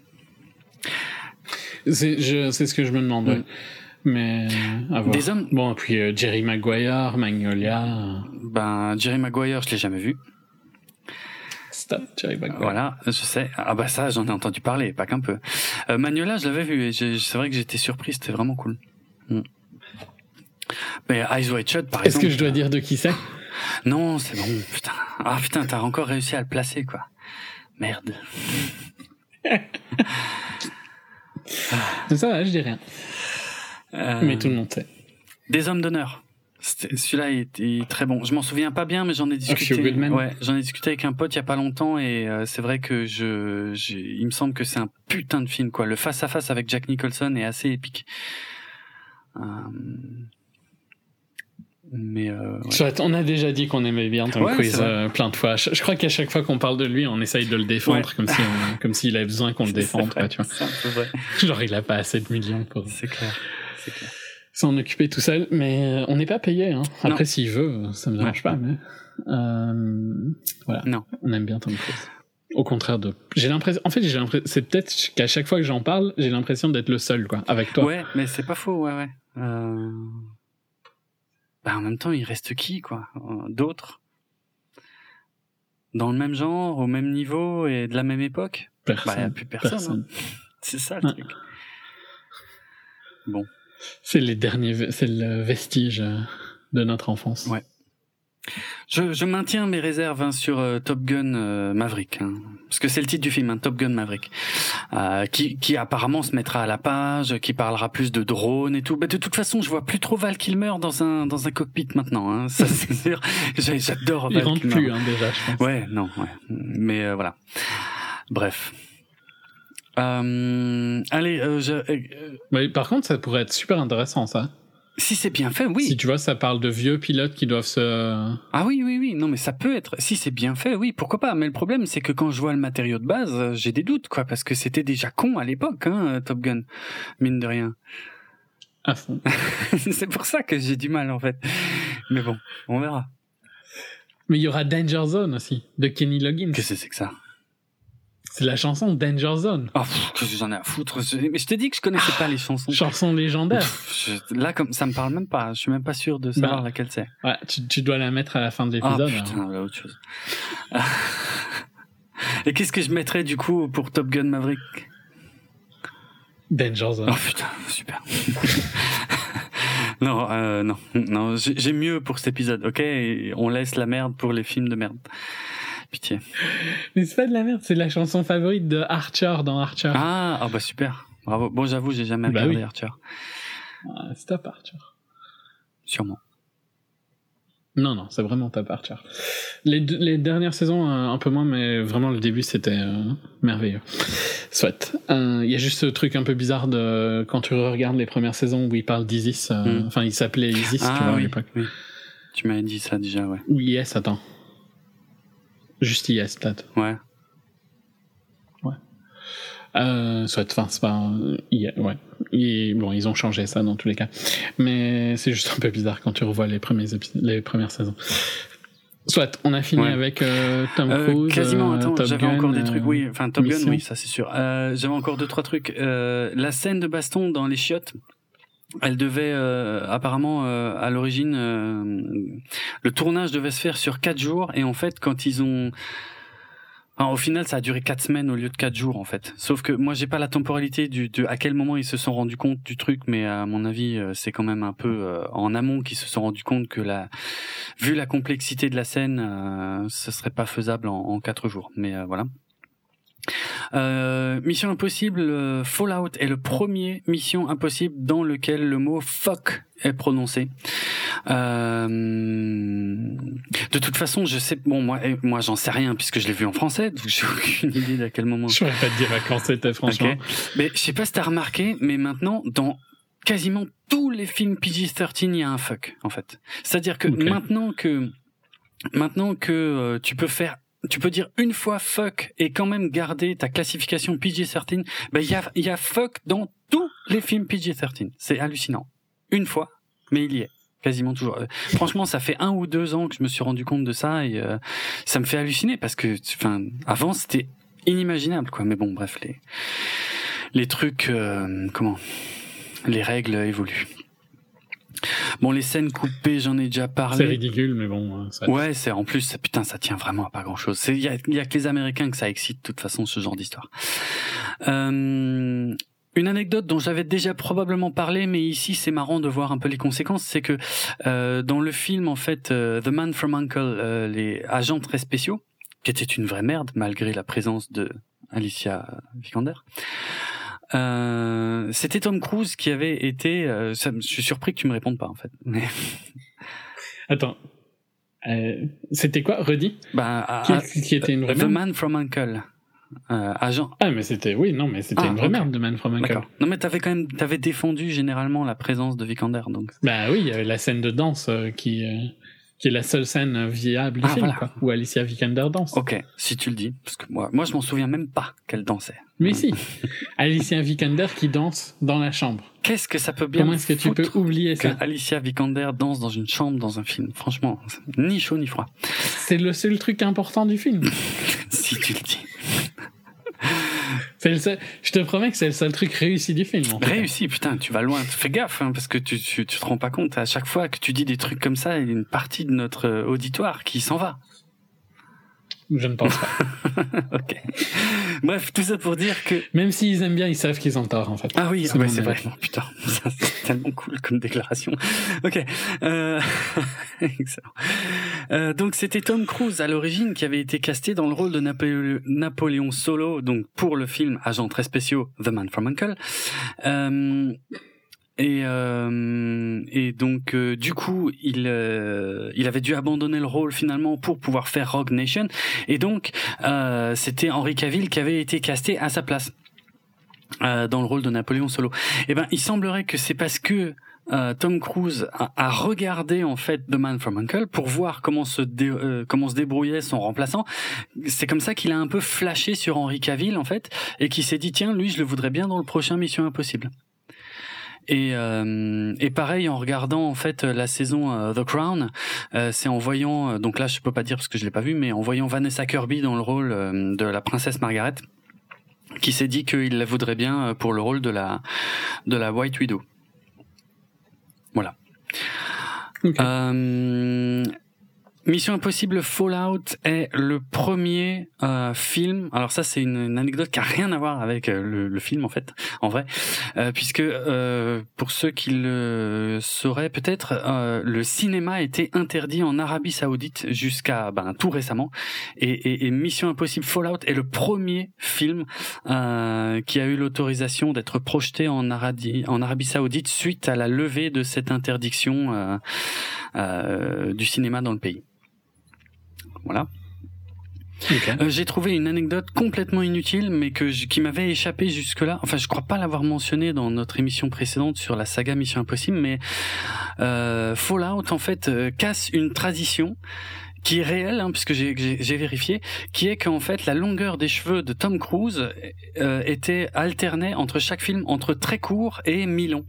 C'est c'est ce que je me demande. ouais. Mm. Mais à voir. Des hommes, Bon, et puis euh, Jerry Maguire, Magnolia. Ben, Jerry Maguire, je l'ai jamais vu. Stop, Jerry Maguire. Voilà, je sais. Ah bah ça, j'en ai entendu parler, pas qu'un peu. Euh, Magnola, je l'avais vu et c'est vrai que j'étais surpris, c'était vraiment cool. Mm. Mais Eyes Wide Shut, par Est-ce exemple. que je dois dire de qui c'est? Non, c'est bon, putain. Ah putain, t'as encore réussi à le placer, quoi. Merde. Ça, là, je dis rien. Euh, Mais tout le monde sait. Des hommes d'honneur. Celui-là était très bon. Je m'en souviens pas bien, mais j'en ai discuté. Ouais, j'en ai discuté avec un pote il y a pas longtemps et euh, c'est vrai que je, il me semble que c'est un putain de film quoi. Le face à face avec Jack Nicholson est assez épique. Euh, Mais euh, ouais. On a déjà dit qu'on aimait bien Tom Ouais, Cruise euh, plein de fois. Je, je crois qu'à chaque fois qu'on parle de lui, on essaye de le défendre Ouais. comme si on- comme s'il avait besoin qu'on le défende, vrai, quoi, tu vois. Genre, il a pas assez de millions pour C'est clair. C'est clair. s'en occuper tout seul, mais euh, on n'est pas payé. Hein. Après, s'il veut, ça me dérange pas. Mais euh, voilà, Non. on aime bien Tom Cruise. Au contraire de, j'ai l'impression. En fait, j'ai l'impression. C'est peut-être qu'à chaque fois que j'en parle, j'ai l'impression d'être le seul, quoi, avec toi. Ouais, mais c'est pas faux, ouais, ouais. Euh... Bah, en même temps, il reste qui, quoi? Euh, D'autres? Dans le même genre, au même niveau et de la même époque? Bah, il n'y a Personne. plus personne. Personne. hein. C'est ça le truc. Bon. C'est les derniers, c'est le vestige de notre enfance. Ouais. Je, je maintiens mes réserves hein, sur euh, Top Gun euh, Maverick, hein. parce que c'est le titre du film, hein, Top Gun Maverick, euh, qui, qui apparemment se mettra à la page, qui parlera plus de drones et tout. Bah, de toute façon, je vois plus trop Val Kilmer dans un dans un cockpit maintenant, hein, ça c'est sûr. J'adore Il Val rentre Kilmer. plus, hein, déjà, je pense. Ouais, non, ouais. Mais euh, voilà. Bref. Euh, allez, euh, je- euh, Mais par contre, ça pourrait être super intéressant, ça. Si c'est bien fait, oui. Si tu vois, ça parle de vieux pilotes qui doivent se. Ah oui, oui, oui. Non, mais ça peut être. Si c'est bien fait, oui, pourquoi pas. Mais le problème, c'est que quand je vois le matériau de base, euh, j'ai des doutes, quoi, parce que c'était déjà con à l'époque, hein, Top Gun, mine de rien. à fond. c'est pour ça que j'ai du mal, en fait. Mais bon, on verra. Mais il y aura Danger Zone aussi, de Kenny Loggins. Qu'est-ce que c'est que ça? C'est la chanson Danger Zone. Oh, que j'en ai à foutre. Je- Mais je t'ai dit que je connaissais pas les chansons. Chanson légendaire. Là, comme ça me parle même pas. Je suis même pas sûr de savoir Bah. laquelle c'est. Ouais, tu, tu dois la mettre à la fin de Ah l'épisode. hein. putain, là, autre chose. Et qu'est-ce que je mettrais du coup pour Top Gun Maverick? Danger Zone. Oh putain, super. non, euh, non, non, j'ai j'ai mieux pour cet épisode, ok? On laisse la merde pour les films de merde. Pitié. Mais c'est pas de la merde, c'est la chanson favorite de Archer dans Archer. Ah, ah bah super. Bravo. Bon, j'avoue, j'ai jamais Bah regardé oui. Archer. Ah, stop Archer. Sûrement. Non, non, c'est vraiment top Archer. Les, deux- les dernières saisons, euh, un peu moins, mais vraiment le début, c'était euh, merveilleux. Soit. Euh, Il y a juste ce truc un peu bizarre de quand tu regardes les premières saisons où il parle d'Isis. euh, Mm. Enfin, il s'appelait Isis, tu ah vois, à oui, l'époque. oui. Tu m'avais dit ça déjà, ouais. Ou IS, attends. Juste IS, peut-être. Ouais. Euh, soit, enfin, c'est pas. ouais. Et, bon, ils ont changé ça dans tous les cas. Mais c'est juste un peu bizarre quand tu revois les, premiers les premières saisons. Soit, on a fini Ouais. avec euh, Tom Euh, Cruise. quasiment, euh, attends, j'avais encore des trucs, oui, enfin Top Gun, Mission. oui, ça c'est sûr. J'avais encore deux, trois trucs. La scène de baston dans les chiottes, elle devait, euh, apparemment, euh, à l'origine, euh, le tournage devait se faire sur quatre jours, et en fait, quand ils ont... enfin, au final, ça a duré quatre semaines au lieu de quatre jours, en fait. Sauf que moi, j'ai pas la temporalité du, de à quel moment ils se sont rendus compte du truc, mais à mon avis, c'est quand même un peu en amont qu'ils se sont rendus compte que la, vu la complexité de la scène, ce serait pas faisable en, en quatre jours. Mais voilà. Euh, Mission Impossible euh, Fallout est le premier Mission Impossible dans lequel le mot fuck est prononcé. Euh, de toute façon, je sais, bon, moi, moi, j'en sais rien puisque je l'ai vu en français, donc j'ai aucune idée d'à quel moment. Je pourrais pas te dire à quand c'était, franchement. Mais je sais pas si t'as remarqué, mais maintenant, dans quasiment tous les films PG-13, il y a un fuck, en fait. C'est-à-dire que maintenant que, maintenant que euh, tu peux faire tu peux dire une fois fuck et quand même garder ta classification PG-13, ben il y a, y a fuck dans tous les films PG-13. C'est hallucinant. Une fois, mais il y est quasiment toujours. Euh, franchement, ça fait un ou deux ans que je me suis rendu compte de ça et euh, ça me fait halluciner parce que, enfin, avant c'était inimaginable quoi. Mais bon, bref, les les trucs, euh, comment, les règles évoluent. Bon, les scènes coupées, j'en ai déjà parlé. C'est ridicule, mais bon. Hein, ça... Ouais, c'est en plus, putain, ça tient vraiment à pas grand chose. Il y a, y a, que les Américains que ça excite, de toute façon, ce genre d'histoire. Euh, une anecdote dont j'avais déjà probablement parlé, mais ici c'est marrant de voir un peu les conséquences, c'est que euh, dans le film en fait euh, The Man from Uncle, euh, les agents très spéciaux, qui était une vraie merde malgré la présence de Alicia Vikander. Euh, c'était Tom Cruise qui avait été. Euh, ça, je suis surpris que tu me répondes pas en fait. Mais... Attends. Euh, c'était quoi Redis bah, qui, qui, était une vraie The Man from Uncle. Agent. Ah mais c'était oui non mais c'était ah, une vraie okay. merde de Man from Uncle. Non mais t'avais quand même t'avais défendu généralement la présence de Vikander donc. Bah oui il y avait la scène de danse qui qui est la seule scène viable du ah, film, voilà. quoi, où Alicia Vikander danse. Ok, si tu le dis, parce que moi, moi je m'en souviens même pas qu'elle dansait. Mais si, Alicia Vikander qui danse dans la chambre. Qu'est-ce que ça peut bien Comment est-ce que tu peux oublier ça Alicia Vikander danse dans une chambre dans un film? Franchement, ni chaud ni froid. C'est le seul truc important du film. si tu le dis. Je te promets que c'est le seul truc réussi du film. Réussi, putain, tu vas loin. Fais gaffe, hein, parce que tu, tu, tu te rends pas compte. À chaque fois que tu dis des trucs comme ça, il y a une partie de notre euh, auditoire qui s'en va. Je ne pense pas. ok. Bref, tout ça pour dire que. Même s'ils aiment bien, ils savent qu'ils ont tort, en fait. Ah oui, c'est ouais, vrai. Oh, putain, c'est tellement cool comme déclaration. Ok. Euh... Excellent. Euh, donc, c'était Tom Cruise à l'origine qui avait été casté dans le rôle de. Napoléon Solo, donc pour le film Agent très spéciaux The Man from Uncle. Euh... Et, euh, et donc euh, du coup il euh, il avait dû abandonner le rôle finalement pour pouvoir faire Rogue Nation et donc euh, c'était Henry Cavill qui avait été casté à sa place euh, dans le rôle de Napoléon Solo. Et ben il semblerait que c'est parce que Tom Cruise a, regardé en fait The Man from Uncle pour voir comment se comment se débrouillait son remplaçant. C'est comme ça qu'il a un peu flashé sur Henry Cavill en fait et qui s'est dit tiens lui je le voudrais bien dans le prochain Mission Impossible. Et, euh, et pareil en regardant en fait la saison euh, The Crown, euh, c'est en voyant donc là je peux pas dire parce que je l'ai pas vu, mais en voyant Vanessa Kirby dans le rôle de la princesse Margaret, qui s'est dit qu'il la voudrait bien pour le rôle de la de la White Widow. Voilà. Okay. Mission Impossible Fallout est le premier euh, film. Alors ça, c'est une, anecdote qui a rien à voir avec euh, le, film en fait, en vrai, euh, puisque pour ceux qui le sauraient peut-être, le cinéma été interdit en Arabie Saoudite jusqu'à ben, tout récemment, et, et, Mission Impossible Fallout est le premier film qui a eu l'autorisation d'être projeté en Arabie, en Arabie Saoudite suite à la levée de cette interdiction du cinéma dans le pays. Voilà. Okay. Euh, j'ai trouvé une anecdote complètement inutile, mais que je, qui m'avait échappé jusque-là. Enfin, je crois pas l'avoir mentionné dans notre émission précédente sur la saga Mission Impossible, mais euh, Fallout en fait euh, casse une tradition qui est réelle, hein, puisque j'ai vérifié, qui est qu'en fait la longueur des cheveux de Tom Cruise euh, était alternée entre chaque film entre très court et mi-long.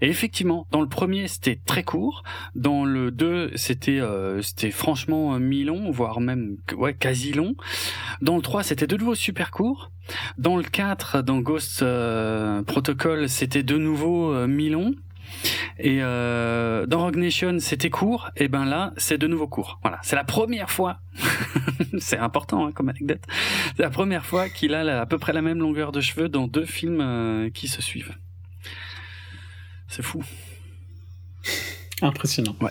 Et effectivement, dans le premier, c'était très court. Dans le 2, c'était euh, c'était franchement mi-long, voire même ouais, quasi long. Dans le 3, c'était de nouveau super court. Dans le 4, dans Ghost euh, Protocol, c'était de nouveau euh, mi-long. Et euh, dans Rogue Nation, c'était court, et ben là, c'est de nouveau court. Voilà, c'est la première fois, c'est important hein, comme anecdote, c'est la première fois qu'il a la, à peu près la même longueur de cheveux dans deux films euh, qui se suivent. C'est fou. Impressionnant. Ouais.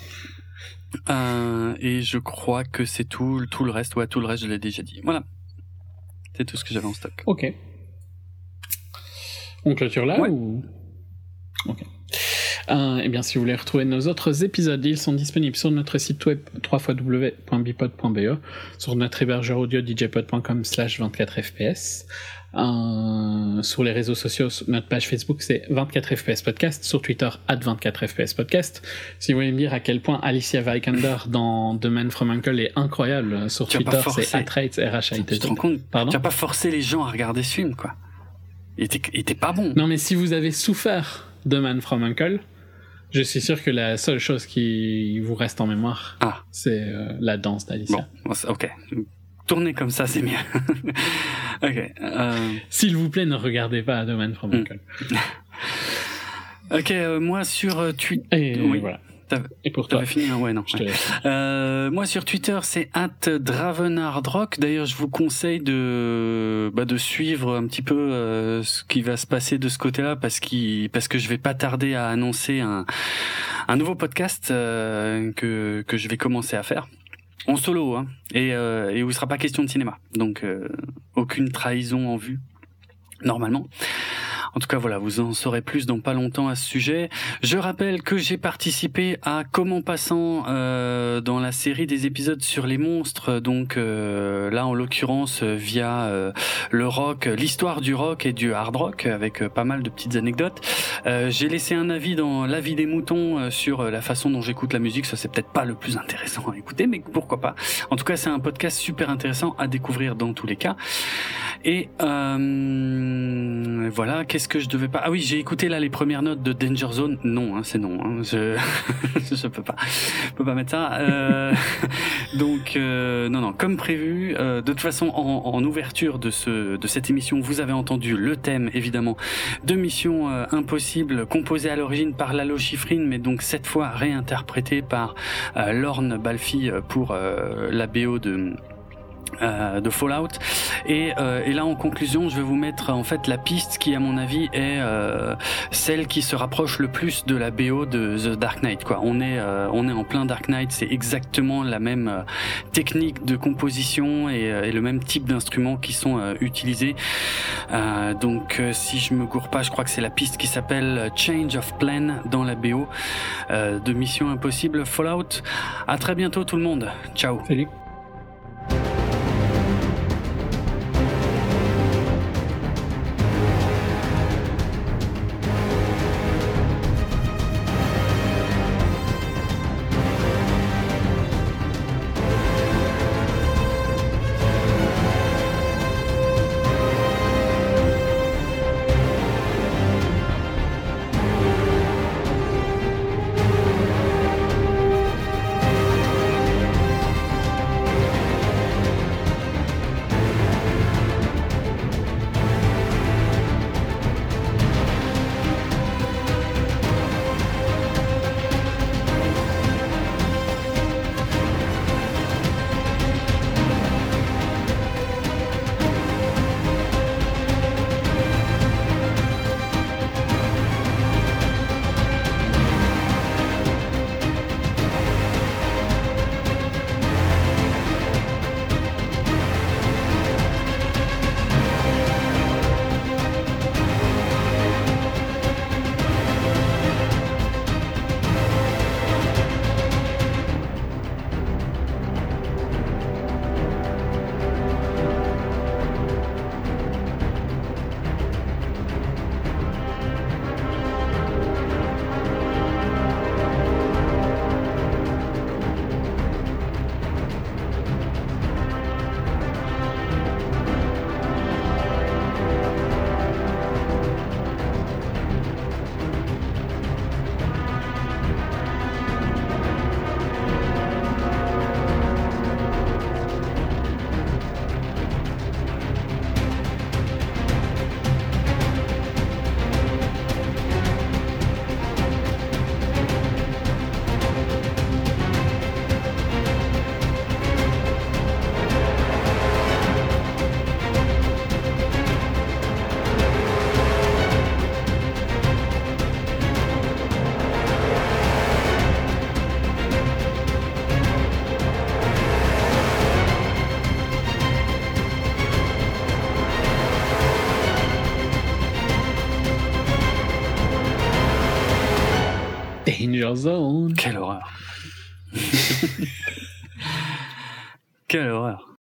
Euh, et je crois que c'est tout, tout le reste. Ouais, tout le reste, je l'ai déjà dit. Voilà. C'est tout ce que j'avais en stock. Ok. On clôture là ou? Ok. Euh, eh bien, si vous voulez retrouver nos autres épisodes, ils sont disponibles sur notre site web www.bipod.be, sur notre hébergeur audio djpod.com slash 24fps, euh, sur les réseaux sociaux, notre page Facebook c'est 24fps podcast, sur Twitter at 24fps podcast. Si vous voulez me dire à quel point Alicia Vikander dans The Man from Uncle est incroyable, sur Twitter c'est atrates Tu te rends compte Pardon Tu n'as pas forcé les gens à regarder ce film, quoi. Il était, il était pas bon. Non, mais si vous avez souffert de Man from Uncle, je suis sûr que la seule chose qui vous reste en mémoire, ah. c'est euh, la danse d'Alicia. Bon, ok. Tournez comme ça, c'est mieux. ok. Euh... S'il vous plaît, ne regardez pas Man from. Uncle. ok, euh, moi sur Twitter. Oui, voilà. Et pour toi fini hein Ouais, non. Euh, moi sur Twitter, c'est @dravenardrock. D'ailleurs, je vous conseille de bah, de suivre un petit peu euh, ce qui va se passer de ce côté-là, parce qu'il parce que je vais pas tarder à annoncer un un nouveau podcast euh, que que je vais commencer à faire en solo, hein, et euh, et où il sera pas question de cinéma. Donc euh, aucune trahison en vue normalement. En tout cas, voilà, vous en saurez plus dans pas longtemps à ce sujet. Je rappelle que j'ai participé à Comment passant euh, dans la série des épisodes sur les monstres. Donc euh, là, en l'occurrence, via euh, le rock, l'histoire du rock et du hard rock, avec pas mal de petites anecdotes. j'ai laissé un avis dans l'avis des moutons sur la façon dont j'écoute la musique. Ça, c'est peut-être pas le plus intéressant à écouter, mais pourquoi pas. En tout cas, c'est un podcast super intéressant à découvrir dans tous les cas. Et voilà. Que je devais pas? Ah oui, j'ai écouté là les premières notes de Danger Zone. Non, hein, c'est non. Hein, je je peux pas, je peux pas mettre ça. Euh... donc euh, non, non, comme prévu. Euh, de toute façon, en, ouverture de ce de cette émission, vous avez entendu le thème évidemment de Mission Impossible, composé à l'origine par Lalo Schifrin, mais donc cette fois réinterprété par Lorne Balfi pour la BO de euh, de Fallout. Et, euh, et, là en conclusion je vais vous mettre en fait la piste qui à mon avis est euh, celle qui se rapproche le plus de la BO de The Dark Knight quoi. On est euh, on est en plein Dark Knight c'est exactement la même euh, technique de composition et, et le même type d'instruments qui sont utilisés. Donc si je me gourre pas je crois que c'est la piste qui s'appelle Change of Plan dans la BO de Mission Impossible Fallout. À très bientôt tout le monde. Ciao. Salut Danger